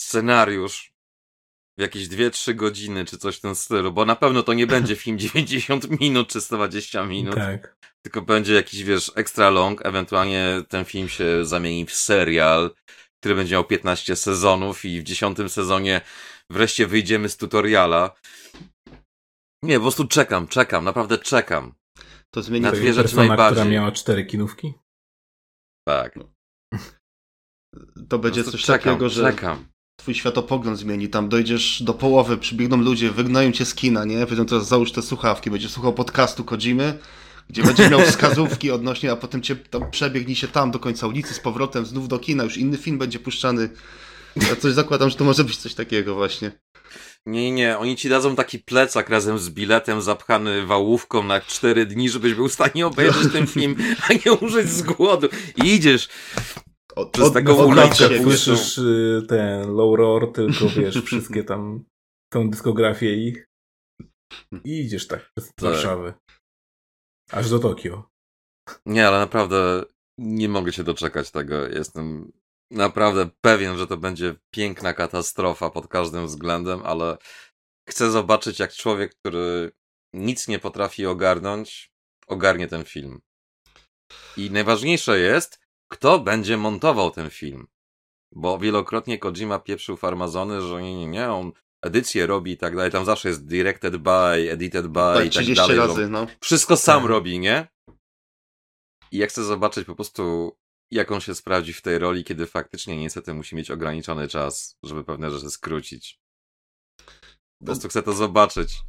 scenariusz w jakieś 2-3 godziny, czy coś w tym stylu, bo na pewno to nie będzie film 90 minut, czy 120 minut, Tak. tylko będzie jakiś, wiesz, extra long, ewentualnie ten film się zamieni w serial, który będzie miał 15 sezonów i w 10 sezonie wreszcie wyjdziemy z tutoriala. Nie, po prostu czekam, czekam, naprawdę czekam. To zmieni... Na To dwie jest rzeczy persona, najbardziej. która miała cztery kinówki. Tak. To będzie coś czekam, takiego, że czekam. Twój światopogląd zmieni. Tam dojdziesz do połowy, przybiegną ludzie, wygnają cię z kina, nie? Powiedzą teraz załóż te słuchawki, będziesz słuchał podcastu Kojimy, gdzie będziesz miał wskazówki odnośnie, a potem cię tam przebiegnij się tam do końca ulicy z powrotem znów do kina, już inny film będzie puszczany. Ja coś zakładam, że to może być coś takiego właśnie. Nie, nie, oni ci dadzą taki plecak razem z biletem zapchany wałówką na cztery dni, żebyś był w stanie obejrzeć ten film, a nie umrzeć z głodu. I idziesz. O, Przez od- się, puszczą. Słyszysz y, ten low roar, tylko wiesz, wszystkie tam, tą dyskografię ich i idziesz tak przez Warszawę. Aż do Tokio. Nie, ale naprawdę nie mogę się doczekać tego. Jestem naprawdę pewien, że to będzie piękna katastrofa pod każdym względem, ale chcę zobaczyć, jak człowiek, który nic nie potrafi ogarnąć, ogarnie ten film. I najważniejsze jest, kto będzie montował ten film. Bo wielokrotnie Kojima pieprzył farmazony, że nie, nie, nie, on edycję robi i tak dalej. Tam zawsze jest directed by, edited by tak, i tak 30 dalej. razy, no. Wszystko sam Tak. robi, nie? I ja chcę zobaczyć po prostu, jak on się sprawdzi w tej roli, kiedy faktycznie niestety musi mieć ograniczony czas, żeby pewne rzeczy skrócić. Po prostu chcę to zobaczyć.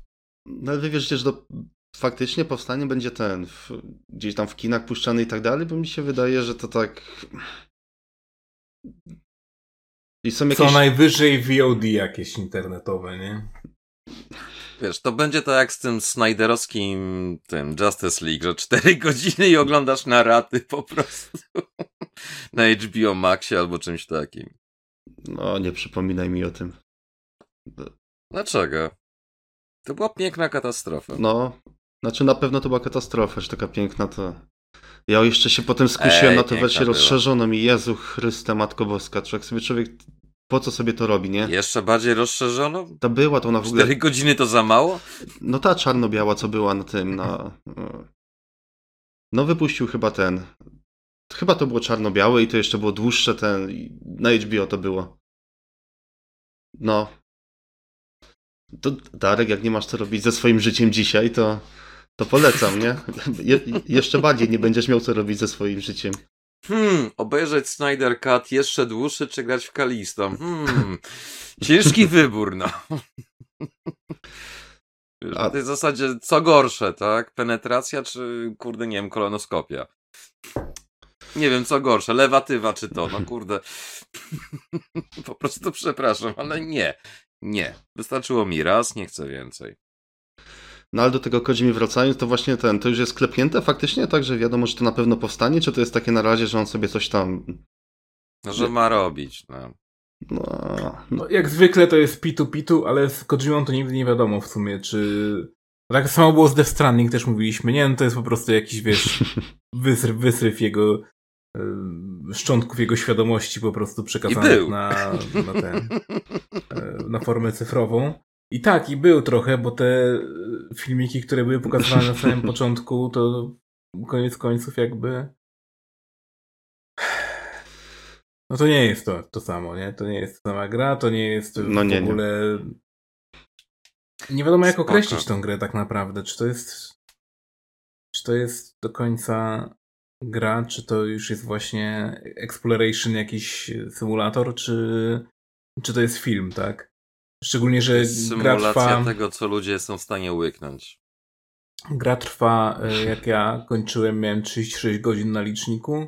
No ale wy wierzycie, że to faktycznie powstanie będzie ten, w, gdzieś tam w kinach puszczany i tak dalej, bo mi się wydaje, że to tak... I są Co jakieś... najwyżej VOD jakieś internetowe, nie? Wiesz, to będzie to jak z tym Snyderowskim tym Justice League, że 4 godziny i oglądasz na raty po prostu na HBO Maxie albo czymś takim. No, nie przypominaj mi o tym. Dlaczego? To była piękna katastrofa. No, znaczy na pewno to była katastrofa, że taka piękna to... Ja jeszcze się potem skusiłem Ej, na tę wersję była. rozszerzoną i Jezu Chryste, Matko Boska, człowiek sobie człowiek... Po co sobie to robi, nie? Jeszcze bardziej rozszerzono? Ta była to ona w ogóle... 4 godziny to za mało? No ta czarno-biała, co była na tym, na... No wypuścił chyba ten... Chyba to było czarno-białe i to jeszcze było dłuższe ten... Na HBO to było. No. To Darek, jak nie masz co robić ze swoim życiem dzisiaj, to... To polecam, nie? Je, jeszcze bardziej nie będziesz miał co robić ze swoim życiem. Hmm, obejrzeć Snyder Cut jeszcze dłuższy, czy grać w Kalisto? Hmm, ciężki wybór, no. A- tej zasadzie, co gorsze, tak? Penetracja, czy, kurde, nie wiem, kolonoskopia? Nie wiem, co gorsze, lewatywa czy to, no kurde. po prostu przepraszam, ale nie. Nie. Wystarczyło mi raz, nie chcę więcej. No ale do tego Kojimi wracając, to właśnie ten, to już jest klepnięte faktycznie, tak, że wiadomo, że to na pewno powstanie, czy to jest takie na razie, że on sobie coś tam... No, że ma robić, no. No, no No, jak zwykle to jest pitu pitu, ale z Kojimą to nigdy nie wiadomo w sumie, czy... Tak samo było z Death Stranding, też mówiliśmy. Nie, no to jest po prostu jakiś, wiesz, wysryw, wysryw jego szczątków jego świadomości po prostu przekazanych na, na, ten, y, na formę cyfrową. I tak, i był trochę, bo te y, filmiki, które były pokazywane na samym początku, to koniec końców jakby... No to nie jest to, to samo, nie? To nie jest ta sama gra, to nie jest No nie, w nie. ogóle... Nie wiadomo jak Spoko. określić tą grę tak naprawdę. Czy to jest... Czy to jest do końca gra, czy to już jest właśnie exploration, jakiś symulator, czy, czy to jest film, tak? Szczególnie, że gra Symulacja trwa, tego, co ludzie są w stanie łyknąć. gra trwa, e, jak ja kończyłem, miałem 36 godzin na liczniku.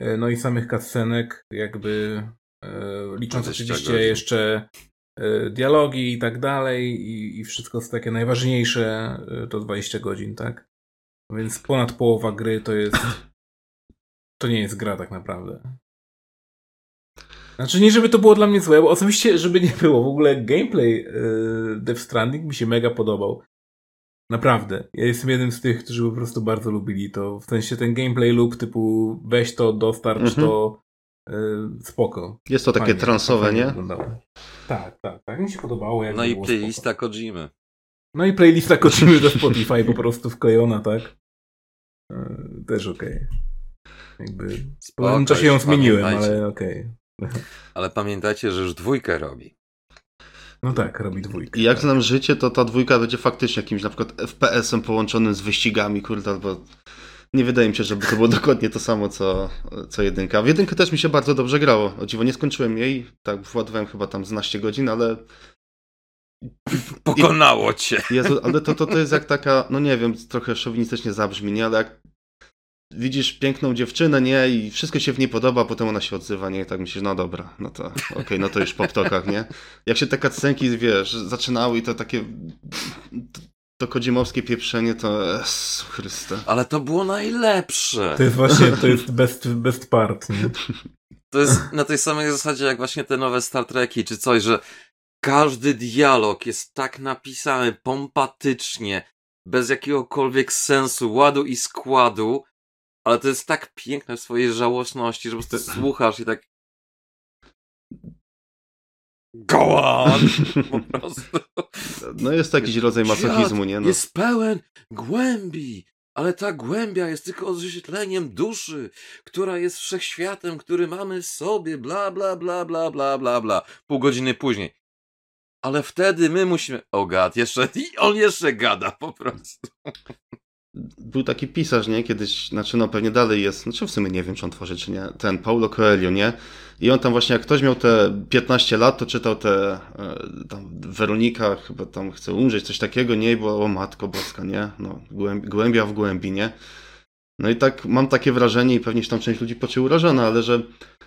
E, No i samych cutscenek, jakby e, licząc 20 oczywiście godzin. jeszcze dialogi i tak dalej i, i wszystko jest takie najważniejsze, to 20 godzin, tak? Więc ponad połowa gry to jest to nie jest gra tak naprawdę. Znaczy nie, żeby to było dla mnie złe, bo osobiście, żeby nie było, w ogóle gameplay yy, Death Stranding mi się mega podobał. Naprawdę. Ja jestem jednym z tych, którzy po prostu bardzo lubili to. W sensie ten gameplay loop typu weź to, dostarcz Mhm. to, yy, spoko. jest to takie Fajnie, transowe, nie? wyglądało. Tak, tak, tak. Mi się podobało. jakby No i playlista spoko. Kojimy. No i playlista koczymy do Spotify po prostu wklejona, tak? Yy, też okej. Jakby w Spoko, pewnym czasie ją zmieniłem, pamiętajcie. ale okej. Ale pamiętajcie, że już dwójkę robi. No tak, robi dwójkę. I jak tak. znam życie, to ta dwójka będzie faktycznie jakimś na przykład FPS-em połączonym z wyścigami, kurde, albo... Nie wydaje mi się, żeby to było dokładnie to samo, co, co jedynka. W jedynkę też mi się bardzo dobrze grało. O dziwo, nie skończyłem jej, tak władowałem chyba tam z 12 godzin, ale Pokonało cię. Jezu, ale to, to, to jest jak taka, no nie wiem, trochę szowinistycznie zabrzmi, nie? Ale jak widzisz piękną dziewczynę, nie? I wszystko się w niej podoba, a potem ona się odzywa, nie? I tak myślisz, no dobra, no to okej, no to już po ptokach, nie? Jak się te cutscenki, wiesz, zaczynały i to takie to kodzimowskie pieprzenie, to Jezu Chryste. Ale to było najlepsze. To jest właśnie, to jest best, best part, nie? To jest na tej samej zasadzie jak właśnie te nowe Star Treki czy coś, że każdy dialog jest tak napisany pompatycznie, bez jakiegokolwiek sensu, ładu i składu, ale to jest tak piękne w swojej żałosności, że po prostu słuchasz i tak Go on! Po prostu. No jest to jakiś rodzaj masochizmu, nie? No. Jest pełen głębi, ale ta głębia jest tylko odzwierciedleniem duszy, która jest wszechświatem, który mamy w sobie, bla, bla, bla, bla, bla, bla, bla. Pół godziny później. Ale wtedy my musimy... O gad, jeszcze... I on jeszcze gada po prostu. Był taki pisarz, nie? Kiedyś, znaczy no pewnie dalej jest, znaczy w sumie nie wiem, czy on tworzy, czy nie, ten Paulo Coelho, nie? I on tam właśnie, jak ktoś miał te 15 lat, to czytał te, e, tam Weronika chyba tam chce umrzeć, coś takiego, nie? I było, o matko boska, nie? No, głęb, głębia w głębi, nie? No i tak mam takie wrażenie i pewnie się tam część ludzi poczuje urażona, ale że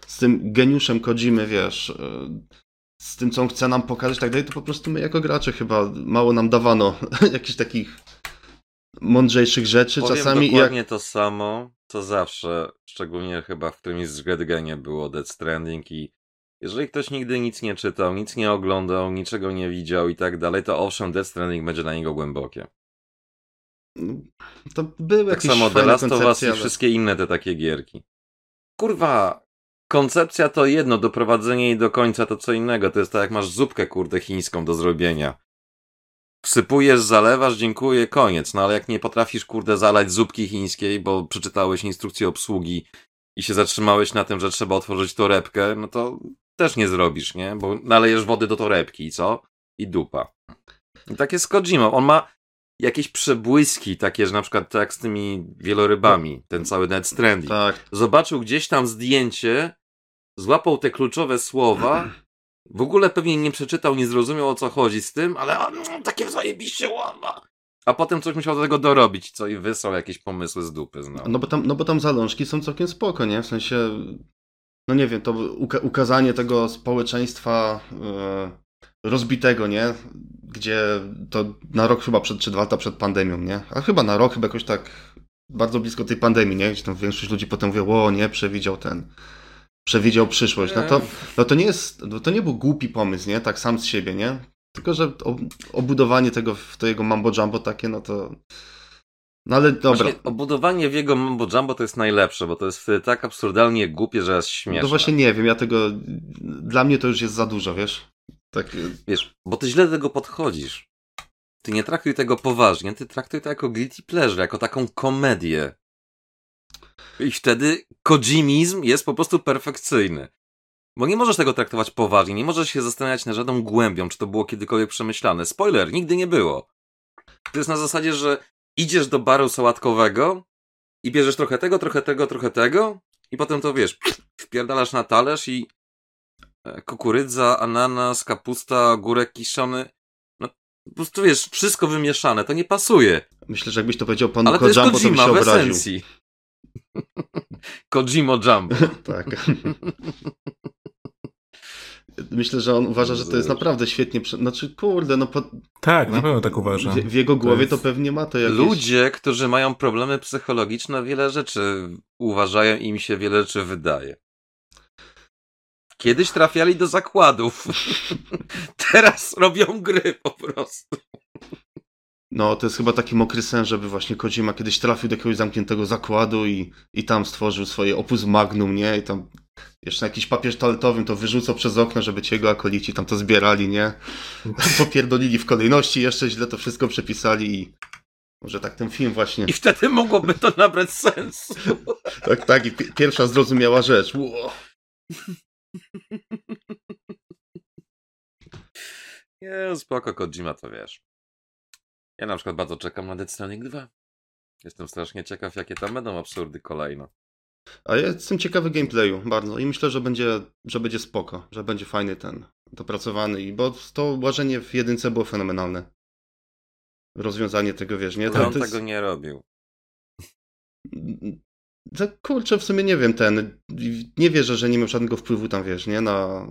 z tym geniuszem Kojimy, wiesz, e, z tym, co on chce nam pokazać tak dalej, to po prostu my jako gracze chyba mało nam dawano jakichś takich mądrzejszych rzeczy Powiem czasami. dokładnie jak... to samo, co zawsze, szczególnie chyba w którymś z Red Genie było Dead Stranding i jeżeli ktoś nigdy nic nie czytał, nic nie oglądał, niczego nie widział i tak dalej, to owszem, Death Stranding będzie dla niego głębokie. To były Tak samo The Last of Us i wszystkie inne te takie gierki. Kurwa, koncepcja to jedno, doprowadzenie jej do końca to co innego. To jest tak jak masz zupkę, kurde, chińską do zrobienia. Wsypujesz, zalewasz, dziękuję, koniec. No ale jak nie potrafisz, kurde, zalać zupki chińskiej, bo przeczytałeś instrukcję obsługi i się zatrzymałeś na tym, że trzeba otworzyć torebkę, no to też nie zrobisz, nie? Bo nalejesz wody do torebki i co? I dupa. I tak jest z Kojima. On ma jakieś przebłyski, takie, że na przykład tak z tymi wielorybami, ten cały Dead Stranding. Tak, Zobaczył gdzieś tam zdjęcie, złapał te kluczowe słowa, w ogóle pewnie nie przeczytał, nie zrozumiał o co chodzi z tym, ale a, no, takie zajebiście ładne. A potem coś musiał do tego dorobić, co i wysłał jakieś pomysły z dupy znowu. no bo, tam, no bo tam zalążki są całkiem spoko, nie? W sensie, no nie wiem, to uka- ukazanie tego społeczeństwa e, rozbitego, nie? Gdzie to na rok chyba przed, czy dwa lata przed pandemią, nie? A chyba na rok, chyba jakoś tak bardzo blisko tej pandemii, nie? Gdzie tam większość ludzi potem mówi, o nie, przewidział ten, przewidział przyszłość. No to, no to nie jest, no to nie był głupi pomysł, nie? Tak sam z siebie, nie? Tylko, że ob- obudowanie tego w to jego mambo jumbo takie, no to... No ale dobra. Właśnie obudowanie w jego Mambo Jumbo to jest najlepsze, bo to jest wtedy tak absurdalnie głupie, że jest śmieszne. No właśnie nie wiem, ja tego. Dla mnie to już jest za dużo, wiesz? Tak. Wiesz, bo ty źle do tego podchodzisz. Ty nie traktuj tego poważnie, ty traktuj to jako guilty pleasure, jako taką komedię. I wtedy kodzimizm jest po prostu perfekcyjny. Bo nie możesz tego traktować poważnie, nie możesz się zastanawiać nad żadną głębią, czy to było kiedykolwiek przemyślane. Spoiler, nigdy nie było. To jest na zasadzie, że idziesz do baru sałatkowego i bierzesz trochę tego, trochę tego, trochę tego i potem to wiesz, wpierdalasz na talerz i e, kukurydza, ananas, kapusta, ogórek kiszony. No, po prostu wiesz, wszystko wymieszane, to nie pasuje. Myślę, że jakbyś to powiedział panu to Kojambo, to by się obraził. esencji. Kojimo Jumbo. Tak. Myślę, że on uważa, że to jest naprawdę świetnie. Prze... Znaczy, kurde, no po... Tak, na pewno tak uważam. w, w jego głowie to, jest- pewnie ma to jakieś. Ludzie, którzy mają problemy psychologiczne, wiele rzeczy uważają, im się wiele rzeczy wydaje. Kiedyś trafiali do zakładów. Teraz robią gry po prostu. No, to jest chyba taki mokry sen, żeby właśnie Kojima kiedyś trafił do jakiegoś zamkniętego zakładu i, i tam stworzył swoje opus magnum, nie? I tam jeszcze na jakiś papier toaletowym to wyrzucał przez okno, żeby ci jego akolici tam to zbierali, nie? Popierdolili w kolejności, jeszcze źle to wszystko przepisali i może tak ten film właśnie. I wtedy mogłoby to nabrać sensu. Tak, tak, i pi- pierwsza zrozumiała rzecz. Ło. Nie, spoko, Kojima to wiesz. Ja na przykład bardzo czekam na Death Stranding 2. Jestem strasznie ciekaw, jakie tam będą absurdy kolejno. A ja jestem ciekawy gameplayu bardzo i myślę, że będzie, że będzie spoko, że będzie fajny ten, dopracowany i bo to łażenie w jedynce było fenomenalne. Rozwiązanie tego, wiesz, nie? Ale on to jest- tego nie robił. To, kurczę, w sumie nie wiem, ten, nie wierzę, że nie miał żadnego wpływu tam, wiesz, nie? Na,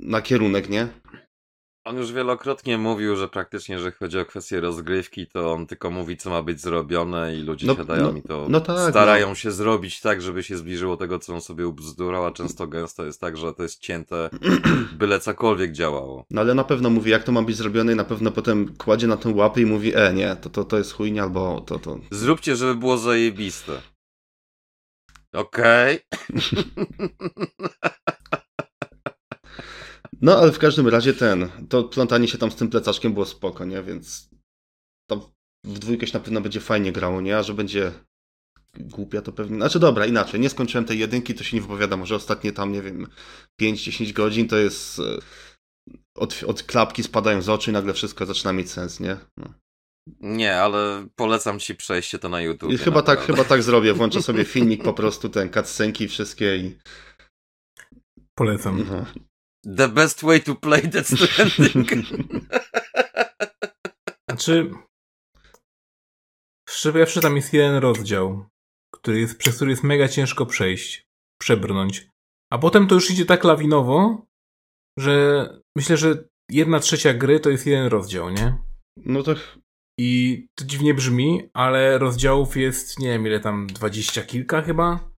na kierunek, nie? On już wielokrotnie mówił, że praktycznie, jeżeli chodzi o kwestię rozgrywki, to on tylko mówi, co ma być zrobione i ludzie No- siadają no- i to no tak, starają się zrobić tak, żeby się zbliżyło tego, co on sobie ubzdurał, a często gęsto jest tak, że to jest cięte, byle cokolwiek działało. No ale na pewno mówi, jak to ma być zrobione i na pewno potem kładzie na tę łapę i mówi, e, nie, to, to, to jest chujnia, albo to, to... Zróbcie, żeby było zajebiste. Okej. No, ale w każdym razie ten, to plątanie się tam z tym plecaczkiem było spoko, nie? Więc tam w dwójkę się na pewno będzie fajnie grało, nie? A że będzie głupia to pewnie... Znaczy dobra, inaczej, nie skończyłem tej jedynki, to się nie wypowiada, może ostatnie tam, nie wiem, 5-10 godzin to jest... e, Od, od klapki spadają z oczu i nagle wszystko zaczyna mieć sens, nie? No. Nie, ale polecam ci przejście to na YouTube. I chyba tak, chyba tak zrobię, włączę sobie filmik po prostu, ten cutscenki wszystkie i... Polecam. No. The best way to play Death Stranding. Znaczy, szczerze powiedziawszy, tam jest jeden rozdział, który jest, przez który jest mega ciężko przejść, przebrnąć. A potem to już idzie tak lawinowo, że myślę, że jedna trzecia gry to jest jeden rozdział, nie? No to I to dziwnie brzmi, ale rozdziałów jest, nie wiem ile tam, dwadzieścia kilka chyba?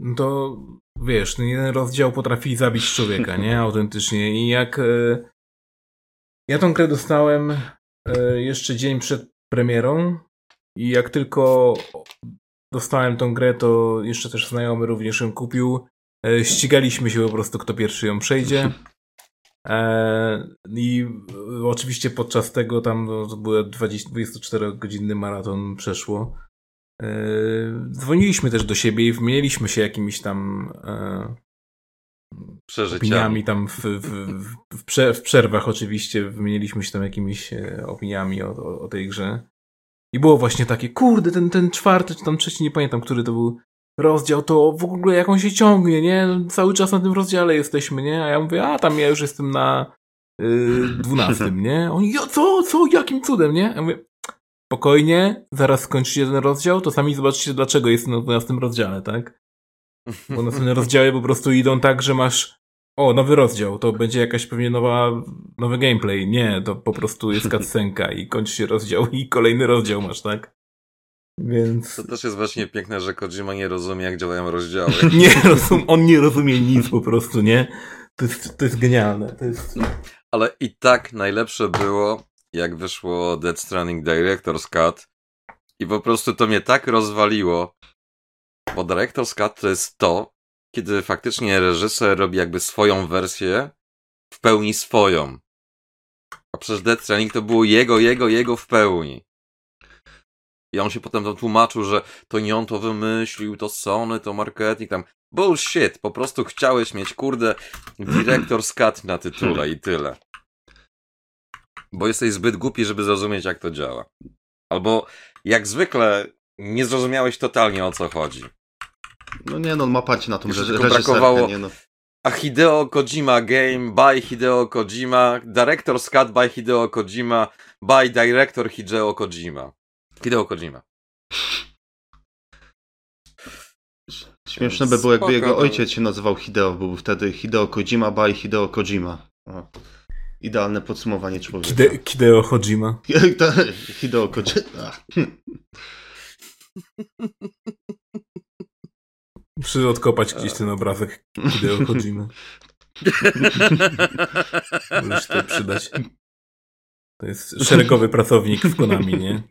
No to wiesz, ten jeden rozdział potrafi zabić człowieka, nie? Autentycznie. I jak. E, ja tą grę dostałem e, jeszcze dzień przed premierą. I jak tylko dostałem tą grę, to jeszcze też znajomy również ją kupił. E, ścigaliśmy się po prostu, kto pierwszy ją przejdzie. I oczywiście podczas tego tam no, to był 24-godzinny maraton przeszło. E, dzwoniliśmy też do siebie i wymieniliśmy się jakimiś tam e, Przeżyciami. opiniami tam w, w, w, prze, w przerwach oczywiście wymieniliśmy się tam jakimiś e, opiniami o, o, o tej grze. I było właśnie takie, kurde, ten, ten czwarty, czy tam trzeci, nie pamiętam, który to był rozdział, to w ogóle jak on się ciągnie, nie? Cały czas na tym rozdziale jesteśmy, nie? A ja mówię, a tam ja już jestem na y, dwunastym, nie? Oni, ja, co, co, jakim cudem, nie? Ja mówię, spokojnie, zaraz skończycie ten rozdział, to sami zobaczycie, dlaczego jestem na dwunastym rozdziale, tak? Bo następne rozdziały po prostu idą tak, że masz o, nowy rozdział, to będzie jakaś pewnie nowa, nowy gameplay. Nie, to po prostu jest cutscenka i kończy się rozdział i kolejny rozdział masz, tak? Więc... To też jest właśnie piękne, że Kojima nie rozumie, jak działają rozdziały. nie rozum, on nie rozumie nic po prostu, nie? To jest, to jest genialne. To jest... Ale i tak najlepsze było, jak wyszło Dead Stranding Director's Cut i po prostu to mnie tak rozwaliło, bo Director's Cut to jest to, kiedy faktycznie reżyser robi jakby swoją wersję, w pełni swoją. A przecież Death Stranding to było jego, jego, jego w pełni. I on się potem tam tłumaczył, że to nie on to wymyślił, to Sony, to marketing, tam bullshit, po prostu chciałeś mieć, kurde, Director's Cut na tytule i tyle. Bo jesteś zbyt głupi, żeby zrozumieć, jak to działa. Albo, jak zwykle, nie zrozumiałeś totalnie, o co chodzi. No nie no, ma patrzeć na tą reżyserkę, brakowało- nie no. A Hideo Kojima Game by Hideo Kojima, Director's Cut by Hideo Kojima, by Director Hideo Kojima. Hideo Kojima. Śmieszne by było, jakby Spoko, jego no. ojciec się nazywał Hideo, byłby wtedy Hideo Kojima by Hideo Kojima. O. Idealne podsumowanie człowieka. Kide, Kideo Hojima. Hideo Kojima. Muszę odkopać gdzieś ten obrazek Kideo Hojima. Może się to przydać. To jest szeregowy pracownik w Konami, nie?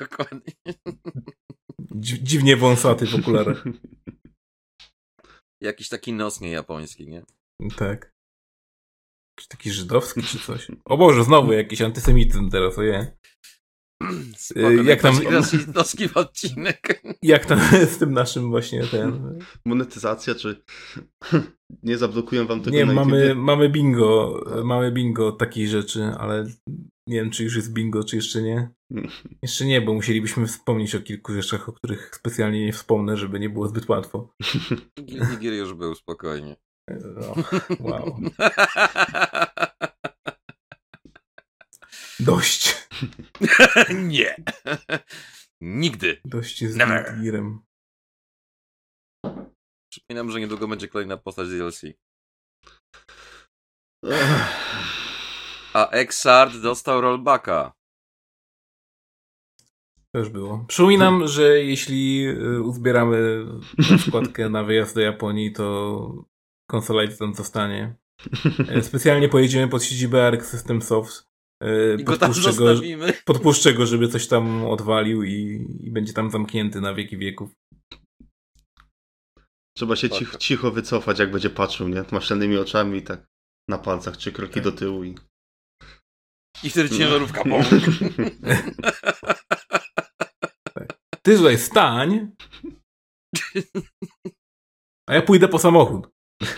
Dokładnie. Dzi- dziwnie wąsaty w okularach. Jakiś taki nos niejapoński, nie? Tak. Taki żydowski czy coś. O Boże, znowu jakiś antysemityzm teraz, oje. Spoko, jak tam- w odcinek. Jak tam z tym naszym właśnie ten... Monetyzacja, czy nie zablokują wam tego Nie, na mamy, mamy bingo, mamy bingo takiej rzeczy, ale nie wiem, czy już jest bingo, czy jeszcze nie. Jeszcze nie, bo musielibyśmy wspomnieć o kilku rzeczach, o których specjalnie nie wspomnę, żeby nie było zbyt łatwo. Gear już był, spokojnie. O, wow. Dość. nie. Nigdy. Dość z Never. Przypominam, że niedługo będzie kolejna postać DLC. A Exard dostał rollbacka. Też było. Przypominam, że jeśli y, uzbieramy składkę na wyjazd do Japonii, to konsola tam zostanie. E, Specjalnie pojedziemy pod siedzibę Arc System Soft. E, I Podpuszczę go, zostawimy. podpuszczę go, żeby coś tam odwalił i, i będzie tam zamknięty na wieki wieków. Trzeba się Spoko. cicho, cicho wycofać, jak będzie patrzył, nie? Maszanymi oczami i tak na palcach trzy kroki Tak. do tyłu i... I wtedy ciężarówka pomógł. Ty tutaj stań, a ja pójdę po samochód.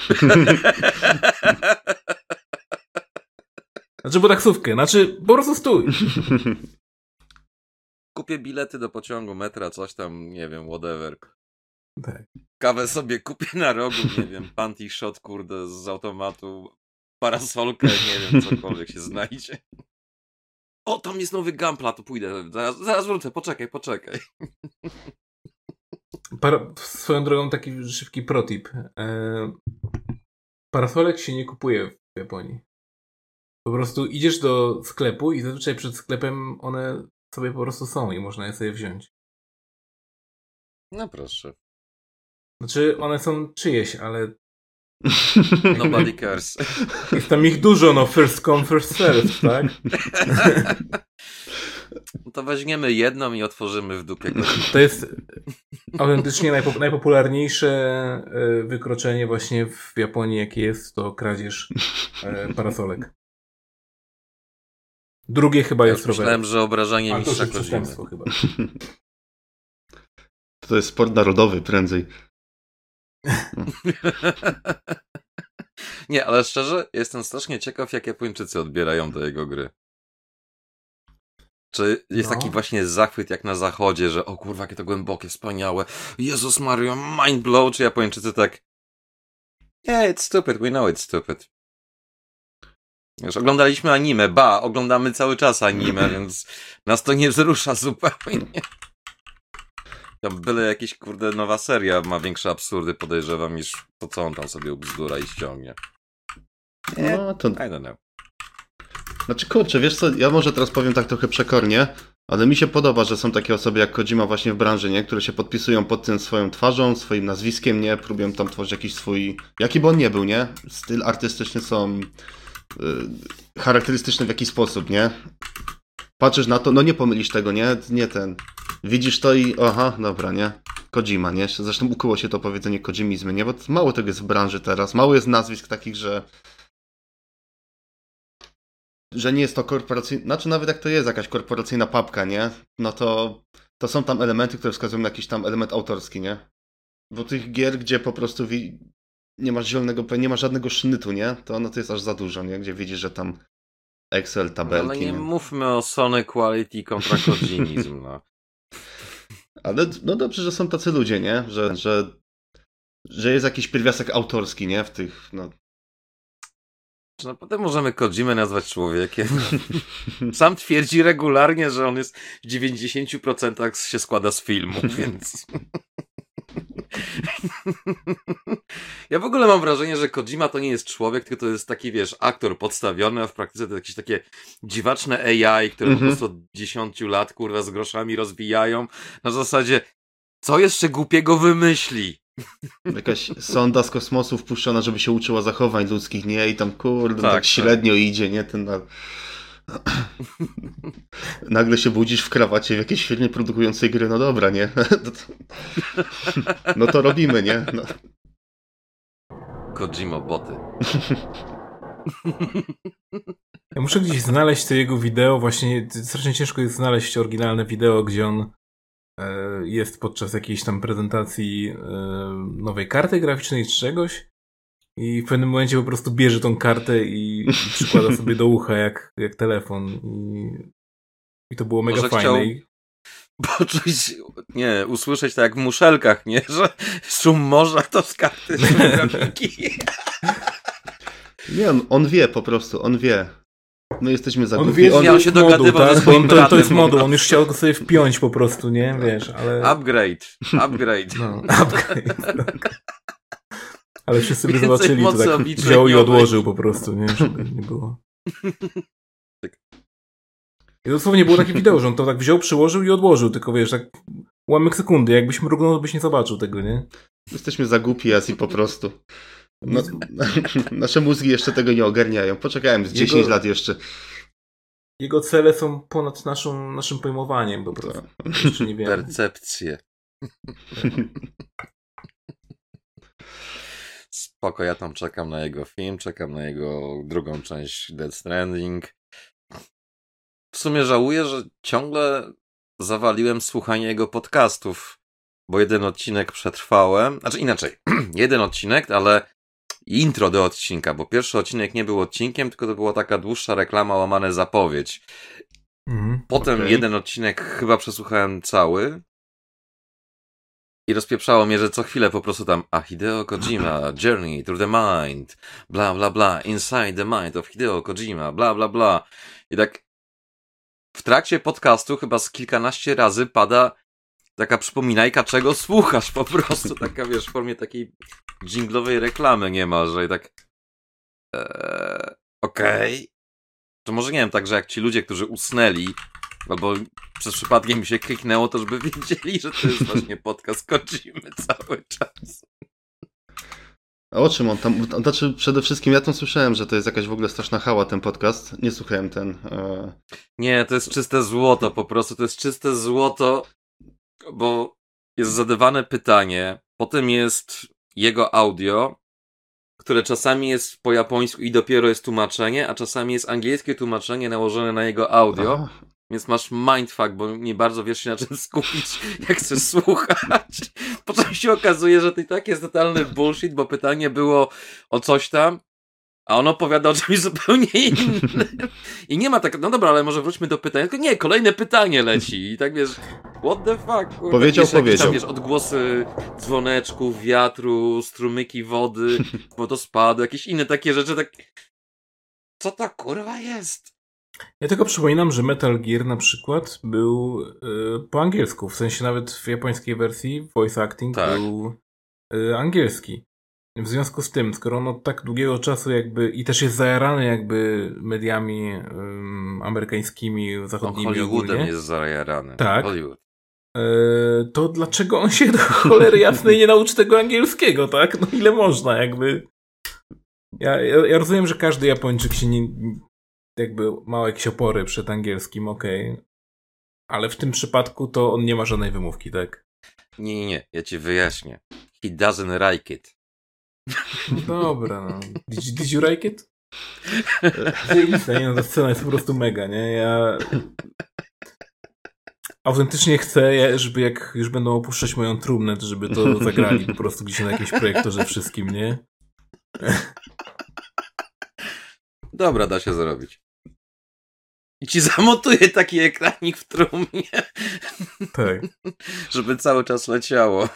Znaczy po taksówkę, znaczy po prostu stój. Kupię bilety do pociągu, metra, coś tam, nie wiem, whatever. Tak. Kawę sobie kupię na rogu, nie wiem, panty shot, kurde, z automatu, parasolkę, nie wiem, cokolwiek się znajdzie. O, tam jest nowy gampla, to pójdę, zaraz, zaraz wrócę, poczekaj, poczekaj. Swoją drogą taki szybki protip. E, parasolek się nie kupuje w Japonii. Po prostu idziesz do sklepu i zazwyczaj przed sklepem one sobie po prostu są i można je sobie wziąć. No proszę. Znaczy, one są czyjeś, ale Nobody cares. jest tam ich dużo, no first come, first serve, tak? No to weźmiemy jedną i otworzymy w dupie. To jest autentycznie najpop najpopularniejsze e, wykroczenie właśnie w Japonii, jakie jest, to kradzież e, parasolek. Drugie chyba Ja jest rower. myślałem, że obrażanie mistrza przestępstwo chyba. To jest sport narodowy prędzej. Nie, ale szczerze, jestem strasznie ciekaw, jak Japończycy odbierają do jego gry. Czy jest No. taki właśnie zachwyt jak na zachodzie, że o kurwa, jakie to głębokie, wspaniałe, Jezus Mario, mind blow, czy Japończycy tak Yeah, it's stupid, we know it's stupid. Już oglądaliśmy anime, ba, oglądamy cały czas anime, więc nas to nie wzrusza zupełnie. Tam byle jakieś, kurde, nowa seria ma większe absurdy, podejrzewam, niż to, co on tam sobie ubzdura i ściągnie. Nie, No, to I don't know. Znaczy kurczę, wiesz co, ja może teraz powiem tak trochę przekornie, ale mi się podoba, że są takie osoby jak Kojima właśnie w branży, nie? Które się podpisują pod tym swoją twarzą, swoim nazwiskiem, nie? Próbują tam tworzyć jakiś swój, jaki by on nie był, nie? Styl artystyczny są y, charakterystyczny w jakiś sposób, nie? Patrzysz na to, no nie pomylisz tego, nie? Nie ten. Widzisz to i aha, dobra, nie? Kojima, nie? Zresztą ukuło się to powiedzenie Kojimizmy, nie? Bo mało tego jest w branży teraz, mało jest nazwisk takich, że że nie jest to korporacyjna, znaczy nawet jak to jest jakaś korporacyjna papka, nie? No to, to są tam elementy, które wskazują na jakiś tam element autorski, nie? Bo tych gier, gdzie po prostu wi- nie masz zielonego, nie ma żadnego sznytu, nie? To no to jest aż za dużo, nie? Gdzie widzisz, że tam Excel, tabelki, Ale nie nie? mówmy o Sony Quality kontra Kojimizm, no. Ale no dobrze, że są tacy ludzie, nie? Że, że, że jest jakiś pierwiastek autorski, nie? W tych, no... Czy naprawdę możemy Kojimę nazwać człowiekiem? Sam twierdzi regularnie, że on jest w 90% się składa z filmu, więc... Ja w ogóle mam wrażenie, że Kojima to nie jest człowiek, tylko to jest taki, wiesz, aktor podstawiony, a w praktyce to jakieś takie dziwaczne AI, które Mhm. po prostu od 10 lat, kurwa, z groszami rozwijają. Na zasadzie, co jeszcze głupiego wymyśli? Jakaś sonda z kosmosu wpuszczona, żeby się uczyła zachowań ludzkich, nie? I tam, kurde, tak, Tak, tak. średnio idzie, nie? Ten na... Nagle się budzisz w krawacie w jakiejś firmie produkującej gry, no dobra, nie? No to, robimy, nie? No. Kojima boty. Ja muszę gdzieś znaleźć to jego wideo, właśnie strasznie ciężko jest znaleźć oryginalne wideo, gdzie on jest podczas jakiejś tam prezentacji e, nowej karty graficznej czy czegoś i w pewnym momencie po prostu bierze tą kartę i, przykłada sobie do ucha jak, jak telefon i, i to było mega Może fajne. chciał- poczuć, nie, usłyszeć tak jak w muszelkach, nie? Że szum morza to z karty grafiki. Nie, on, on wie po prostu, on wie. My jesteśmy za on głupi. wie, że on, to się jest moduł, dogadywał ze tak? Bo swoim on, to, to jest moduł, no. on już chciał go sobie wpiąć po prostu, nie? Wiesz, ale... Upgrade, upgrade. No, upgrade. tak. Ale wszyscy by zobaczyli, to tak wziął i odłożył po prostu, nie? Żeby nie było. Tak. I dosłownie było takie wideo, że on to tak wziął, przyłożył i odłożył, tylko wiesz, tak ułamek sekundy, jakbyś mrugnął, to byś nie zobaczył tego, nie? Jesteśmy za głupi, Asi, po prostu. No, nasze mózgi jeszcze tego nie ogarniają. Poczekałem z Jego- 10 lat jeszcze. Jego cele są ponad naszą, naszym pojmowaniem po prostu. Jeszcze nie wiemy. Percepcje. Spoko, ja tam czekam na jego film, czekam na jego drugą część Dead Stranding. W sumie żałuję, że ciągle zawaliłem słuchanie jego podcastów, bo jeden odcinek przetrwałem, znaczy inaczej, jeden odcinek, ale intro do odcinka, bo pierwszy odcinek nie był odcinkiem, tylko to była taka dłuższa reklama łamane zapowiedź. Mhm. Potem Okej. jeden odcinek chyba przesłuchałem cały. I rozpieprzało mnie, że co chwilę po prostu tam a Hideo Kojima, Journey through the Mind, bla bla bla, Inside the Mind of Hideo Kojima, bla bla bla. I tak w trakcie podcastu chyba z kilkanaście razy pada taka przypominajka, czego słuchasz po prostu. Taka wiesz, w formie takiej dżinglowej reklamy niemalże. I tak Eee, Okej. Okay. To może nie wiem, także jak ci ludzie, którzy usnęli, albo przez przypadkiem mi się kliknęło, to żeby wiedzieli, że to jest właśnie podcast Kończymy cały czas. A o czym on tam? Znaczy, przede wszystkim ja tam słyszałem, że to jest jakaś w ogóle straszna hała ten podcast. Nie słuchałem ten. E... Nie, to jest czyste złoto, po prostu to jest czyste złoto, bo jest zadawane pytanie, potem jest jego audio, które czasami jest po japońsku i dopiero jest tłumaczenie, a czasami jest angielskie tłumaczenie nałożone na jego audio. Aha. Więc masz mindfuck, bo nie bardzo wiesz się na czym skupić, jak chcesz słuchać. Potem się okazuje, że to i tak jest totalny bullshit, bo pytanie było o coś tam, a on opowiada o czymś zupełnie innym. I nie ma tak, no dobra, ale może wróćmy do pytania. Tylko nie, kolejne pytanie leci. I tak wiesz, what the fuck? Kurde, powiedział, wiesz, powiedział. Tam, wiesz, odgłosy dzwoneczków, wiatru, strumyki wody, wodospadu, jakieś inne takie rzeczy, tak... Co to kurwa jest? Ja tylko przypominam, że Metal Gear na przykład był y, po angielsku, w sensie nawet w japońskiej wersji voice acting tak. był y, angielski. W związku z tym, skoro on od tak długiego czasu jakby i też jest zajarany jakby mediami um, amerykańskimi, zachodnimi on Hollywoodem ogólnie, jest zajarany. Tak. Hollywood. E, to dlaczego on się do cholery jasnej nie nauczy tego angielskiego, tak? No ile można jakby... Ja, ja, ja rozumiem, że każdy Japończyk się nie, jakby ma jakieś opory przed angielskim, okej. Okay. Ale w tym przypadku to on nie ma żadnej wymówki, tak? Nie, nie, nie, ja ci wyjaśnię. He doesn't like it. No dobra, no. Did, did you like it? nie, no, ta scena jest po prostu mega, nie? Ja autentycznie chcę, żeby jak już będą opuszczać moją trumnę, to żeby to zagrali po prostu gdzieś na jakimś projektorze wszystkim, nie? Dobra, da się zrobić. I ci zamontuję taki ekranik w trumnie. Tak. Żeby cały czas leciało.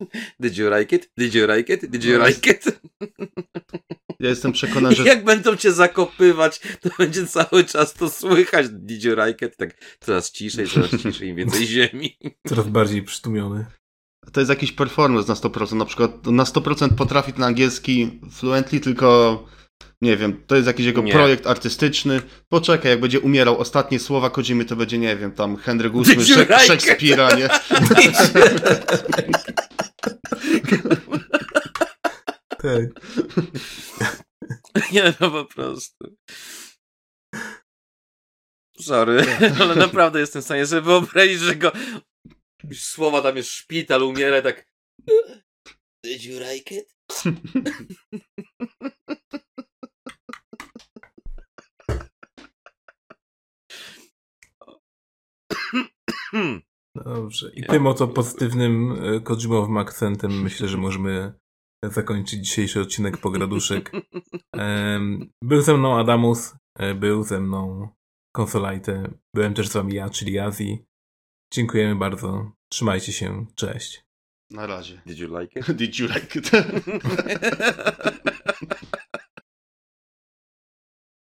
Did you like it? Did you like it? Did you no like it? Ja jestem przekonany, że... Jak będą cię zakopywać, to będzie cały czas to słychać. Did you like it? Tak coraz ciszej, coraz ciszej, im więcej ziemi. Coraz bardziej przytłumiony. To jest jakiś performance na 100%. Na przykład na 100% potrafi ten angielski fluently, tylko nie wiem, to jest jakiś jego nie. projekt artystyczny. Poczekaj, jak będzie umierał ostatnie słowa Kodzimy, to będzie, nie wiem, tam Henryk VIII, Szek Szekspira, nie? Tak. Nie, no po prostu. Sorry, ale naprawdę jestem w stanie sobie wyobrazić, że go słowa tam jest szpital, umiera tak Did you like it? Dobrze. I tym oto pozytywnym, e, Kojimowym akcentem myślę, że możemy zakończyć dzisiejszy odcinek Pograduszek. Był ze mną Adamus, e, był ze mną Konsolajte, byłem też z wami ja, czyli Azji. Dziękujemy bardzo. Trzymajcie się. Cześć. Na razie. Did you like it? Did you like it?